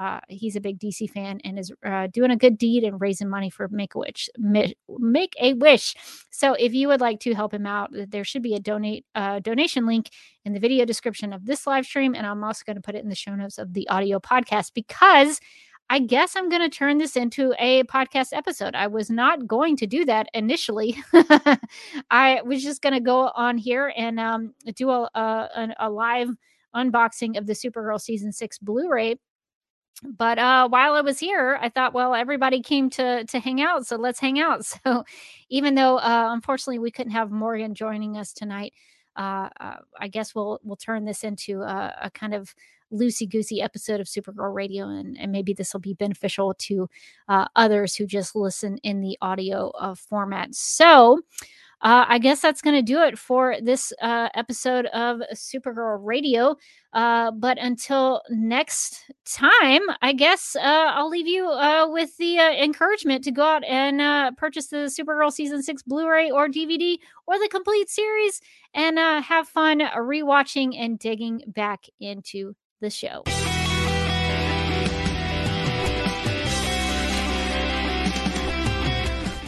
uh, he's a big DC fan and is uh, doing a good deed and raising money for Make a Wish. Make a Wish. So if you would like to help him out, there should be a donate uh, donation link in the video description of this live stream, and I'm also going to put it in the show notes of the audio podcast because I guess I'm going to turn this into a podcast episode. I was not going to do that initially. <laughs> I was just going to go on here and um, do a, a, a, live unboxing of the Supergirl season six Blu-ray. But uh, while I was here, I thought, well, everybody came to to hang out, so let's hang out. <laughs> So, even though uh, unfortunately we couldn't have Morgan joining us tonight, uh, uh I guess we'll we'll turn this into a, a kind of loosey goosey episode of Supergirl Radio, and, and maybe this will be beneficial to uh, others who just listen in the audio uh, format. So, uh, I guess that's going to do it for this uh, episode of Supergirl Radio. Uh, but until next time, I guess uh, I'll leave you uh, with the uh, encouragement to go out and purchase the Supergirl Season 6 Blu ray or DVD or the complete series and have fun rewatching and digging back into the show.